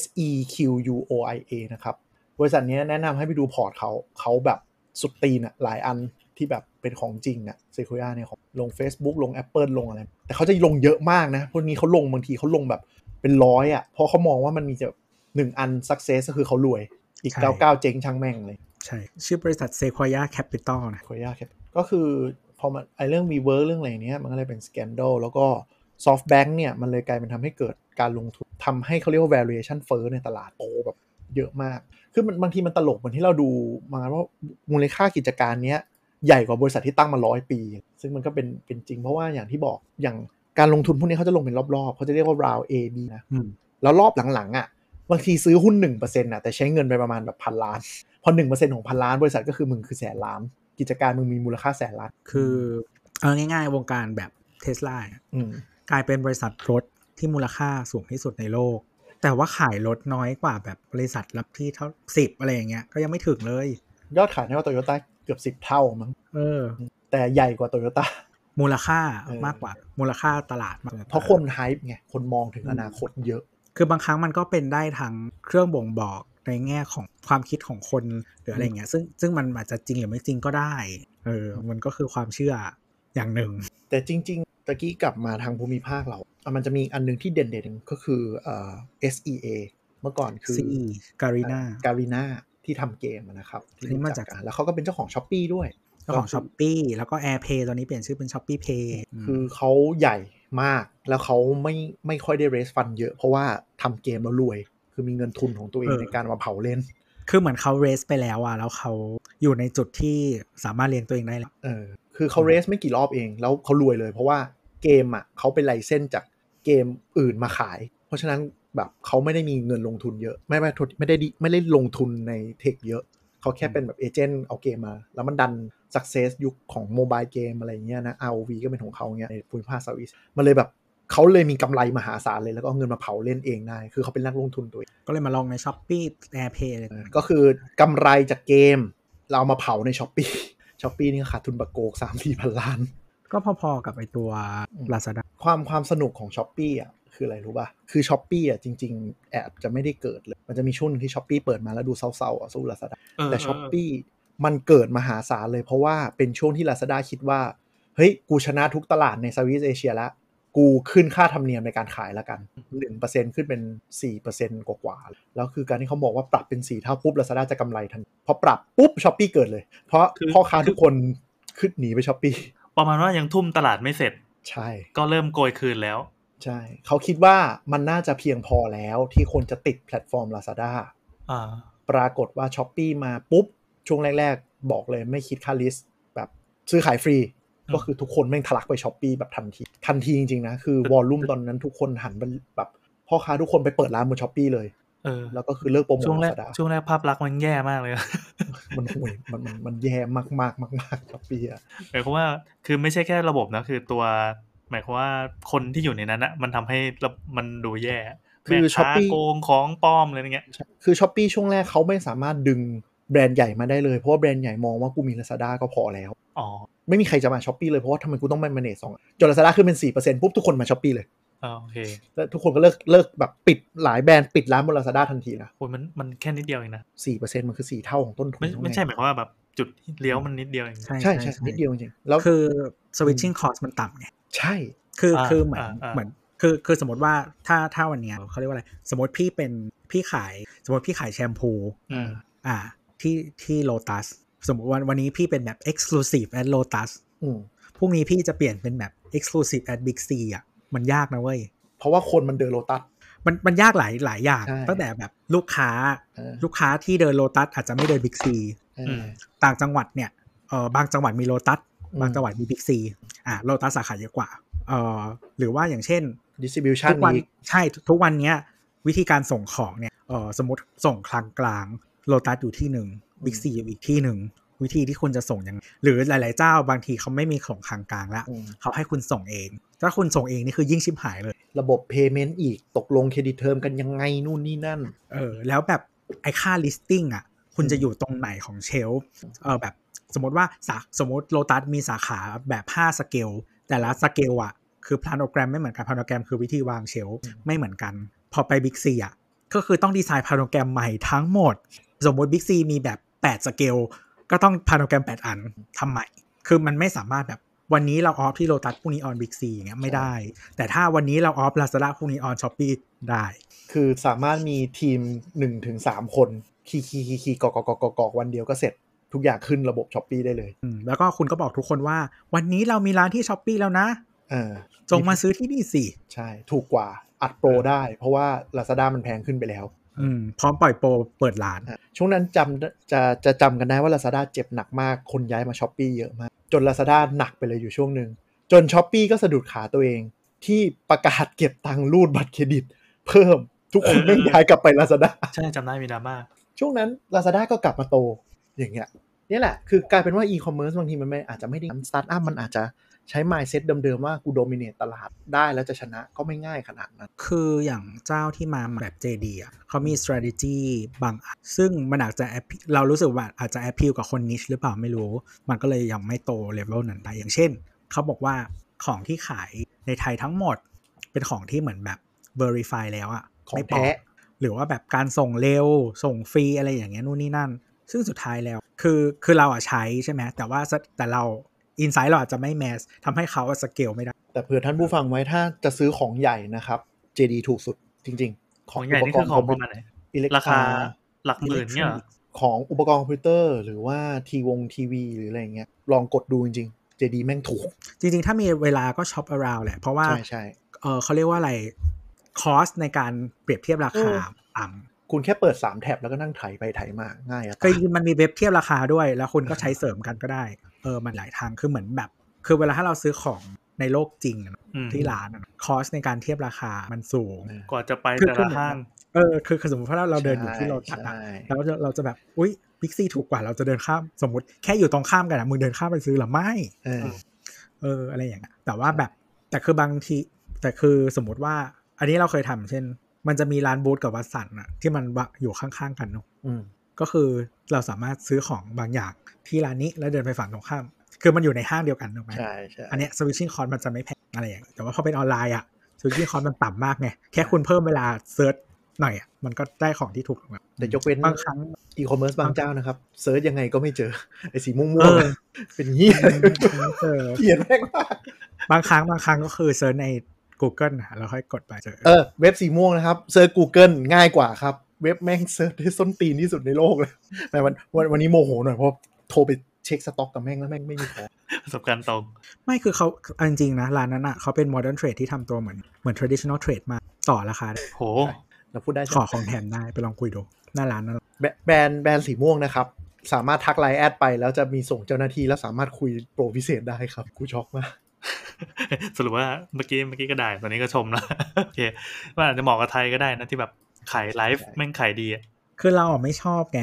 S E Q U O I A นะครับ บริษัทนี้แนะนำให้ไปดูพอร์ตเขาเขาแบบสุดตีนอะหลายอันที่แบบเป็นของจริงอะเซโคยาเนี่ยของลง Facebook ลง Apple ลงอะไร แต่เขาจะลงเยอะมากนะ พวกนี้เขาลงบางทีเขาลงแบบเป็นร้อยอะเพราะเขามองว่ามันมีจะหนึ่งอัน success ก็คือเขารวย อีกใช่เก้าเก้าเจ๊งช่างแม่งเลย ใช่ ชื่อบริษัทเซควายาแคปิตอลนะโคยาครับก็คือพอมันไอเรื่อง w e w o r k เรื่องอะไรเนี้ยมันก็เลยเป็น scandal แล้วก็ SoftBank เนี่ยมันเลยกลายเป็นทำให้เกิดการลงทุนทำให้เขาเรียกว่า valuation เฟ้อในตลาดโตแบบเยอะมาก คือมันบางทีมันตลกเหมือนที่เราดูมาว่ามูลค่ากิจการเนี้ยใหญ่กว่าบริษัทที่ตั้งมาร้อยปี ซึ่งมันก็เป็นเป็นจริงเพราะว่าอย่างที่บอกอย่างการลงทุนพวกนี้เขาจะลงเป็นรอบๆเขาจะเรียกว่า round A B นะอืมแล้วรอบหลังๆอะ บางทีซื้อหุ้น1%น่ะแต่ใช้เงินไปประมาณแบบพันล้าน พอ1%ของพันล้านบริษัทก็คือมึงคือแสนล้าน กิจการมึงมีมูลค่าแสนล้าน คือเอาง่าย ๆ วงการแบบเทสลาอืมกลายเป็นบริษัทรถที่มูลค่าสูงที่สุดในโลก แต่ว่าขายรถน้อยกว่าแบบบริษัทรับที่เท่าสิบอะไรอย่างเงี้ยก็ยังไม่ถึงเลย ยอดขายในว่าโตโยต้าเกือบ10เท่ามั้งเออ แต่ใหญ่กว่าโตโยต้ามูลค่าเออมากกว่ามูลค่าตลาดมากเพราะคนไฮป์ไงคนมองถึงอนาคตเยอะ คือบางครั้งมันก็เป็นได้ทั้งเครื่องบ่งบอกในแง่ของความคิดของคนหรืออะไรเงี้ย ซึ่งซึ่งมันอาจจะจริงหรือไม่จริงก็ได้ เออ มันก็คือความเชื่ออย่างหนึ่ง แต่จริง ๆ ตะกี้กลับมาทางภูมิภาคเราอะมันจะมีอันหนึงที่เด่นๆก็คือเอ่อ SEA เมื่อก่อนคือ CE Garena การีนาที่ทำเกมอะนะครับที่นี่รู้มาจัจากกกันแล้วเขาก็เป็นเจ้าของ Shopee ด้วยเจ้าของก็ Shopee แล้วก็ AirPay ตอนนี้เปลี่ยนชื่อเป็น Shopee Pay คือเขาใหญ่ มาก แล้วเขาไม่ไม่ค่อยได้เรสฟันเยอะ เพราะว่าทำเกมแล้วรวย คือมีเงินทุนของตัวเองในการมาเผาเล่น คือเหมือนเขาเรสไปแล้วอะแล้วเขาอยู่ในจุดที่สามารถเลี้ยงตัวเองได้แล้วเออ คือเขาเรสไม่กี่รอบเอง แล้วเขารวยเลย เพราะว่าเกมอะเขาเป็นไลเซนส์จากเกมอื่นมาขาย เพราะฉะนั้นแบบเขาไม่ได้มีเงินลงทุนเยอะ ไม่ไม่ทุนไม่ได้ดิไม่ได้ลงทุนในเทคเยอะ เขาแค่เป็นแบบเอเจนต์เอาเกมมา แล้วมันดัน success ยุคของ mobile game อะไรเงี้ยนะ ROV ก็เป็นของเขาเงี้ยในภูมิภาค Southeast มันเลยแบบเขาเลยมีกำไรมหาศาลเลยแล้วก็เอาเงินมาเผาเล่นเองได้ คือเขาเป็นนักลงทุนตัวเองก็เลยมาลงใน Shopee AirPay อะไรก็คือกำไรจากเกม เราเอามาเผาใน Shopee Shopee นี่ก็ขาดทุนบักโกกสามสี่พันล้าน ก็พอๆกับไอตัวอืม Lazada ความความสนุกของ Shopee อะคืออะไรรู้ป่ะ คือ Shopee อะจริง ๆ แอบจะไม่ได้เกิดเลย มันจะมีช่วงหนึงที่ Shopee เปิดมาแล้วดูเศร้าๆอะสู้ลาซาด้าเออแต่เออ Shopee มันเกิดมหาศาลเลยเพราะว่าเป็นช่วงที่ Lazada คิดว่า เฮ้ย กูชนะทุกตลาดใน Southeast Asia แล้ว กูขึ้นค่าธรรมเนียมในการขายแล้วกัน 1%ขึ้นเป็น 4%กว่าๆแล้วคือการที่เขาบอกว่าปรับเป็น 4 เท่าปุ๊บ Lazada จะกำไรทันพอปรับปุ๊บ Shopee เกิดเลย เพราะพ่อค้าทุกคนขึ้นหนีไป Shopeeประมาณว่ายังทุ่มตลาดไม่เสร็จ ใช่ ก็เริ่มโกยคืนแล้ว ใช่ เขาคิดว่ามันน่าจะเพียงพอแล้วที่คนจะติดแพลตฟอร์ม Lazada อ่า ปรากฏว่า Shopee มาปุ๊บ ช่วงแรก ๆ บอกเลยไม่คิดค่า list แบบซื้อขายฟรีอืมก็คือทุกคนแม่งทะลักไป Shopee แบบทันทีทันทีจริงๆนะ คือ volume ตอนนั้นทุกคนหันไปแบบพ่อค้าทุกคนไปเปิดร้านบน Shopee เลยเออแล้วก็คือเลิกโปรโมทช่วงแรก Lazada ช่วงแรกภาพลักษณ์มันแย่มากเลย มันห่วยมันมันมันแย่มากๆมากมาก Shopee อะหมายความว่าคือไม่ใช่แค่ระบบนะคือตัว หมายความว่าคนที่อยู่ในนั้นอะมันทำให้ระมันดูแย่ คือแม่ค้า Shopee โกงของปลอมอะไรอย่างเงี้ยคือ Shopee ช่วงแรกเขาไม่สามารถดึง แบรนด์ใหญ่มาได้เลย เพราะว่าแบรนด์ใหญ่มองว่ากูมี Lazada ก็พอแล้วอ๋อไม่มีใครจะมา Shopee เลยเพราะว่าทำไมกูต้องมา manage สองจน Lazada ขึ้นเป็น4%ปุ๊บทุกคนมา Shopee เลยอ่าโอเคแล้วทุกคนก็เลิกเลิกแบบปิดหลายแบรนด์ปิดร้านบน Lazada ทันทีนะโอ้ยมันมันแค่นิดเดียวเองนะสี่เปอร์เซ็นต์มันคือสี่เท่าของต้นทุน ไม่แล้วงไม่ใช่หมายความว่าแบบจุดเลี้ยวมันนิดเดียวเอง ใช่ใช่ใช่นิดเดียวจริงๆแล้วคือ switching cost มันต่ำไงใช่ คืออ่าคือเหมือนอ่าอ่าเหมือนคือคือสมมติว่าถ้าถ้าวันเนี้ยเขาเรียกว่าอะไร สมมติพี่เป็นพี่ขาย สมมติพี่ขายแชมพูอืมอ่า ที่ที่โลตัสสมมติวันวันนี้พี่เป็นแบบ exclusive at Lotus อืมพรุ่งนี้พี่จะเปลี่ยนเป็นแบบ exclusive at Big C อะ มันยากนะเว้ย เพราะว่าคนมันเดินโลตัสมันมันยากหลายหลายอย่างใช่ตั้งแต่แบบลูกค้าเออลูกค้าที่เดินโลตัสอาจจะไม่เดินบิ๊กซีเออต่างจังหวัดเนี่ยเออบางจังหวัดมีโลตัสอืมบางจังหวัดมีบิ๊กซีอ่าโลตัสสาขาเยอะกว่าเออหรือว่าอย่างเช่น distribution ทุกวันอีกใช่ทุกวันเนี้ยวิธีการส่งของเนี่ยเออสมมติส่งคลังกลาง โลตัสอยู่ที่หนึ่งบิ๊กซีอยู่อีกที่หนึ่งวิธีที่คุณจะส่งยังไงหรือหลาย ๆ เจ้าบางทีเขาไม่มีของคลังกลางแล้วอืมเขาให้คุณส่งเอง ถ้าคุณส่งเองนี่คือยิ่งชิบหายเลย ระบบ payment อีกตกลง credit term กันยังไงนู่นนี่นั่น เออ แล้วแบบไอ้ค่า listing อะ คุณจะอยู่ตรงไหนของ shelf เออแบบสมมติว่าสาสมมติโลตัสมีสาขาแบบ 5 สเกล แต่ละสเกลอะ คือพลานโ g แกรมไม่เหมือนกันพลานโ g แกรมคือวิธีวาง shelf ไม่เหมือนกัน พอไปบิ๊กซีอะ ก็คือต้องดีไซน์พลานโ g แกรมใหม่ทั้งหมด สมมติบิ๊กซีมีแบบ 8 สเกล ก็ต้องพลานโ g แกรม 8 อันทำใหม่ คือมันไม่สามารถแบบวันนี้เรา off ที่โลตัสพรุ่งนี้ on บิ๊กซีอย่างเงี้ยไม่ได้ แต่ถ้าวันนี้เรา off Lazada พรุ่งนี้ on Shopee ได้ คือสามารถมีทีม1 ถึง 2 คน key key key key กอกกอกกอกวันเดียวก็เสร็จทุกอย่างขึ้นระบบ Shopee ได้เลยอืมแล้วก็คุณก็บอกทุกคนว่า วันนี้เรามีร้านที่ Shopee แล้วนะเออจงมาซื้อที่นี่สิ ใช่ ถูกกว่า อัดโปรได้ เพราะว่า Lazada มันแพงขึ้นไปแล้วอืมพร้อมปล่อยโปรเปิดร้านอะช่วงนั้นจำจะจะจำกันได้ว่า Lazada เจ็บหนักมากคนย้ายมา Shopee เยอะมาก จน Lazada หนักไปเลยอยู่ช่วงหนึ่ง จน Shopee ก็สะดุดขาตัวเอง ที่ประกาศเก็บตังค์รูดบัตรเครดิต เพิ่มทุกคนเออไม่ย้ายกลับไป Lazada ใช่จำได้มีดราม่าช่วงนั้น Lazada ก็กลับมาโตอย่างเงี้ยนี่แหละคือกลายเป็นว่า e-commerce บางทีมันไม่อาจจะไม่ได้สตาร์ทอัพมันอาจจะ ใช้ mindset เดิมๆว่ากู dominate ตลาดได้แล้วจะชนะก็ไม่ง่ายขนาดนั้น คืออย่างเจ้าที่มาแบบ JD อะเขามี strategy บางอันซึ่งมันอาจจะ appeal- เรารู้สึกว่าอาจจะ appeal กับคน niche หรือเปล่าไม่รู้ มันก็เลยยังไม่โตเลเวลนั้นไปอย่างเช่น เขาบอกว่าของที่ขายในไทยทั้งหมด เป็นของที่เหมือนแบบ verify แล้วอะของไม่ปลอแท้มหรือว่าแบบการส่งเร็วส่งฟรีอะไรอย่างเงี้ยนู่นนี่นั่น ซึ่งสุดท้ายแล้ว คือคือเราอะใช้ใช่ไหมแต่ว่าสแต่เรา อินไซต์เราอาจจะไม่แมสทำให้เขาสเกลไม่ได้ แต่เผื่อท่านผู้ฟังไว้ถ้าจะซื้อของใหญ่นะครับ JD ถูกสุดจริง ๆ ของใหญ่นี่คือของประมาณไหนอิเล็กราคาหลักหมื่นเนี่ยเหรอของอุปกรณ์คอมพิวเตอร์ หรือว่าทีวงทีวีหรืออะไรอย่างเงี้ยลองกดดูจริงๆ JD แม่งถูก จริง ๆ ถ้ามีเวลาก็ shop around แหละ เพราะว่าใช่ใช่เออเขาเรียกว่าอะไร cost ในการเปรียบเทียบราคาเออแต่คุณแค่เปิด 3 แท็บแล้วก็นั่งไถไปไถมาง่ายอะก็คือมันมีเว็บเทียบราคาด้วย แล้วคุณก็ใช้เสริมกันก็ได้ เออมันหลายทางคือเหมือนแบบ คือเวลาถ้าเราซื้อของในโลกจริงอะอืมที่ร้านอะ cost ในการเทียบราคามันสูง กว่าจะไปคือแต่คือละห้างเออคือคือสมมติว่าเราเดินอยู่ที่โลตัสอะใช่แล้วเราจะเราจะแบบอุ๊ยบิ๊กซีถูกกว่าเราจะเดินข้ามสมมติแค่อยู่ตรงข้ามกันอะมึงเดินข้ามไปซื้อเหรือไม่เออเอออะไรอย่างเงี้ยแต่ว่าแบบแต่คือบางที แต่คือสมมติว่า อันนี้เราเคยทำเช่น มันจะมีร้านบูธกับวัดสันอะที่มันวะอยู่ข้างๆกันเนอะอืม ก็คือเราสามารถซื้อของบางอย่างที่ร้านนี้แล้วเดินไปฝั่งตรงข้าม คือมันอยู่ในห้างเดียวกันถูกไหมใช่ใช่อันเนี้ย switching cost มันจะไม่แพงอะไรอย่างเงี้ยแต่ว่าพอเป็นออนไลน์อะ switching cost มันต่ำมากไงแค่คุณเพิ่มเวลา searchหน่อยอะมันก็ได้ของที่ถูกถูกแบบแต่ยกเว้นบางครั้งอีคอมเมิร์ซบางเจ้านะครับ search ยังไงก็ไม่เจอไอ้สีม่วงเออๆเป็นเหี้ยเออเกลียดแม่งมากบางครั้งบางครั้งก็คือ search ใน Google อะแล้วค่อยกดไปเจอเออเว็บสีม่วงนะครับ search Google ง่ายกว่าครับ เว็บแม่ง search ได้ส้นตีนที่สุดในโลกเลยแม่งวันวันวันนี้โมโหหน่อยเพราะโทรไปเช็คสต็อกกับแม่งแล้วแม่งไม่มีของประสบการณ์ตรง ไม่คือเขาเอาจริงๆนะ ร้านนั้นอะเขาเป็น modern trade ที่ทำตัวเหมือนเหมือน traditional trade มาต่อราคาได้โหเราพูดได้ใช่ไหมขอของแถมได้ไปลองคุยดูหน้าร้านนั้นแบแบรนด์แบรนด์สีม่วงนะครับ สามารถทักไลน์แอดไป แล้วจะมีส่งเจ้าหน้าที่แล้วสามารถคุยโปรพิเศษได้ครับกูช็อกมากสรุปว่าเมื่อกี้เมื่อกี้ก็ได้ตอนนี้ก็ชมแล้วโอเคว่าอาจจะเหมาะกับไทยก็ได้นะที่แบบ ขายไลฟ์ใช่แม่งขายดีอะคือเราอะไม่ชอบไง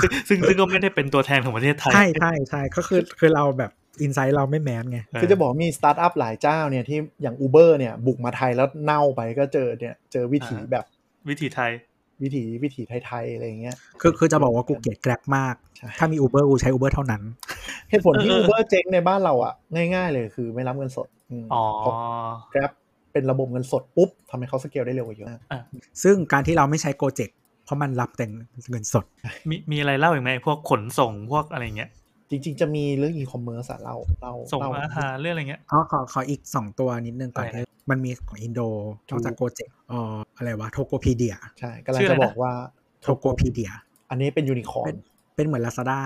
ซึ่งซึ่งซึ่งก็ไม่ได้เป็นตัวแทนของประเทศไทย ใช่ใช่ใช่ก็คือคือเราแบบ insight เราไม่ mass ไงเออคือจะบอกมีสตาร์ทอัพหลายเจ้าเนี่ยที่อย่าง Uber เนี่ย บุกมาไทยแล้วเน่าไปก็เจอเนี่ย เจอวิถีแบบวิธีไทย วิถีวิถีไทยๆอะไรอย่างเงี้ยคือคือจะบอกว่ากูเกลียด Grab มากใช่ถ้ามี Uber กูใช้ Uber เท่านั้น เหตุผลที่เออ Uber เจ๊งในบ้านเราอะ ง่ายๆเลยคือไม่รับเงินสดอ๋อเพราะ Grab เป็นระบบเงินสดปุ๊บทำให้เขาสเกลได้เร็วกว่าเยอะมากซึ่งการที่เราไม่ใช้ Gojek เพราะมันรับแต่เงินสด มีมีอะไรเล่าอีกไหมพวกขนส่งพวกอะไรเงี้ยจริงๆ จะมีเรื่องอีคอมเมิร์ซอะเราเราส่งเราอาหารเรื่องอะไรเงี้ยขอขอขออีก 2 ตัวนิดนึงก่อนได้ที่มันมีของอินโดถูนกอกจาก Gojek เอ่ออะไรวะ Tokopedia ใช่กำลังชื่ออะไรจะนะบอกว่า Tokopedia อันนี้เป็นยูนิคอร์เป็นนเป็นเหมือน Lazada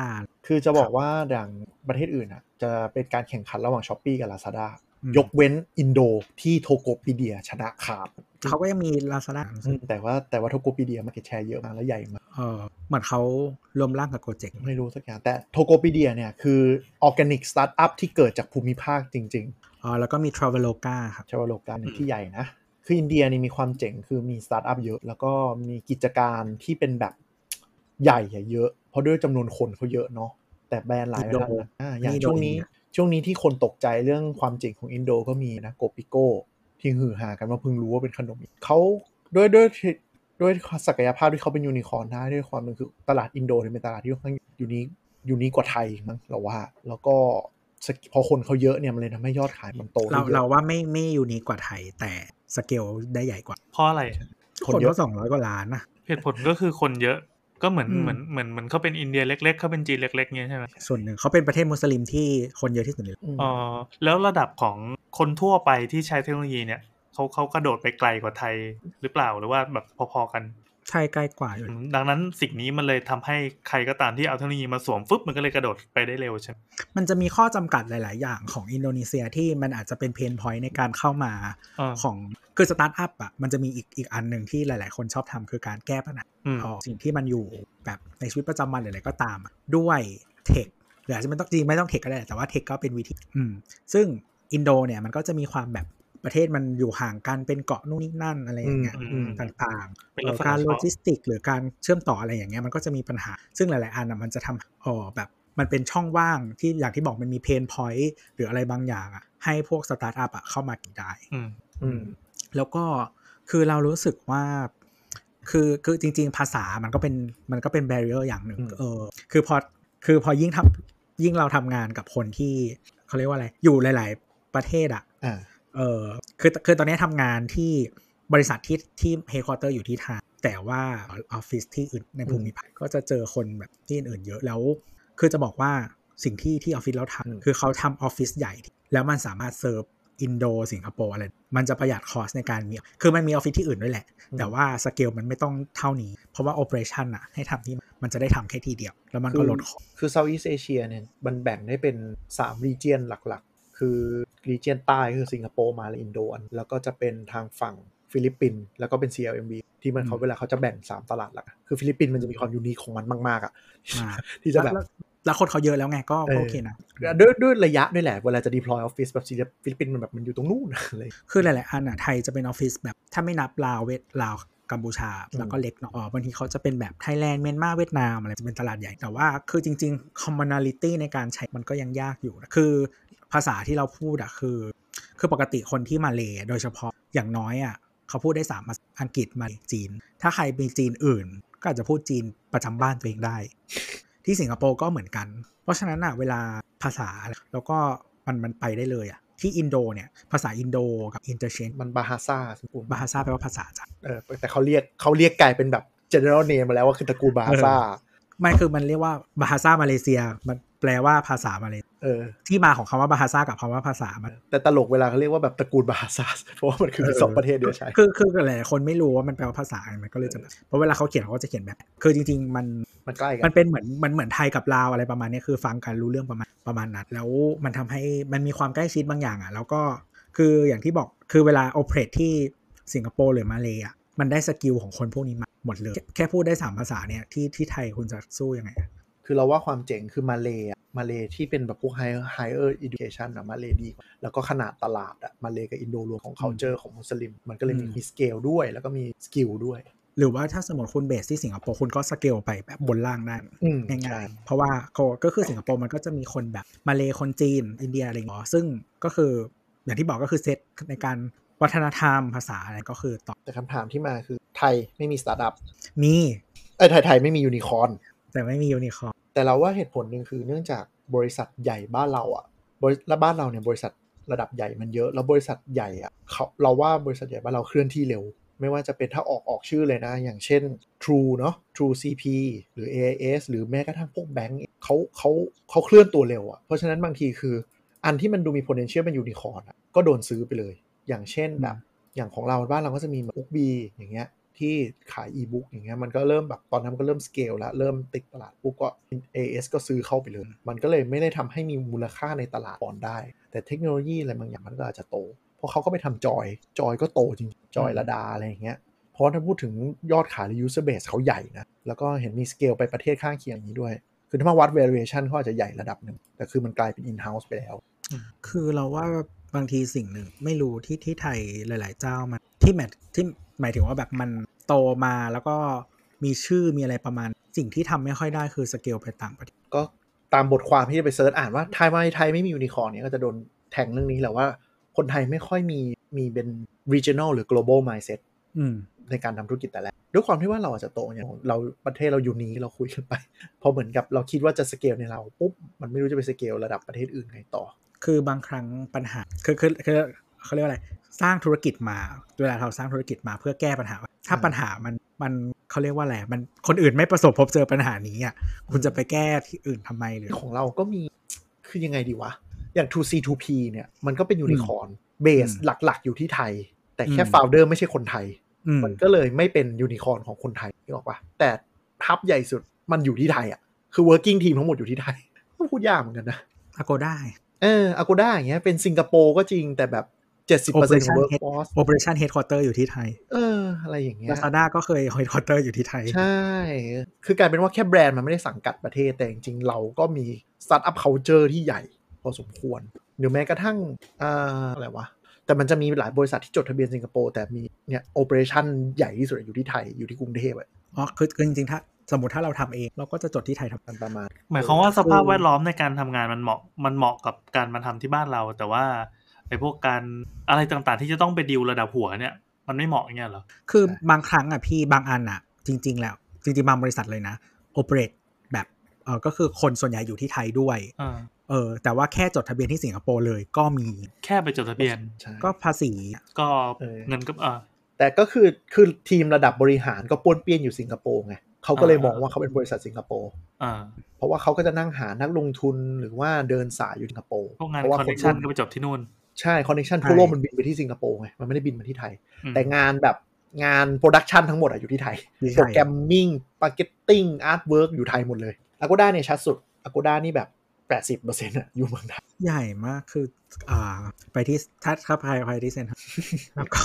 คือจะบอกว่าอย่างประเทศอื่นอะจะเป็นการแข่งขันระหว่าง Shopee กับ Lazada อืม ยกเว้นอินโดที่ Tokopedia ชนะขาดเขาก็ยังมี Lazada อืมแต่ว่าแต่ว่า Tokopedia market share เยอะมากและใหญ่มากเออเหมือนเขารวมร่างกับ Gojek ไม่รู้สักอย่าง แต่ Tokopedia เนี่ยคือออร์แกนิกสตาร์ทอัพที่เกิดจากภูมิภาคจริงอ๋อแล้วก็มี Traveloka ครับๆ Traveloka หนึ่งที่ใหญ่นะ คืออินเดียนี่มีความเจ๋งคือมีสตาร์ทอัพเยอะ แล้วก็มีกิจการที่เป็นแบบใหญ่อะเยอะ เพราะด้วยจำนวนคนเขาเยอะเนาะแต่แบรนด์หลายอินโดประเทศอ่าอย่างนี่ช่วงโดนนี้อินเดีย ช่วงนี้ที่คนตกใจเรื่องความเจ๋งของอินโดก็มีนะ Kopiko ที่ฮือฮากันว่าเพิ่งรู้ว่าเป็นขนมเขาด้วยด้วยด้วยศักยภาพที่เขาเป็นยูนิคอร์นได้ด้วยความหนึ่งคือตลาดอินโดเนี่ยเป็นตลาดที่ค่อนข้าง uni- unique กว่าไทยมั้งเราว่า แล้วก็สกพอคนเขาเยอะเนี่ยมันเลยทำให้ยอดขายมันโตได้เราเยอะเราว่าไม่ไม่ unique กว่าไทย แต่สเกลได้ใหญ่กว่าเพราะอะไรคคนนเยอะก็สองร้อยกว่าล้านนะเหตุผลก็คือคนเยอะ ก็เหมือนอืมเหมือนเหมือนเหมือนเขาเป็นอินเดียเล็ก ๆเขาเป็นจีนเล็ก ๆเงี้ยใช่ไหมส่วนหนึ่งเขาเป็นประเทศมุสลิมที่คนเยอะที่สุดในโลกอืมเออแล้วระดับของคนทั่วไปที่ใช้เทคโนโลยีเนี่ยเขาเขากระโดดไปไกลกว่าไทยหรือเปล่าหรือว่าแบบพอๆกัน ใช่ไกลกว่าอยู่ดังนั้นสิ่งนี้มันเลยทำให้ใครก็ตามที่เอาเทคโนโลยีมาสวมฟึบมันก็เลยกระโดดไปได้เร็วใช่ไหมมันจะมีข้อจำกัดหลาย ๆ อย่างของอินโดนีเซียที่มันอาจจะเป็น pain point ในการเข้ามาเออของคือสตาร์ทอัพอะมันจะมีอีกอีกอันหนึ่งที่หลาย ๆ คนชอบทำคือการแก้ปัญหาอืมออกสิ่งที่มันอยู่แบบในชีวิตประจำวันหรืออะไรก็ตามอะด้วย tech หรืออาจจะไม่ต้องจริงไม่ต้อง tech ก็ได้แต่ว่า tech ก็เป็นวิธีอืมซึ่งอินโดเนี่ยมันก็จะมีความแบบ ประเทศมันอยู่ห่างกันเป็นเกาะนู่นนี่นั่นอะไรอย่างเงี้ยอืมต่างๆเป็นเอ่ลักษณะเฉพาะก หรือการเชื่อมต่ออะไรอย่างเงี้ยมันก็จะมีปัญหา ซึ่งหลาย ๆ อันอะมันจะทำอ๋อแบบมันเป็นช่องว่างที่อย่างที่บอกมันมี pain point หรืออะไรบางอย่างอะให้พวกสตาร์ทอัพอะเข้ามากินได้อืมอืมแล้วก็คือเรารู้สึกว่า คือคือจริง ๆ ภาษามันก็เป็นมันก็เป็น barrier อย่างหนึ่งอืมเออ คือพอคือพอยิ่งทำยิ่งเราทำงานกับคนที่เขาเรียกว่าอะไร อยู่หลาย ๆ ประเทศอะอ่า เออคือคือตอนนี้ทำงานที่บริษัทที่ที่เฮดค q อเตอร์อยู่ที่ไทยแต่ว่าออฟฟิศที่อื่นในภูมิภาคก็จะเจอคนแบบที่อื่นๆเยอะแล้ว คือจะบอกว่าสิ่งที่ที่ออฟฟิศเราอืมทำคือเขาทำออฟฟิศใหญ่ แล้วมันสามารถเซิร์ฟอินโดสิงคโปร์อะไร มันจะประหยัด cost ในการมี คือมันมีออฟฟิศที่อื่นด้วยแหละ แต่ว่าสเกลมันไม่ต้องเท่านี้ เพราะว่า operation อะให้ทำที่มันจะได้ทำแค่ทีเดียว แล้วมันก็ลดคอคือ Southeast Asia เนี่ย มันแบ่งได้เป็น3 region หลักๆ คือ region ใต้คือสิงคโปร์มาและอินโดอันแล้วก็จะเป็นทางฝั่งฟิลิปปินส์แล้วก็เป็น CLMV ที่มันเขาอืมเวลาเขาจะแบ่ง 3 ตลาดหลักอะคือฟิลิปปินส์มันจะมีความ unique ของมันมากๆอะมากที่จะแบบล้วแล้วคนเขาเยอะแล้วไงก็เออโอเคนะด้วยด้วยระยะด้วยแหละ เวลาจะ deploy office แบบฟิลิปปินส์มันแบบมันอยู่ตรงนู้นอะไรคือหลายๆอันอะไทยจะเป็นออฟฟิศแบบถ้าไม่นับลาวเวทลาวกัมพูชา แล้วก็เล็กเนาะอ๋อบางทีเขาจะเป็นแบบไทยแลนด์เมียนมาเวียดนามอะไรจะเป็นตลาดใหญ่แต่ว่าคือจริงๆ commonality ในการใช้มันก็ยังยากอยู่นะคือ ภาษาที่เราพูดอะคือ คือปกติคนที่มาเลโดยเฉพาะอย่างน้อยอะเขาพูดได้สามภาษาอังกฤษมาเลจีน ถ้าใครมีจีนอื่น ก็อาจจะพูดจีนประจำบ้านตัวเองได้ ที่สิงคโปร์ก็เหมือนกัน เพราะฉะนั้นอะเวลาภาษาแล้วก็มันมันไปได้เลยอะที่อินโดเนี่ยภาษาอินโดกับอินโดนีเชียนมันบาฮาซาสมบูรณ์บาฮาซาแปลว่าภาษาจ้ะเออแต่เขาเรียกเขาเรียกกลายเป็นแบบ general name มาแล้วว่าคือตระกูลบาฮาซาไม่คือมันเรียกว่าบาฮาซามาเลเซียมัน แปลว่าภาษามาเลเซียเออ ที่มาของคำว่าบาฮาซากับคำว่าภาษามันแต่ตลกเวลาเขาเรียกว่าแบบตระกูลบาฮาซาเพราะว่ามันคือเออสองประเทศเดียวใช่คือคือหลายๆคนไม่รู้ว่ามันแปลว่าภาษาไงมันก็เลยจะแบบเพราะเวลาเขาเขียนเขาก็จะเขียนแบบ คือจริง ๆ มันมันใกล้กัมันนเป็นเหมือนมันเหมือนไทยกับลาวอะไรประมาณเนี้ยคือฟังกันรู้เรื่องประมาณประมาณนั้นแล้วมันทำให้มันมีความใกล้ชิดบางอย่างอะ แล้วก็คืออย่างที่บอกคือเวลา operate ที่สิงคโปร์หรือมาเลยอะมันได้ skill ของคนพวกนี้มาหมดเลย แค่พูดได้สามภาษาเนี่ยที่ที่ไทยคุณจะสู้ยังไงอะ คือเราว่าความเจ๋งคือมาเลยอะมาเลยที่เป็นแบบพวก higher higher education อะมาเลยดีกว่าแล้วก็ขนาดตลาดอะมาเลยกับอินโดรวมของ culture ของมุสลิม มันก็เลยมีมีสเกลด้วย แล้วก็มี skill ด้วย หรือว่าถ้าสมมติคุณ base ที่สิงคโปร์คุณก็สเกลไปแบบบนล่างได้อืมง่ายๆใช่เพราะว่าก็ก็คือสิงคโปร์มันก็จะมีคนแบบมาเลคนจีน อินเดียอะไรอย่างเงี้ยซึ่งก็คืออย่างที่บอกก็คือเซตในการวัฒนธรรมภาษาอะไรก็คือต่อแต่คำถามที่มาคือไทยไม่มีสตาร์ทอัพมีเอ้ยไทยไทยไม่มียูนิคอร์นแต่ไม่มียูนิคอร์น แต่เราว่าเหตุผลหนึ่งคือเนื่องจากบริษัทใหญ่บ้านเราอะบริและบ้านเราเนี่ยบริษัทระดับใหญ่มันเยอะ แล้วบริษัทใหญ่อะเขาเราว่าบริษัทใหญ่บ้านเราเคลื่อนที่เร็ว ไม่ว่าจะเป็นถ้าออกออกชื่อเลยนะ อย่างเช่น True เนาะ True CP หรือ AIS หรือแม้กระทั่งพวกแบงก์เขาเขาเขาเคลื่อนตัวเร็วอะเพราะฉะนั้นบางทีคือ อันที่มันดูมี potential เป็นยูนิคอร์นอะก็โดนซื้อไปเลย อย่างเช่นแบบอย่างของเราบ้านเราก็จะมีบุ๊กบีอย่างเงี้ย ที่ขายอีบุ๊กอย่างเงี้ยมันก็เริ่มแบบตอนนั้นมันก็เริ่มสเกลแล้วเริ่มติดตลาดปุ๊บก็ AS ก็ซื้อเข้าไปเลย มันก็เลยไม่ได้ทำให้มีมูลค่าในตลาดก่อนได้ แต่เทคโนโลยีอะไรบางอย่างมันก็อาจจะโต เพราะเขาก็ไปทำจอย จอยก็โตจริงจอยลดาอะไรอย่างเงี้ยเพราะถ้าพูดถึงยอดขายหรือ user base เขาใหญ่นะ แล้วก็เห็นมีสเกลไปประเทศข้างเคียงนี้ด้วย คือถ้ามาวัด valuation เขาอาจจะใหญ่ระดับหนึ่งแต่คือมันกลายเป็น in house ไปแล้ว คือเราว่า บางทีสิ่งหนึ่งไม่รู้ที่ที่ไทยหลาย ๆ เจ้ามันที่แมทที่หมายถึงว่าแบบมันโตมาแล้วก็มีชื่อมีอะไรประมาณ สิ่งที่ทำไม่ค่อยได้คือสเกลไปต่างประเทศก็ตามบทความที่จะไปเซิร์ชอ่านว่าไทยไม่ไทยไม่มียูนิคอร์นเนี่ยก็จะโดนแทงเรื่องนี้แหละว่า คนไทยไม่ค่อยมีมีเป็น regional หรือ global mindset อืมในการทำธุรกิจแต่แรกด้วยความที่ว่าเราอาจจะโตอย่างเราประเทศเราอยู่นี้เราคุยกันไปพอเหมือนกับเราคิดว่าจะสเกลในเราปุ๊บมันไม่รู้จะไปสเกลระดับประเทศอื่นไงต่อ คือบางครั้งปัญหาคือคือคือเขาเรียกว่าอะไร สร้างธุรกิจมา เวลาเราสร้างธุรกิจมาเพื่อแก้ปัญหา ถ้าอืมปัญหามันมันเขาเรียกว่าอะไรมันคนอื่นไม่ประสบพบเจอปัญหานี้อะคุณจะไปแก้ที่อื่นทำไมหรือของเราก็มีคือยังไงดีวะ อย่าง 2C 2P เนี่ยมันก็เป็นยูนิคอร์น base อืมหลักๆ อยู่ที่ไทย แต่แค่อืม founder ไม่ใช่คนไทยอืมมันก็เลยไม่เป็นยูนิคอร์นของคนไทยนึกออกปะแต่ hub ใหญ่สุดมันอยู่ที่ไทยอะคือ working team ทั้งหมดอยู่ที่ไทยก็พูดยากเหมือนกันนะอโกได้ เอออากูด้าอย่างเงี้ยเป็นสิงคโปร์ก็จริงแต่แบบ70%ของ Operation workforce Operation Headquarter อยู่ที่ไทย เออ อะไรอย่างเงี้ย Lazada ก็เคย Headquarter อยู่ที่ไทย ใช่ คือกลายเป็นว่าแค่แบรนด์มันไม่ได้สังกัดประเทศ แต่จริงๆ เราก็มีสตาร์ทอัพ culture ที่ใหญ่พอสมควรหรือแม้กระทั่ง อ่า อะไรวะ แต่มันจะมีหลายบริษัทที่จดทะเบียนสิงคโปร์แต่มีเนี่ยโอเปอเรชั่นใหญ่ที่สุดอยู่ที่ไทยอยู่ที่กรุงเทพอะอ๋อคือคือจริงๆถ้าสมมติถ้าเราทำเองเราก็จะจดที่ไทยทำมันประมาณ หมายความว่าสภาพแวดล้อมในการทำงานมันเหมาะมันเหมาะกับการมาทำที่บ้านเรา แต่ว่าไอ้พวกการอะไรต่างๆ ที่จะต้องไปดิวระดับหัวเนี่ยมันไม่เหมาะเงี้ยเหรอ คือใช่บางครั้งอะพี่บางอันอะ จริง ๆ แล้ว จริงๆบางบริษัทเลยนะ operate แบบเออก็คือคนส่วนใหญ่อยู่ที่ไทยด้วยอ่า เออแต่ว่าแค่จดทะเบียนที่สิงคโปร์เลยก็มีแค่ไปจดทะเบียนใช่ก็ภาษีก็เออเงินก็อ่าแต่ก็คือคือทีมระดับบริหารก็ป้วนเปี้ยนอยู่สิงคโปร์ไงเขาก็เลยอ่ามมองว่าเขาเป็นบริษัทสิงคโปร์อ่าเพราะว่าเขาก็จะนั่งหานักลงทุนหรือว่าเดินสายอยู่สิงคโปร์พวกงานเพราะว่า connection ก็ไปจบที่นู่นใช่ connection ทั่วโลกมันบินไปที่สิงคโปร์ไงมันไม่ได้บินมาที่ไทยอืมแต่งานแบบงาน production ทั้งหมดอะอยู่ที่ไทยอยู่ที่ไทย programming marketing artwork อยู่ไทยหมดเลย Agoda เนี่ยชัดสุด Agoda นี่แบบ 80%อะอยู่เมืองไทยใหญ่มากคือ อ่า ไปที่ถ้าถ้าไปไปที่เซ็นทรัลแล้วก็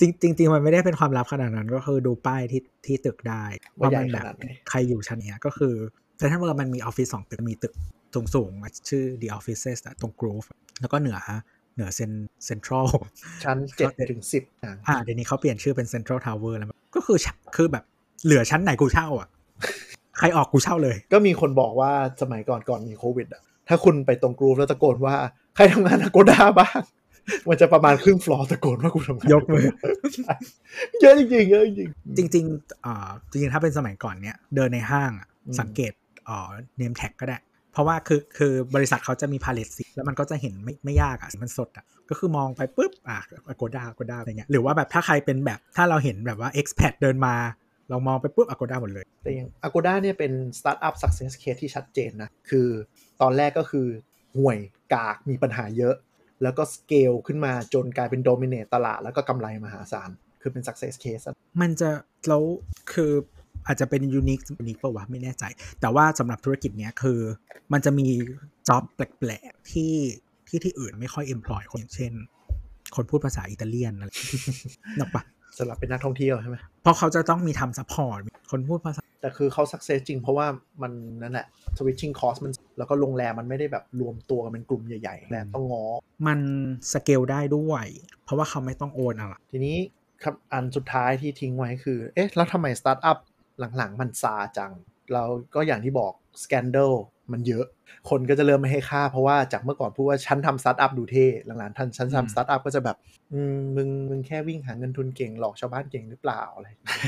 จริงจริงๆมันไม่ได้เป็นความลับขนาดนั้น ก็คือดูป้ายที่ที่ตึกได้ว่าใหญ่มัขแบบนาดไหนใครอยู่ชั้นเนี้ยก็คือเซ็นทรัลเวิลด์มันมีออฟฟิศสองตึกมีตึกสูงสูงๆชื่อ The Offices อะตรง Grove แล้วก็เหนือเหนือเซนเซ็นทรัลชั้น7ถึง10อะอ่าเดี๋ยวนี้เขาเปลี่ยนชื่อเป็น Central Tower แล้ว ก็คือชั้นคือแบบเหลือชั้นไหนกูเช่าอะ ใครออกกูเช่าเลย ก็มีคนบอกว่าสมัยก่อนก่อนมีโควิดอะถ้าคุณไปตรงกรูฟแล้วตะโกนว่า ใครทำงาน Agoda บ้าง มันจะประมาณครึ่งฟลอร์ตะโกนว่ากูทำงานยกมือใช่เยอะจริงๆเยอะจริงๆจริงๆอ่าจริงๆ ถ้าเป็นสมัยก่อนเนี้ยเดินในห้างอะอืมสังเกตเอ่อ name tag ก็ได้ เพราะว่าคือคือบริษัทเขาจะมี palette สีแล้วมันก็จะเห็นไม่ไม่ยากอะมันสดอะก็คือมองไปปุ๊บอโกด้าอโกด้าอะไรเงี้ยหรือว่าแบบถ้าใครเป็นแบบถ้าเราเห็นแบบว่า expat เดินมา เรามองไปปุ๊บอ g โกด้าหมดเลย แต่อย่าง Agoda เนี่ยเป็นสตาร์ทอัพ success case ที่ชัดเจนนะ คือตอนแรกก็คือห่วยกากมีปัญหาเยอะ แล้วก็สเกลขึ้นมาจนกลายเป็น dominate ตลาด แล้วก็กำไรมหาศาล คือเป็น success case อะมันจะแล้วคืออาจจะเป็น unique unique ป่าวะไม่แน่ใจ แต่ว่าสำหรับธุรกิจเนี้ยคือ มันจะมี job แปลกๆที่ที่ที่อื่นไม่ค่อย employ คนอย่างเช่น คนพูดภาษาอิตาเลียนอะไรนกออกปะ สำหรับเป็นนักท่องเที่ยวใช่ไหมเพราะเขาจะต้องมีทำ support คนพูดภาษา แต่คือเขา success จริงเพราะว่ามันนั่นแหละ switching cost มันแล้วก็โรงแรมมันไม่ได้แบบรวมตัวกันเป็นกลุ่มใหญ่ๆโรงแรมต้องง้อมันสเกลได้ด้วย เพราะว่าเขาไม่ต้องโอนอะไรทีนี้ครับอันสุดท้ายที่ทิ้งไว้คือ เอ๊ะ แล้วทำไมสตาร์ทอัพหลังๆ มันซาจัง เราก็อย่างที่บอก scandal มันเยอะ คนก็จะเริ่มไม่ให้ค่า เพราะว่าจากเมื่อก่อนพูดว่าฉันทำสตาร์ทอัพดูเท่หลังๆถ้าฉันอืมทำสตาร์ทอัพก็จะแบบอืมมึงมึงแค่วิ่งหาเงินทุนเก่งหลอกชาวบ้านเก่งหรือเปล่าอะไรอย่างเงี้ย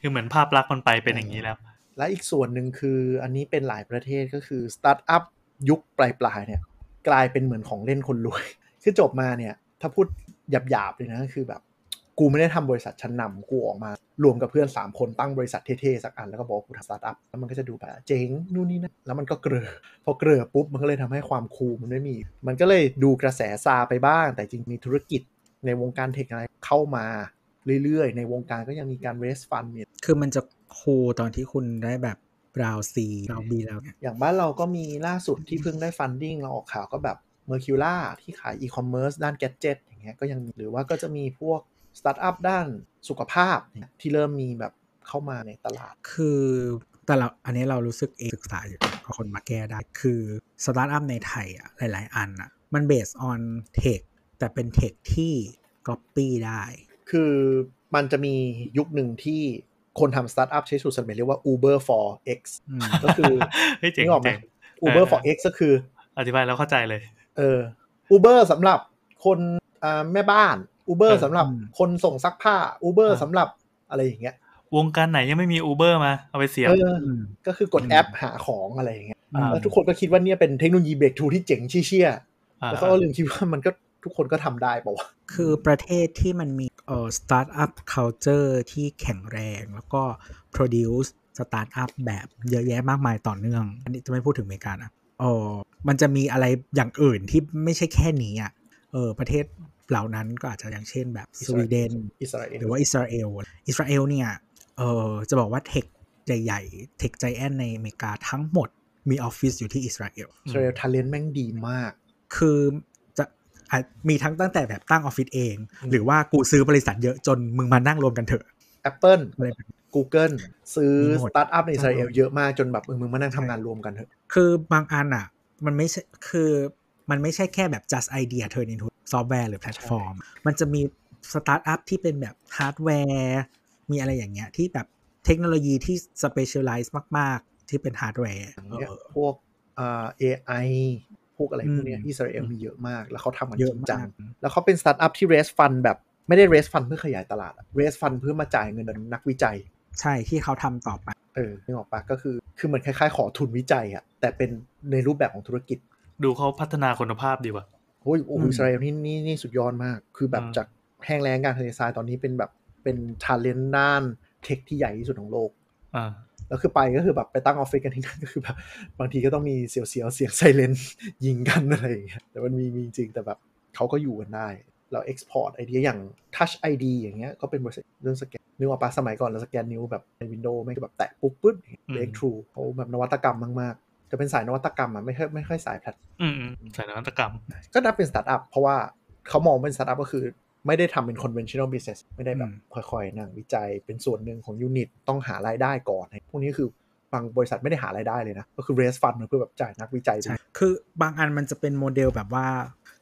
คือเหมือนภาพลักษณ์มันไปเป็นอย่างนี้แล้ว และอีกส่วนหนึ่งคืออันนี้เป็นหลายประเทศก็คือสตาร์ทอัพยุคปลายๆเนี่ยกลายเป็นเหมือนของเล่นคนรวย คือจบมาเนี่ย ถ้าพูดหยาบๆเลยนะก็คือแบบ กูไม่ได้ทำบริษัทชั้นนำกูออกมา รวมกับเพื่อน 3 คนตั้งบริษัทเท่ๆสักอันแล้วก็บอกว่ากูทำสตาร์ทอัพแล้วมันก็จะดูแบบเจ๋งนู่นนี่นะแล้วมันก็เกลื่อนพอเกลื่อนปุ๊บมันก็เลยทำให้ความ cool มันไม่มี มันก็เลยดูกระแสซาไปบ้าง แต่จริงมีธุรกิจในวงการ tech อะไรเข้ามาเรื่อยๆ ในวงการก็ยังมีการ raise fund เนี่ยคือมันจะcool ตอนที่คุณได้แบบ round C round B แล้วเนี่ยอย่างบ้านเราก็มีล่าสุดที่เพิ่งได้ funding เราออกข่าวก็แบบ Mercula ที่ขายอีคอมเมิร์ซด้านแก d เจ็ตอย่างเงี้ยก็ยังมีหรือว่าก็จะมีพวก สตาร์ทอัพด้านสุขภาพเนี่ยที่เริ่มมีแบบเข้ามาในตลาด คือแต่เราอันนี้เรารู้สึกเองศึกษาอยู่กับคนมาแก้ได้ คือสตาร์ทอัพในไทยอะหลาย ๆ อันอะมัน based on tech แต่เป็น tech ที่ copy ได้ คือมันจะมียุคหนึ่งที่คนทำสตาร์ทอัพใช้สูตรสำเร็จเรียกว่า Uber for X อืมก็คือเฮ้ยเจ๋งนึกออกไหมเจ๋ง Uber เออ for X ก็คือ อธิบายแล้วเข้าใจเลย เออ Uber สำหรับคนอ่าแม่บ้าน Uber เออสำหรับอืมคนส่งซักผ้า Uber อ่าสำหรับอะไรอย่างเงี้ยวงการไหนยังไม่มี Uber มา เอาไปเสียบเอออืมก็คือกดอืมแอปหาของอะไรอย่างเงี้ยอ่าแล้วทุกคนก็คิดว่าเนี่ยเป็นเทคโนโลยี breakthrough ที่เจ๋งเชี่ยอ่าๆแล้วก็ลืมคิดว่ามันก็ทุกคนก็ทำได้ป่าวะคือประเทศที่มันมีเอ่อสตาร์ทอัพ culture ที่แข็งแรงแล้วก็ produce สตาร์ทอัพแบบเยอะแยะมากมายต่อเนื่อง อันนี้จะไม่พูดถึงอเมริกานะเออมันจะมีอะไรอย่างอื่นที่ไม่ใช่แค่นี้อะเออประเทศ เหล่านั้นก็อาจจะอย่างเช่นแบบสวีเดนอิสราเอลหรือว่าอิสราเอลอิสราเอลเนี่ยเออจะบอกว่า tech ใหญ่ๆ tech giant ในอเมริกาทั้งหมดมีออฟฟิศอยู่ที่อิสราเอลอิสราเอล talent แม่งดีมาก คือจะอะมีทั้งตั้งแต่แบบตั้งออฟฟิศเองอืมหรือว่ากูซื้อบริษัทเยอะจนมึงมานั่งรวมกันเถอะ Apple อะไรแบบนี้ Google ซื้อมีหมดสตาร์ทอัพในอิสราเอลเยอะมากจนแบบเออมึงมานั่งทำงานรวมกันเถอะ คือบางอันอะ มันไม่ใช่คือมันไม่ใช่แค่แบบ just idea turn into software หรือแพลตฟอร์ม มันจะมีสตาร์ทอัพที่เป็นแบบฮาร์ดแวร์มีอะไรอย่างเงี้ยที่แบบเทคโนโลยีที่ specialize มาก ๆ ที่เป็นฮาร์ดแวร์อย่างเงี้ยเออพวกอ่า AI พวกอะไรพวกเนี้ยอืมอิสราเอลมีเยอะมาก แล้วเขาทำกันเยอะจริงจังมากแล้วเขาเป็นสตาร์ทอัพที่ raise fund แบบไม่ได้ raise fund เพื่อขยายตลาดอะ raise fund เพื่อมาจ่ายเงินนักวิจัย ใช่ที่เขาทำต่อไปเออนึกออกปะก็คือคือเหมือนคล้ายๆ ขอทุนวิจัยอะแต่เป็นในรูปแบบของธุรกิจ ดูเขาพัฒนาคุณภาพดีว่ะโอ้ยโอ้โหอืมอิสราเอลนี่นี่นี่สุดยอดมาก คือแบบอ่าจากแห้งแล้งการทะเลทรายตอนนี้เป็นแบบเป็น talent ด้าน tech ที่ใหญ่ที่สุดของโลกอ่าแล้วคือไปก็คือแบบไปตั้งออฟฟิศกันที่นั่นก็คือแบบบางทีก็ต้องมีเสียวๆเสียงไซเรนยิงกันอะไรอย่างเงี้ยแต่มันมีมีจริงแต่แบบเขาก็อยู่กันได้เรา export ไอเดียอย่าง Touch ID อย่างเงี้ยก็เป็นบริษัทเรื่องสแกนนึกว่าปะสมัยก่อนเราสแกนนิ้วแบบใน Windows ไม่งก็แบบแตะปุ๊บปุ๊บอืม breakthrough เขาแบบนวัตกรรมมากๆ จะเป็นสายนวัตกรรมอะไม่ค่อยไม่ค่อยสายแพลตอืมอืมสายนวัตกรรม ก็นับเป็นสตาร์ทอัพเพราะว่าเขามองเป็นสตาร์ทอัพก็คือไม่ได้ทำเป็น conventional business ไม่ได้แบบอืมค่อยๆนั่งวิจัยเป็นส่วนหนึ่งของ unit ต้องหารายได้ก่อน พวกนี้คือบางบริษัทไม่ได้หารายได้เลยนะ ก็คือ raise fund มาเพื่อแบบจ่ายนักวิจัยใช่คือบางอันมันจะเป็นโมเดลแบบว่า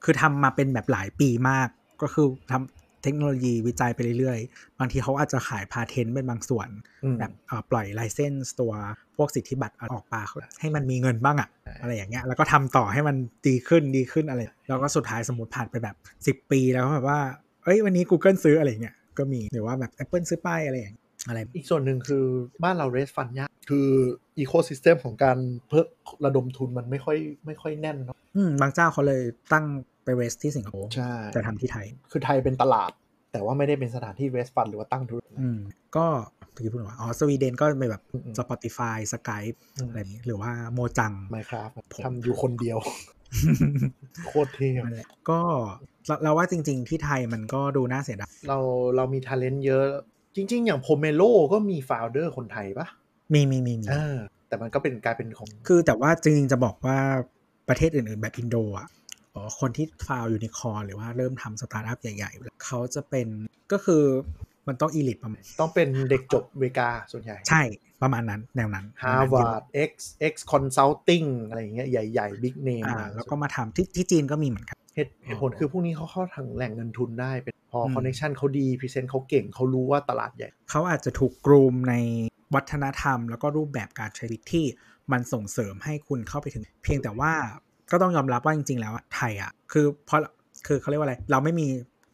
คือทำมาเป็นแบบหลายปีมาก ก็คือทำ เทคโนโลยีวิจัยไปเรื่อยๆ บางทีเขาอาจจะขาย patent เป็นบางส่วนอืมแบบเอ่อปล่อย license ตัวพวกสิทธิบัตรออกมาให้มันมีเงินบ้างอะใช่อะไรอย่างเงี้ยแล้วก็ทำต่อให้มันดีขึ้นดีขึ้นอะไร แล้วก็สุดท้ายสมมติผ่านไปแบบ 10 ปีแล้วก็แบบว่าเอ้ยวันนี้ Google ซื้ออะไรเงี้ยก็มีหรือว่าแบบ Apple ซื้อไปอะไรอย่างเงี้ยอะไรอีกส่วนหนึ่งคือบ้านเราเรสฟันยากคืออีโค y ิสเต็มของการเพิ่มระดมทุนมันไม่ค่อยไม่ค่อยแน่นเนาะอืมบางเจ้าเขาเลยตั้ง ไปเวสที่สิงคโปร์ใช่แต่ทำที่ไทย คือไทยเป็นตลาด แต่ว่าไม่ได้เป็นสถานที่เรสฟันหรือว่าตั้งธุรกิจอืมก็เมื่อกี้พูดว่าอ๋อสวีเดนก็เป็นแบบอืม Spotify Skype อืมอะไรนี้หรือว่า Mojang Minecraft ทำอยู่คนเดียว โคตรเท่นั่นแหละก็เราเราว่าจริง ๆ ที่ไทยมันก็ดูน่าเสียดายเราเรามี talent เยอะ จริง ๆ อย่าง Pomelo ก็มีฟ o u เดอร์คนไทยปะมีมีมีมีเออแต่มันก็เป็นกลายเป็นของ คือแต่ว่าจริง ๆ จะบอกว่าประเทศอื่น ๆ แบบอินโดอะอ๋อ คนที่ found unicorn หรือว่าเริ่มทำสตาร์ทอัพใหญ่ๆ เขาจะเป็นก็คือมันต้อง elite ประมาณต้องเป็นเด็กจบเมกาส่วนใหญ่ ใช่ประมาณนั้นแนวนั้น Harvard ex ex Consulting อะไรอย่างเงี้ยใหญ่ๆ Big Name อ่ามาแล้วก็มาทำที่ที่จีนก็มีเหมือนกันเหตุเหตุผลคือพวกนี้เขาเข้าทางแหล่งเงินทุนได้เป็นพออืมคอนเน t ชันเขาดี present เขาเก่งเขารู้ว่าตลาดใหญ่ เขาอาจจะถูก groom ในวัฒนธรรม แล้วก็รูปแบบการใช้ชีวิตที่มันส่งเสริมให้คุณเข้าไปถึง เพียงแต่ว่า ก็ต้องยอมรับว่าจริง ๆ แล้วอะไทยอะคือเพราะคือเขาเรียกว่าอะไร เราไม่มี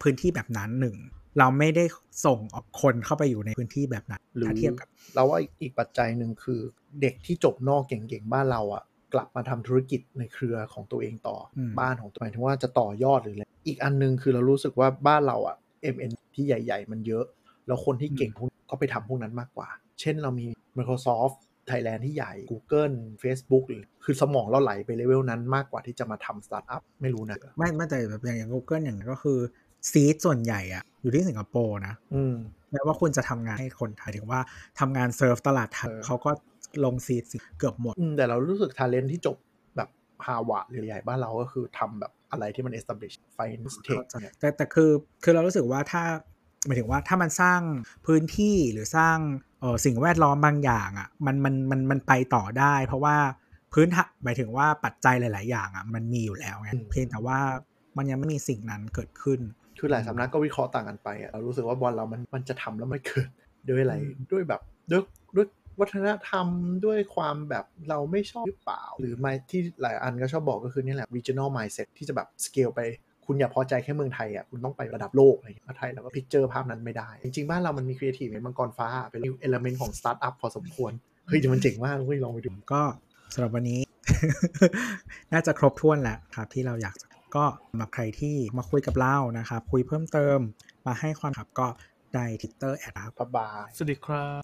พื้นที่แบบนั้นหนึ่งเราไม่ได้ส่งออกคนเข้าไปอยู่ในพื้นที่แบบนั้นหรือถ้าเทียบกับ เราว่าอีกปัจจัยหนึ่งคือ เด็กที่จบนอกเก่งๆบ้านเราอะ่ะกลับมาทำธุรกิจในเครือของตัวเองต่ออมบ้านของตัวหมายถึงว่าจะต่อยอดหรืออะไรอีกอันหนึงคือเรารู้สึกว่าบ้านเราอะ่ะ MN ที่ใหญ่ ๆ มันเยอะ แล้วคนที่เก่งพวกนี้ก็ไปทำพวกนั้นมากกว่า เช่นเรามี Microsoft Thailand ที่ใหญ่ Google Facebook หรือคือสมองเราไหลไปเลเวลนั้นมากกว่าที่จะมาทำสตาร์ทอัพไม่รู้นะ ไม่ไม่แต่แบบอย่างอย่าง Google อย่างนั้นก็คือ seat ส่วนใหญ่อะอยู่ที่สิงคโปร์นะ อืมแม้ว่าคุณจะทำงานให้คนไทยถึงว่าทำงานเซิร์ฟตลาดไทยเออเขาก็ลง seat เกือบหมดอืมแต่เรารู้สึกท ALENT ที่จบแบบฮาวาดหรือใหญ่บ้านเราก็คือทำแบบอะไรที่มัน establish finance tech เข้าใจแต่แต่คือคือเรารู้สึกว่าถ้า หมายถึงว่าถ้ามันสร้างพื้นที่หรือสร้างเออสิ่งแวดล้อมบางอย่างอะ่ะมันมันมันมันไปต่อได้ เพราะว่าพื้นฐานหมายถึงว่าปัจจัยหลาย ๆ อย่างอะ่ะมันมีอยู่แล้วไงอืมเพียงแต่ว่ามันยังไม่มีสิ่งนั้นเกิดขึ้น คือหลายสำนักก็วิเคราะห์ต่างกันไปอะเรารู้สึกว่าบ้านเรามันมันจะทำแล้วไม่เกิดด้วยอะไรอืมด้วยแบบด้วยด้วยวัฒนธรรมด้วยความแบบเราไม่ชอบหรือเปล่า หรือไม่ที่หลายอันก็ชอบบอกก็คือนี่แหละ regional mindset ที่จะแบบสเกลไป คุณอย่าพอใจแค่เมืองไทยอะคุณต้องไประดับโลกอะไรอย่างเงี้ยไทยเราก็ picture ภาพนั้นไม่ได้ จริงๆบ้านเรามันมีครีเอทีฟในมังกรฟ้าเป็น element ของสตาร์ทอัพพอสมควรเฮ้ยแต่มันเจ๋งมากเว้ยลองไปดูก็สำหรับวันนี้ น่าจะครบถ้วนแล้วครับที่เราอยากจะก็สำหรับใครที่มาคุยกับเรานะครับ คุยเพิ่มเติมมาให้ความครับก็ได้ทิตเตอร์แอดครับพบายสวัสดีครับ